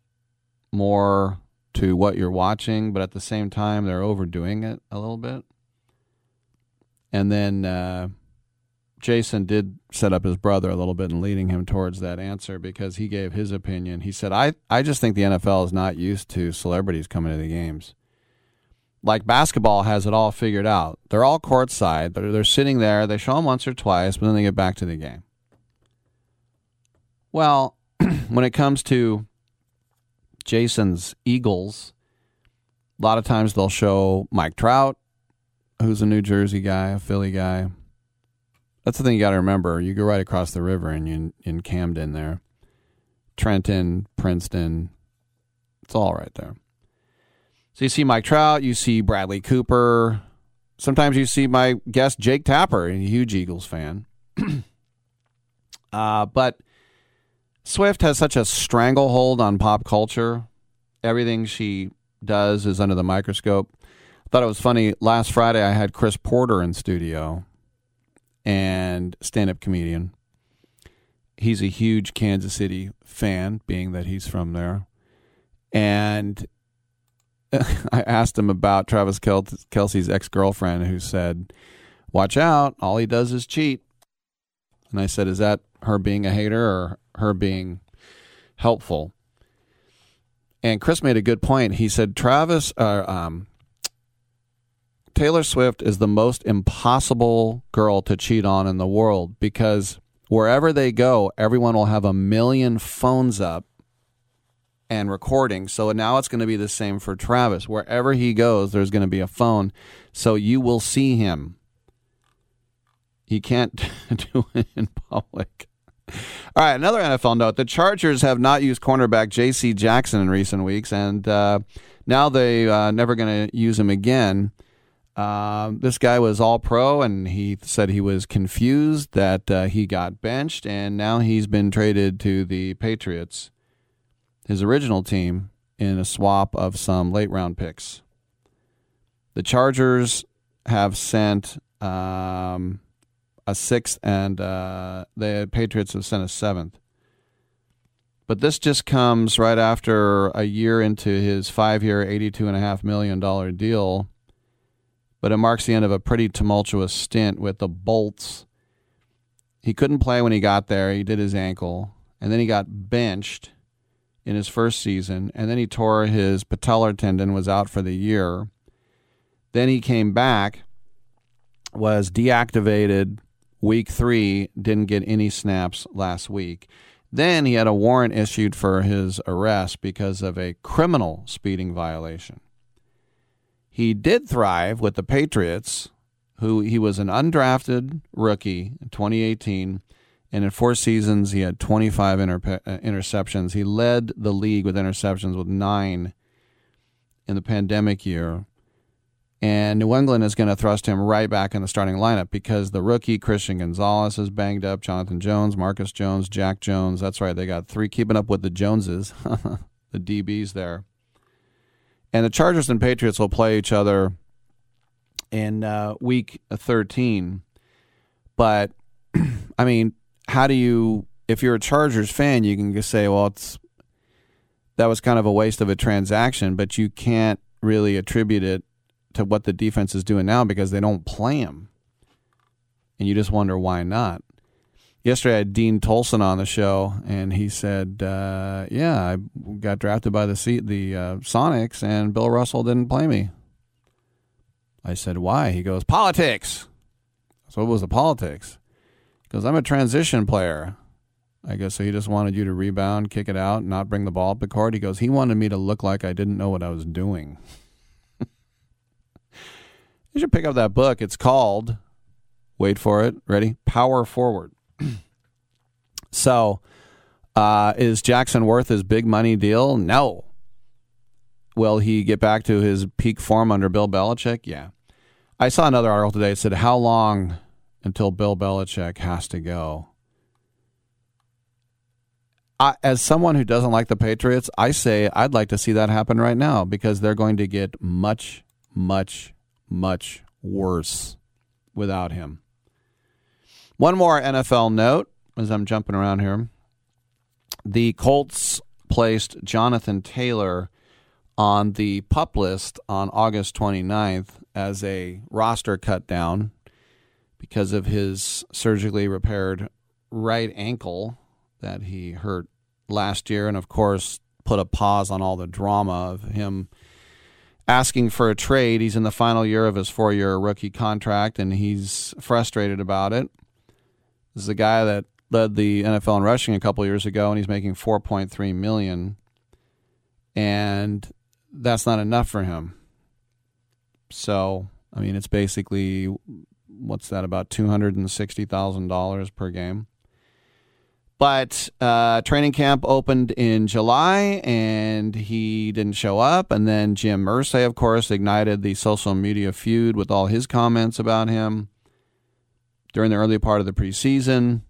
more to what you're watching, but at the same time, they're overdoing it a little bit. And then uh, Jason did set up his brother a little bit and leading him towards that answer because he gave his opinion. He said, I, I just think the NFL is not used to celebrities coming to the games like basketball has it all figured out. They're all courtside. They're, they're sitting there. They show them once or twice, but then they get back to the game. Well, when it comes to Jason's Eagles, a lot of times they'll show Mike Trout, who's a New Jersey guy, a Philly guy. That's the thing you got to remember. You go right across the river and you in Camden there, Trenton, Princeton. It's all right there. So you see Mike Trout, you see Bradley Cooper, sometimes you see my guest Jake Tapper, a huge Eagles fan. uh, but Swift has such a stranglehold on pop culture. Everything she does is under the microscope. I thought it was funny. Last Friday, I had Chris Porter in studio and stand up comedian. He's a huge Kansas City fan, being that he's from there. And I asked him about Travis Kel- Kelce's ex girlfriend, who said, Watch out, all he does is cheat. And I said, Is that her being a hater or her being helpful? And Chris made a good point. He said, Travis, uh, um, Taylor Swift is the most impossible girl to cheat on in the world because wherever they go, everyone will have a million phones up and recording. So now it's going to be the same for Travis. Wherever he goes, there's going to be a phone. So you will see him. He can't do it in public. All right, another NFL note. The Chargers have not used cornerback J.C. Jackson in recent weeks, and uh, now they uh, never going to use him again. Uh, this guy was all pro, and he said he was confused that uh, he got benched, and now he's been traded to the Patriots, his original team, in a swap of some late round picks. The Chargers have sent um, a sixth, and uh, the Patriots have sent a seventh. But this just comes right after a year into his five year, $82.5 million deal but it marks the end of a pretty tumultuous stint with the Bolts. He couldn't play when he got there. He did his ankle, and then he got benched in his first season, and then he tore his patellar tendon, was out for the year. Then he came back, was deactivated week three, didn't get any snaps last week. Then he had a warrant issued for his arrest because of a criminal speeding violation. He did thrive with the Patriots, who he was an undrafted rookie in 2018. And in four seasons, he had 25 inter- uh, interceptions. He led the league with interceptions with nine in the pandemic year. And New England is going to thrust him right back in the starting lineup because the rookie Christian Gonzalez is banged up, Jonathan Jones, Marcus Jones, Jack Jones. That's right. They got three keeping up with the Joneses, the DBs there. And the Chargers and Patriots will play each other in uh, week 13. But, I mean, how do you, if you're a Chargers fan, you can just say, well, it's, that was kind of a waste of a transaction, but you can't really attribute it to what the defense is doing now because they don't play him. And you just wonder why not. Yesterday, I had Dean Tolson on the show, and he said, uh, "Yeah, I got drafted by the C- the uh, Sonics, and Bill Russell didn't play me." I said, "Why?" He goes, "Politics." So what was the politics? Goes, "I'm a transition player." I guess so. He just wanted you to rebound, kick it out, not bring the ball up the court. He goes, "He wanted me to look like I didn't know what I was doing." you should pick up that book. It's called. Wait for it. Ready? Power Forward. So, uh, is Jackson worth his big money deal? No. Will he get back to his peak form under Bill Belichick? Yeah. I saw another article today that said, How long until Bill Belichick has to go? I, as someone who doesn't like the Patriots, I say I'd like to see that happen right now because they're going to get much, much, much worse without him. One more NFL note as I'm jumping around here. The Colts placed Jonathan Taylor on the pup list on August 29th as a roster cut down because of his surgically repaired right ankle that he hurt last year. And of course, put a pause on all the drama of him asking for a trade. He's in the final year of his four year rookie contract and he's frustrated about it. This is a guy that led the NFL in rushing a couple years ago, and he's making 4.3 million, and that's not enough for him. So, I mean, it's basically what's that about two hundred and sixty thousand dollars per game. But uh, training camp opened in July and he didn't show up. And then Jim Irsay, of course, ignited the social media feud with all his comments about him during the early part of the preseason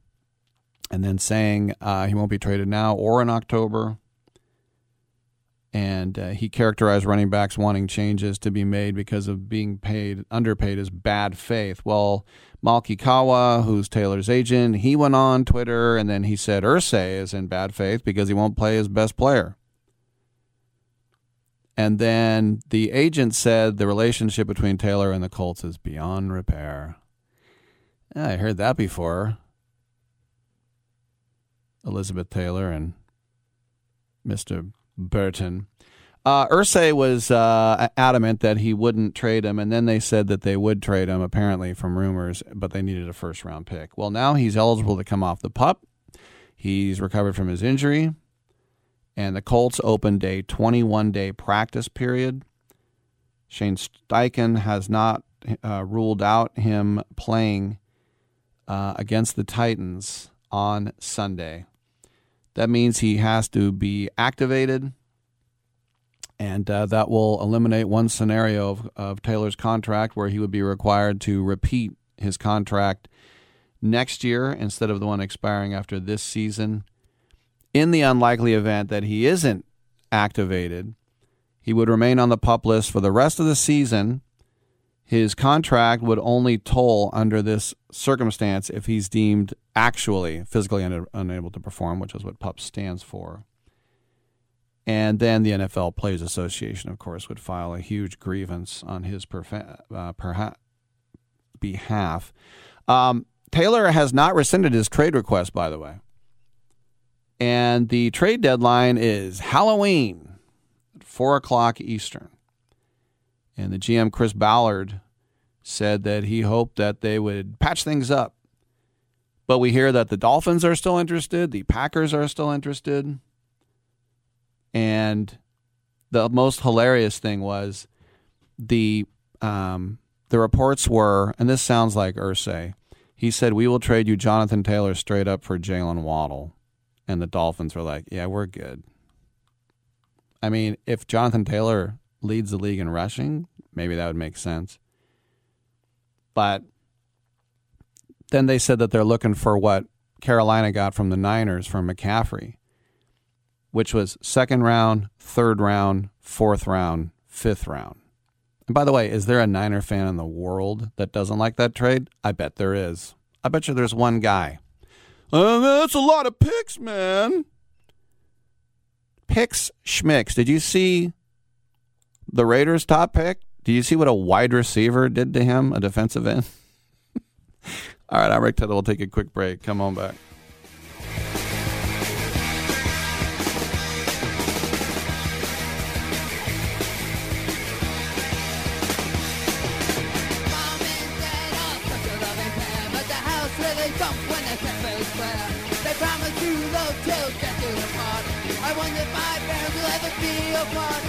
and then saying uh, he won't be traded now or in October. And uh, he characterized running backs wanting changes to be made because of being paid underpaid as bad faith. Well, Malki Kawa, who's Taylor's agent, he went on Twitter and then he said Irsay is in bad faith because he won't play his best player. And then the agent said the relationship between Taylor and the Colts is beyond repair. I heard that before. Elizabeth Taylor and Mr. Burton. Uh, Irsay was uh, adamant that he wouldn't trade him, and then they said that they would trade him, apparently from rumors, but they needed a first round pick. Well, now he's eligible to come off the pup. He's recovered from his injury, and the Colts opened a 21 day practice period. Shane Steichen has not uh, ruled out him playing uh, against the Titans on Sunday. That means he has to be activated, and uh, that will eliminate one scenario of, of Taylor's contract where he would be required to repeat his contract next year instead of the one expiring after this season. In the unlikely event that he isn't activated, he would remain on the pup list for the rest of the season. His contract would only toll under this circumstance if he's deemed actually physically un- unable to perform, which is what PUP stands for. And then the NFL Players Association, of course, would file a huge grievance on his perfa- uh, perha- behalf. Um, Taylor has not rescinded his trade request, by the way. And the trade deadline is Halloween at 4 o'clock Eastern. And the GM, Chris Ballard, said that he hoped that they would patch things up. But we hear that the Dolphins are still interested, the Packers are still interested. And the most hilarious thing was the um, the reports were, and this sounds like Irsay. He said, "We will trade you Jonathan Taylor straight up for Jaylen Waddle," and the Dolphins were like, "Yeah, we're good." I mean, if Jonathan Taylor leads the league in rushing, maybe that would make sense. But then they said that they're looking for what Carolina got from the Niners from McCaffrey, which was second round, third round, fourth round, fifth round. And by the way, is there a Niner fan in the world that doesn't like that trade? I bet there is. I bet you there's one guy. Uh, that's a lot of picks, man. Picks schmicks. Did you see the Raiders' top pick? Do you see what a wide receiver did to him, a defensive end? All right, I'm Rick Tittle. We'll take a quick break. Come on back. But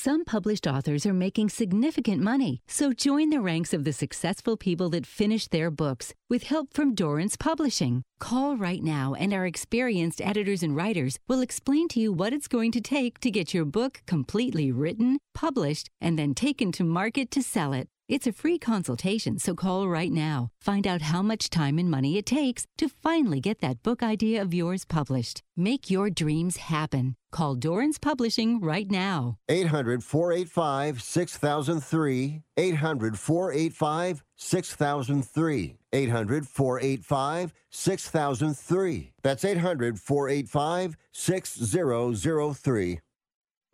Some published authors are making significant money, so join the ranks of the successful people that finish their books with help from Dorrance Publishing. Call right now, and our experienced editors and writers will explain to you what it's going to take to get your book completely written, published, and then taken to market to sell it. It's a free consultation, so call right now. Find out how much time and money it takes to finally get that book idea of yours published. Make your dreams happen. Call Dorrance Publishing right now. 800 485 6003. 800 485 6003. 800 485 6003. That's 800 485 6003.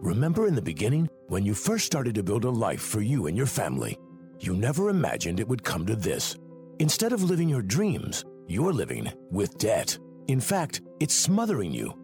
Remember in the beginning, when you first started to build a life for you and your family? You never imagined it would come to this. Instead of living your dreams, you're living with debt. In fact, it's smothering you.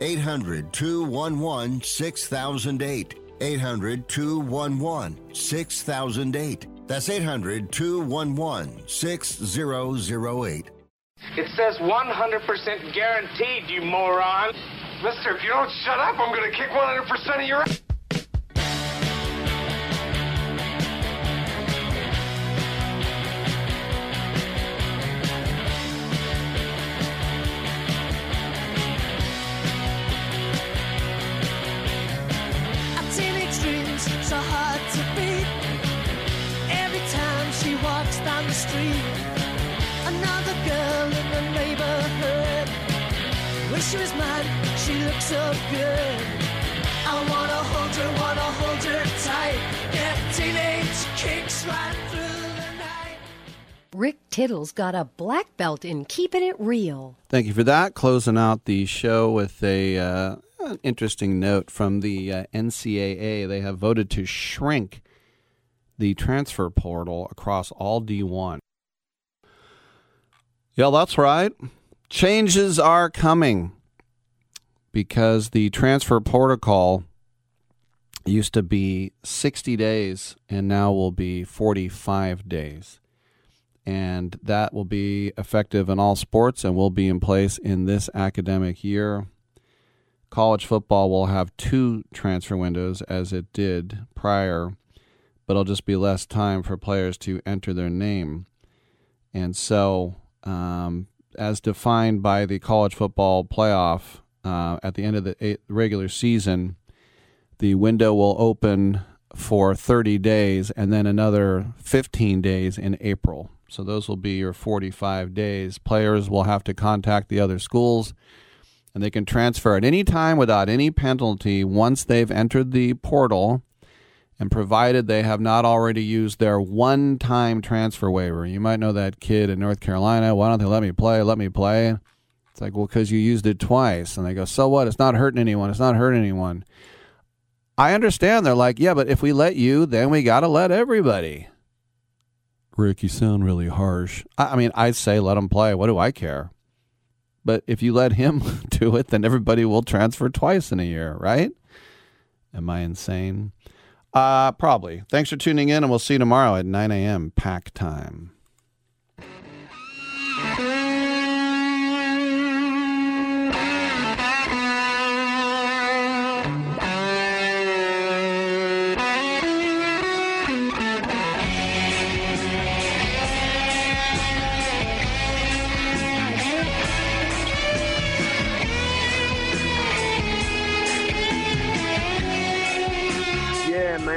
800 211 6008. 800 211 6008. That's 800 211 6008. It says 100% guaranteed, you moron. Mister, if you don't shut up, I'm going to kick 100% of your ass. So hard to beat. Every time she walks down the street, another girl in the neighborhood. Wish she was mine, she looks so good. I wanna hold her, wanna hold her tight. Get teenage kicks right through. Rick Tittle's got a black belt in keeping it real. Thank you for that. Closing out the show with a uh, an interesting note from the uh, NCAA. They have voted to shrink the transfer portal across all D1. Yeah, that's right. Changes are coming because the transfer protocol used to be 60 days and now will be 45 days and that will be effective in all sports and will be in place in this academic year. College football will have two transfer windows as it did prior, but it'll just be less time for players to enter their name. And so, um, as defined by the college football playoff uh, at the end of the regular season, the window will open for 30 days and then another 15 days in April. So those will be your 45 days. Players will have to contact the other schools and they can transfer at any time without any penalty once they've entered the portal and provided they have not already used their one time transfer waiver. You might know that kid in North Carolina. Why don't they let me play? Let me play. It's like, well, because you used it twice. And they go, so what? It's not hurting anyone. It's not hurting anyone. I understand. They're like, yeah, but if we let you, then we got to let everybody. Rick, you sound really harsh. I, I mean, I'd say let them play. What do I care? But if you let him do it, then everybody will transfer twice in a year, right? Am I insane? Uh, probably. Thanks for tuning in, and we'll see you tomorrow at 9 a.m. pack time.